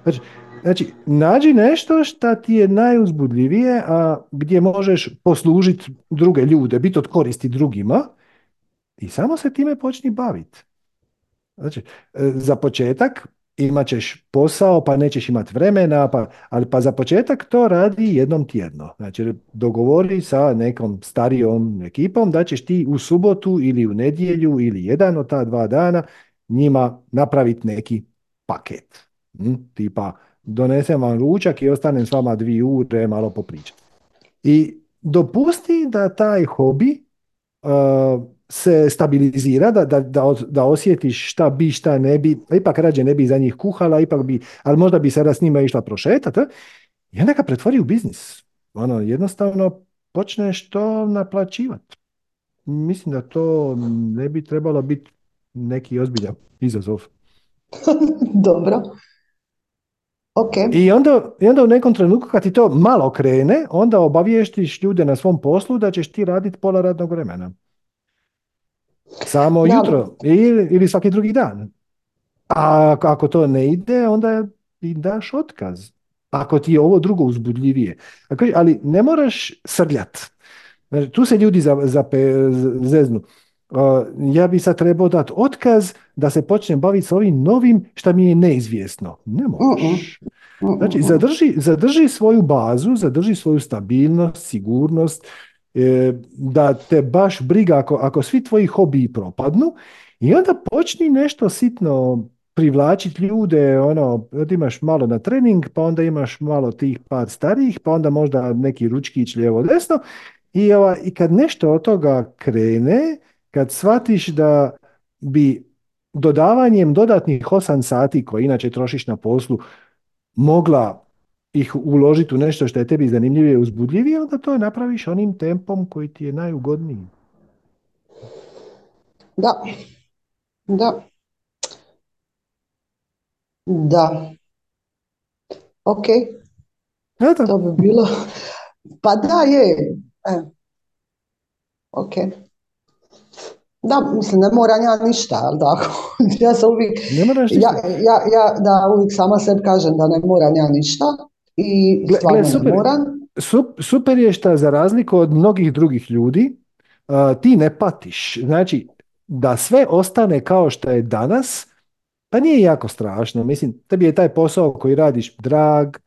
Znači, znači, nađi nešto što ti je najuzbudljivije, a gdje možeš poslužiti druge ljude, biti od koristi drugima i samo se time počni baviti. Znači, e, za početak imat ćeš posao pa nećeš imati vremena, pa, ali pa za početak to radi jednom tjedno. Znači dogovori sa nekom starijom ekipom da ćeš ti u subotu ili u nedjelju ili jedan od ta dva dana njima napraviti neki paket. Hm? Tipa donesem vam ručak i ostanem s vama dvije ure malo popričati. I dopusti da taj hobi uh, se stabilizira, da, da, da, da osjetiš šta bi, šta ne bi, a ipak rađe ne bi za njih kuhala, ipak bi, ali možda bi sada s njima išla prošetati, i onda ga pretvori u biznis. Ono, jednostavno počneš to naplaćivati. Mislim da to ne bi trebalo biti neki ozbiljan izazov. Dobro. Okay. I, onda, I onda u nekom trenutku kad ti to malo krene, onda obaviještiš ljude na svom poslu da ćeš ti raditi pola radnog vremena. Samo jutro ili, ili svaki drugi dan. A ako to ne ide, onda ti daš otkaz. Ako ti je ovo drugo uzbudljivije. Ali ne moraš srljat. Znači, tu se ljudi za, za, zeznu. ja bi sad trebao dati otkaz da se počnem baviti s ovim novim što mi je neizvjesno. Ne možeš. Znači, zadrži, zadrži svoju bazu, zadrži svoju stabilnost, sigurnost, da te baš briga ako, ako svi tvoji hobiji propadnu i onda počni nešto sitno privlačiti ljude, ono, imaš malo na trening, pa onda imaš malo tih par starijih, pa onda možda neki ručkić lijevo desno i, ova, i kad nešto od toga krene, kad shvatiš da bi dodavanjem dodatnih 8 sati koje inače trošiš na poslu mogla ih uložiti u nešto što je tebi zanimljivije i uzbudljivije, onda to napraviš onim tempom koji ti je najugodniji. Da. Da. Da. Ok. Eto. To bi bilo. Pa da, je. E. Ok. Da, mislim, ne mora ja ništa, ali tako. ja sam uvijek, ja, ja, ja, da uvijek sama sebi kažem da ne mora ja ništa, i stvarno super, super je što za razliku od mnogih drugih ljudi ti ne patiš. Znači, da sve ostane kao što je danas, pa nije jako strašno. Mislim, tebi je taj posao koji radiš drag,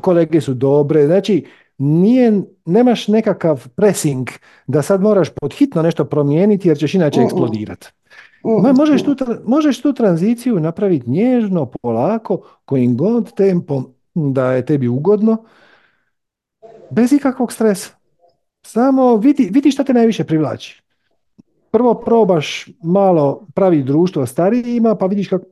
kolege su dobre, znači nije, nemaš nekakav pressing da sad moraš podhitno nešto promijeniti jer ćeš inače eksplodirati. Možeš tu, možeš tu tranziciju napraviti nježno, polako, kojim god tempom da je tebi ugodno, bez ikakvog stresa. Samo vidi, vidi šta te najviše privlači. Prvo probaš malo pravi društvo starijima, pa vidiš kako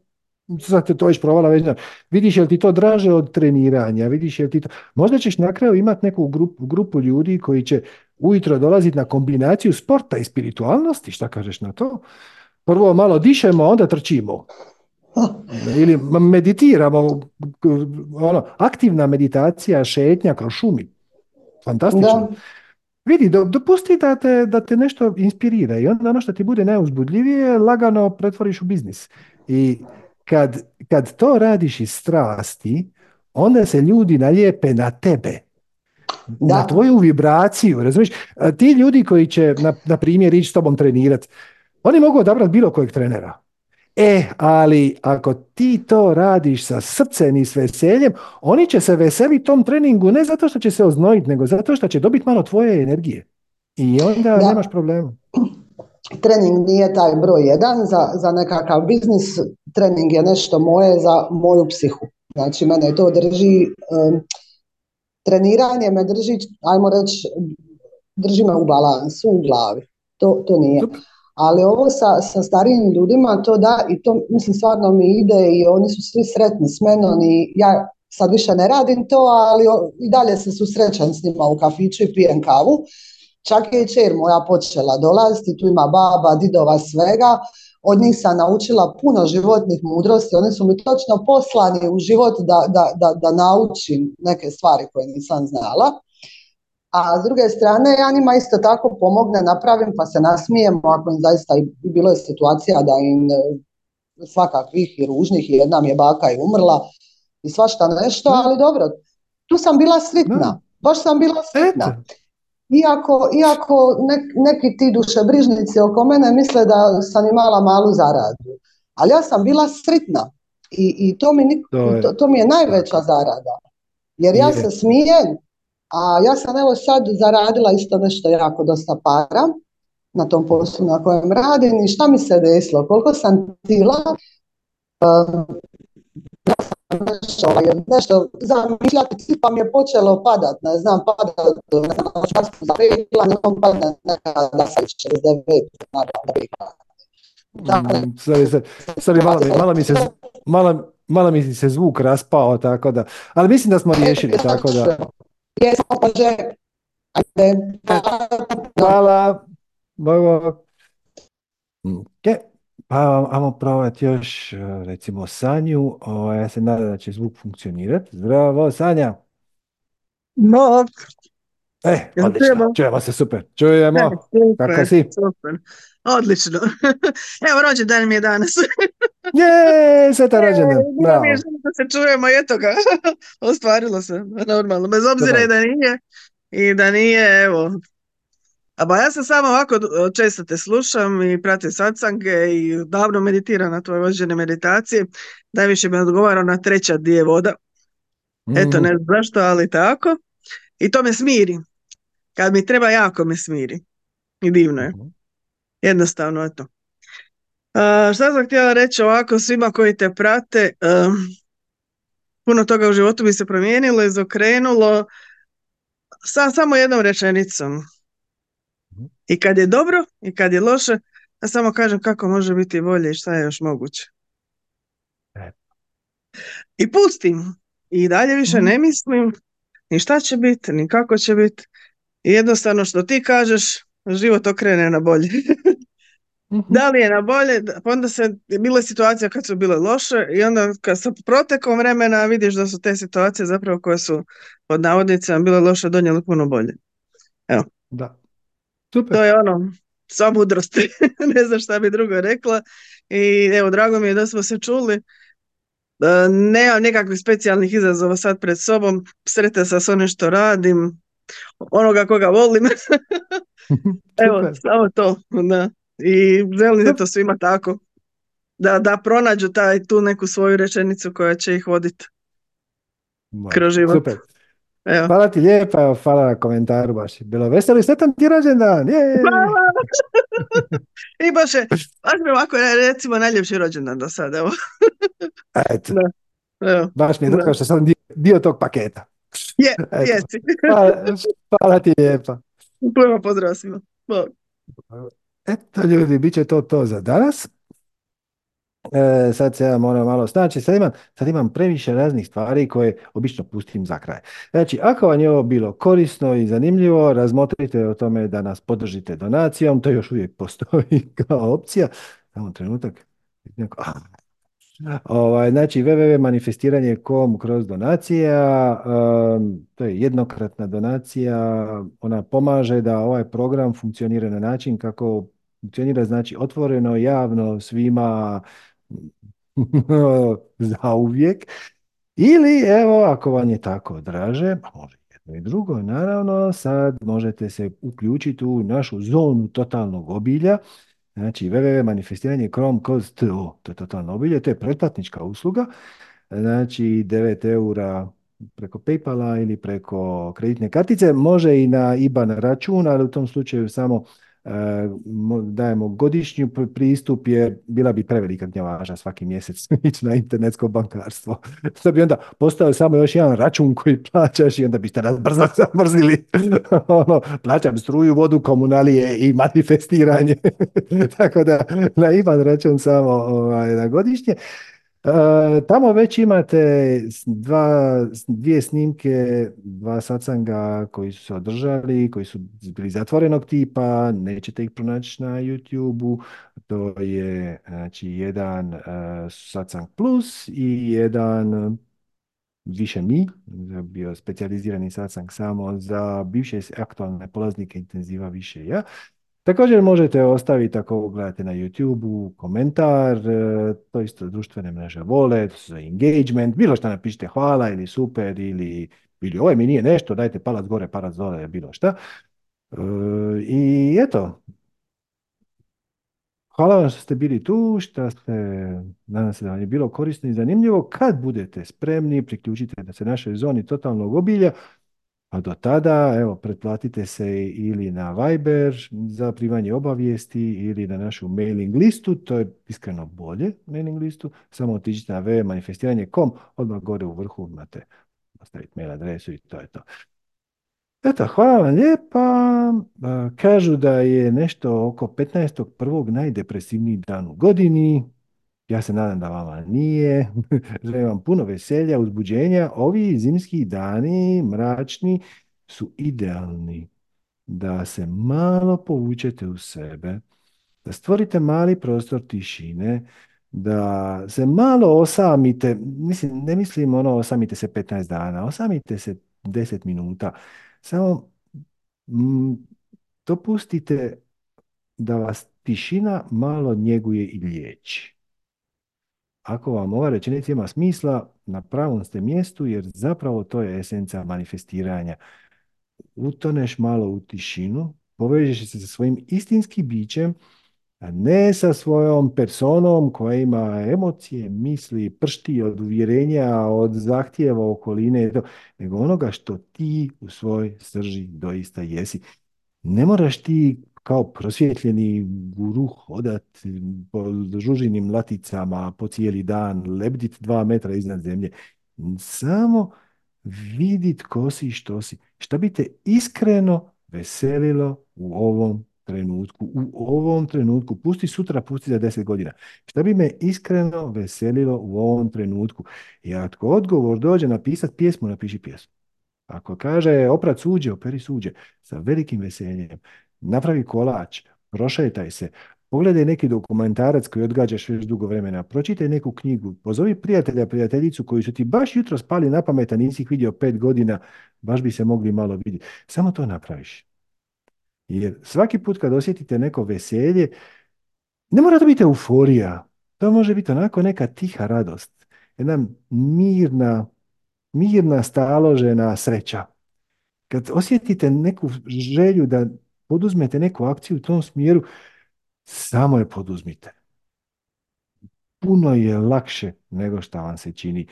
sad te to već provala već, vidiš jel ti to draže od treniranja, vidiš jel ti to, možda ćeš na kraju imati neku grupu, grupu ljudi koji će ujutro dolaziti na kombinaciju sporta i spiritualnosti, šta kažeš na to? Prvo malo dišemo, onda trčimo. Ili meditiramo, ono, aktivna meditacija, šetnja kroz šumi. Fantastično. Vidi, dopusti da te, da te nešto inspirira i onda ono što ti bude najuzbudljivije, lagano pretvoriš u biznis. I kad, kad to radiš iz strasti, onda se ljudi nalijepe na tebe. Da. Na tvoju vibraciju, razumiješ? Ti ljudi koji će, na, na primjer, ići s tobom trenirati, oni mogu odabrati bilo kojeg trenera. E, ali ako ti to radiš sa srcem i s veseljem, oni će se veseliti tom treningu ne zato što će se oznojiti, nego zato što će dobiti malo tvoje energije. I onda da. nemaš problema. Trening nije taj broj jedan za, za nekakav biznis, trening je nešto moje za moju psihu. Znači, mene to drži, treniranje me drži, ajmo reći, drži me u balansu, u glavi. To, to nije. Ali ovo sa, sa starijim ljudima, to da, i to mislim stvarno mi ide i oni su svi sretni s menom i ja sad više ne radim to, ali i dalje se susrećem s njima u kafiću i pijem kavu. Čak je i čer moja počela dolaziti, tu ima baba, didova, svega. Od njih sam naučila puno životnih mudrosti, oni su mi točno poslani u život da, da, da, da naučim neke stvari koje nisam znala. A s druge strane, ja njima isto tako pomogne, napravim pa se nasmijemo ako im zaista i bilo je situacija da im svakakvih i ružnih i jedna mi je baka i umrla i svašta nešto, ali dobro, tu sam bila sretna, baš sam bila sretna. Iako, iako neki ti dušebrižnici oko mene misle da sam imala malu zaradu. Ali ja sam bila sretna i, i to, mi, to, to, mi je najveća zarada. Jer ja se smijem, a ja sam evo sad zaradila isto nešto jako dosta para na tom poslu na kojem radim i šta mi se desilo? Koliko sam tila, uh, nešto, ovaj, nešto zamišljati, pa mi je počelo padat, ne znam, padat, ne znam, šta sam zapekla, nekom padne neka da se 69, Mm, sorry, sorry, malo, malo, mi se, malo, malo mi se zvuk raspao, tako da, ali mislim da smo riješili, tako da. Ajde. Hvala. Bog, Okay. Pa ajmo probati još, recimo, Sanju. O, ja se nadam da će zvuk funkcionirati. Zdravo, Sanja. Mok. E, odlično. Čujemo se, super. Čujemo. E, super, Kako si? Super. Odlično. Evo, rođendan mi je danas. Je, sve ta rođendan. Bravo. Je da se čujemo, eto ga. Ostvarilo se, normalno. Bez obzira i da nije. I da nije, evo, a ba ja se samo ovako često te slušam i pratim satsange i davno meditiram na tvoje vođene meditacije. Najviše mi odgovara na treća dije voda. Eto, ne znam zašto, ali tako. I to me smiri. Kad mi treba, jako me smiri. I divno je. Mhm. Jednostavno, eto. A, šta sam htjela reći ovako svima koji te prate, puno toga u životu bi se promijenilo, izokrenulo sa samo jednom rečenicom. I kad je dobro i kad je loše, ja samo kažem kako može biti bolje i šta je još moguće. E. I pustim. I dalje više mhm. ne mislim ni šta će biti, ni kako će biti. I jednostavno što ti kažeš, život okrene na bolje. Mhm. Da li je na bolje, pa onda se, bila je situacija kad su bile loše i onda kad sa protekom vremena vidiš da su te situacije zapravo koje su pod navodnicama bile loše donijele puno bolje. Evo. Da. Super. To je ono, sva mudrost. ne znam šta bi drugo rekla. I evo, drago mi je da smo se čuli. E, nemam nekakvih specijalnih izazova sad pred sobom. Sretan sa s onim što radim. Onoga koga volim. evo, samo to. Da. I želim to svima tako. Da, da pronađu taj, tu neku svoju rečenicu koja će ih voditi kroz život. Super. Evo. Hvala ti lijepa, hvala na komentaru baš. Bilo veseli, sretan ti rođendan. Hvala. I baš je, baš mi ovako recimo najljepši rođendan do sada. Evo. Eto. Evo. Baš mi je drago što sam dio, dio tog paketa. Je, jesi. hvala, hvala ti lijepa. Puno pozdrav svima. Eto ljudi, bit će to to za danas. E, sad se ja moram malo snaći, sad imam, sad imam previše raznih stvari koje obično pustim za kraj. Znači, ako vam je ovo bilo korisno i zanimljivo, razmotrite o tome da nas podržite donacijom, to još uvijek postoji kao opcija. Samo trenutak. Ovaj, znači www.manifestiranje.com kroz donacija, to je jednokratna donacija, ona pomaže da ovaj program funkcionira na način kako funkcionira, znači otvoreno, javno, svima, za uvijek. Ili evo, ako vam je tako draže, pa može jedno i drugo, naravno, sad možete se uključiti u našu zonu totalnog obilja, znači www.manifestiranje krom kroz to, to je totalno obilje, to je pretplatnička usluga, znači 9 eura preko Paypala ili preko kreditne kartice, može i na IBAN račun, ali u tom slučaju samo dajemo godišnju pristup jer bila bi prevelika gnjavaža svaki mjesec ići na internetsko bankarstvo. To bi onda postao samo još jedan račun koji plaćaš i onda biste nas brzo zamrzili. ono, plaćam struju, vodu, komunalije i manifestiranje. Tako da na Ivan račun samo ovaj, na godišnje. E, tamo već imate dva, dvije snimke, dva sacanga koji su se održali, koji su bili zatvorenog tipa, nećete ih pronaći na YouTube-u. To je znači, jedan uh, sacang plus i jedan više mi, bio specijalizirani sacang samo za bivše aktualne polaznike intenziva više ja. Također možete ostaviti ako gledate na YouTube-u komentar, e, to isto društvene mreže vole, za engagement, bilo što napišite hvala ili super ili ili ovo mi nije nešto, dajte palac gore, palac dole, bilo šta. E, I eto, hvala vam što ste bili tu, što ste, nadam se da vam je bilo korisno i zanimljivo. Kad budete spremni, priključite da se našoj zoni totalnog obilja, a do tada, evo, pretplatite se ili na Viber za primanje obavijesti ili na našu mailing listu, to je iskreno bolje mailing listu, samo otiđite na www.manifestiranje.com, odmah gore u vrhu imate ostaviti mail adresu i to je to. Eto, hvala vam lijepa. Kažu da je nešto oko 15.1. najdepresivniji dan u godini. Ja se nadam da vama nije. Želim vam puno veselja, uzbuđenja. Ovi zimski dani, mračni, su idealni da se malo povučete u sebe, da stvorite mali prostor tišine, da se malo osamite, mislim, ne mislim ono osamite se 15 dana, osamite se 10 minuta. Samo mm, dopustite da vas tišina malo njeguje i liječi. Ako vam ova rečenica ima smisla, na pravom ste mjestu jer zapravo to je esenca manifestiranja. Utoneš malo u tišinu, povežeš se sa svojim istinskim bićem, a ne sa svojom personom koja ima emocije, misli, pršti od uvjerenja, od zahtjeva okoline, nego onoga što ti u svojoj srži doista jesi. Ne moraš ti kao prosvjetljeni guru hodat po žužinim laticama po cijeli dan, lebdit dva metra iznad zemlje. Samo vidit ko si i što si. Šta bi te iskreno veselilo u ovom trenutku, u ovom trenutku, pusti sutra, pusti za deset godina. Šta bi me iskreno veselilo u ovom trenutku? I ako odgovor dođe napisati pjesmu, napiši pjesmu. Ako kaže oprat suđe, operi suđe, sa velikim veseljem napravi kolač, prošetaj se, pogledaj neki dokumentarac koji odgađaš već dugo vremena, pročitaj neku knjigu, pozovi prijatelja, prijateljicu koji su ti baš jutro spali na pamet, a nisi ih vidio pet godina, baš bi se mogli malo vidjeti. Samo to napraviš. Jer svaki put kad osjetite neko veselje, ne mora to biti euforija, to može biti onako neka tiha radost, jedna mirna, mirna staložena sreća. Kad osjetite neku želju da poduzmete neku akciju u tom smjeru, samo je poduzmite. Puno je lakše nego što vam se čini.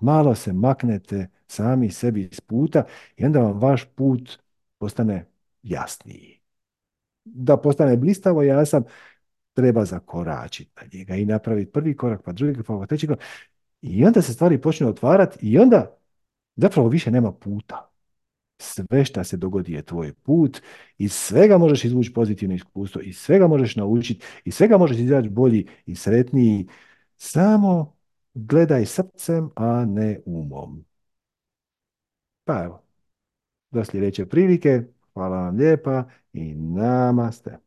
Malo se maknete sami sebi iz puta i onda vam vaš put postane jasniji. Da postane blistavo jasan, treba zakoračiti na njega i napraviti prvi korak, pa drugi korak, pa treći korak. I onda se stvari počnu otvarati i onda zapravo više nema puta sve što se dogodi je tvoj put, iz svega možeš izvući pozitivno iskustvo, iz svega možeš naučiti, iz svega možeš izaći bolji i sretniji. Samo gledaj srcem, a ne umom. Pa evo, do sljedeće prilike, hvala vam lijepa i namaste.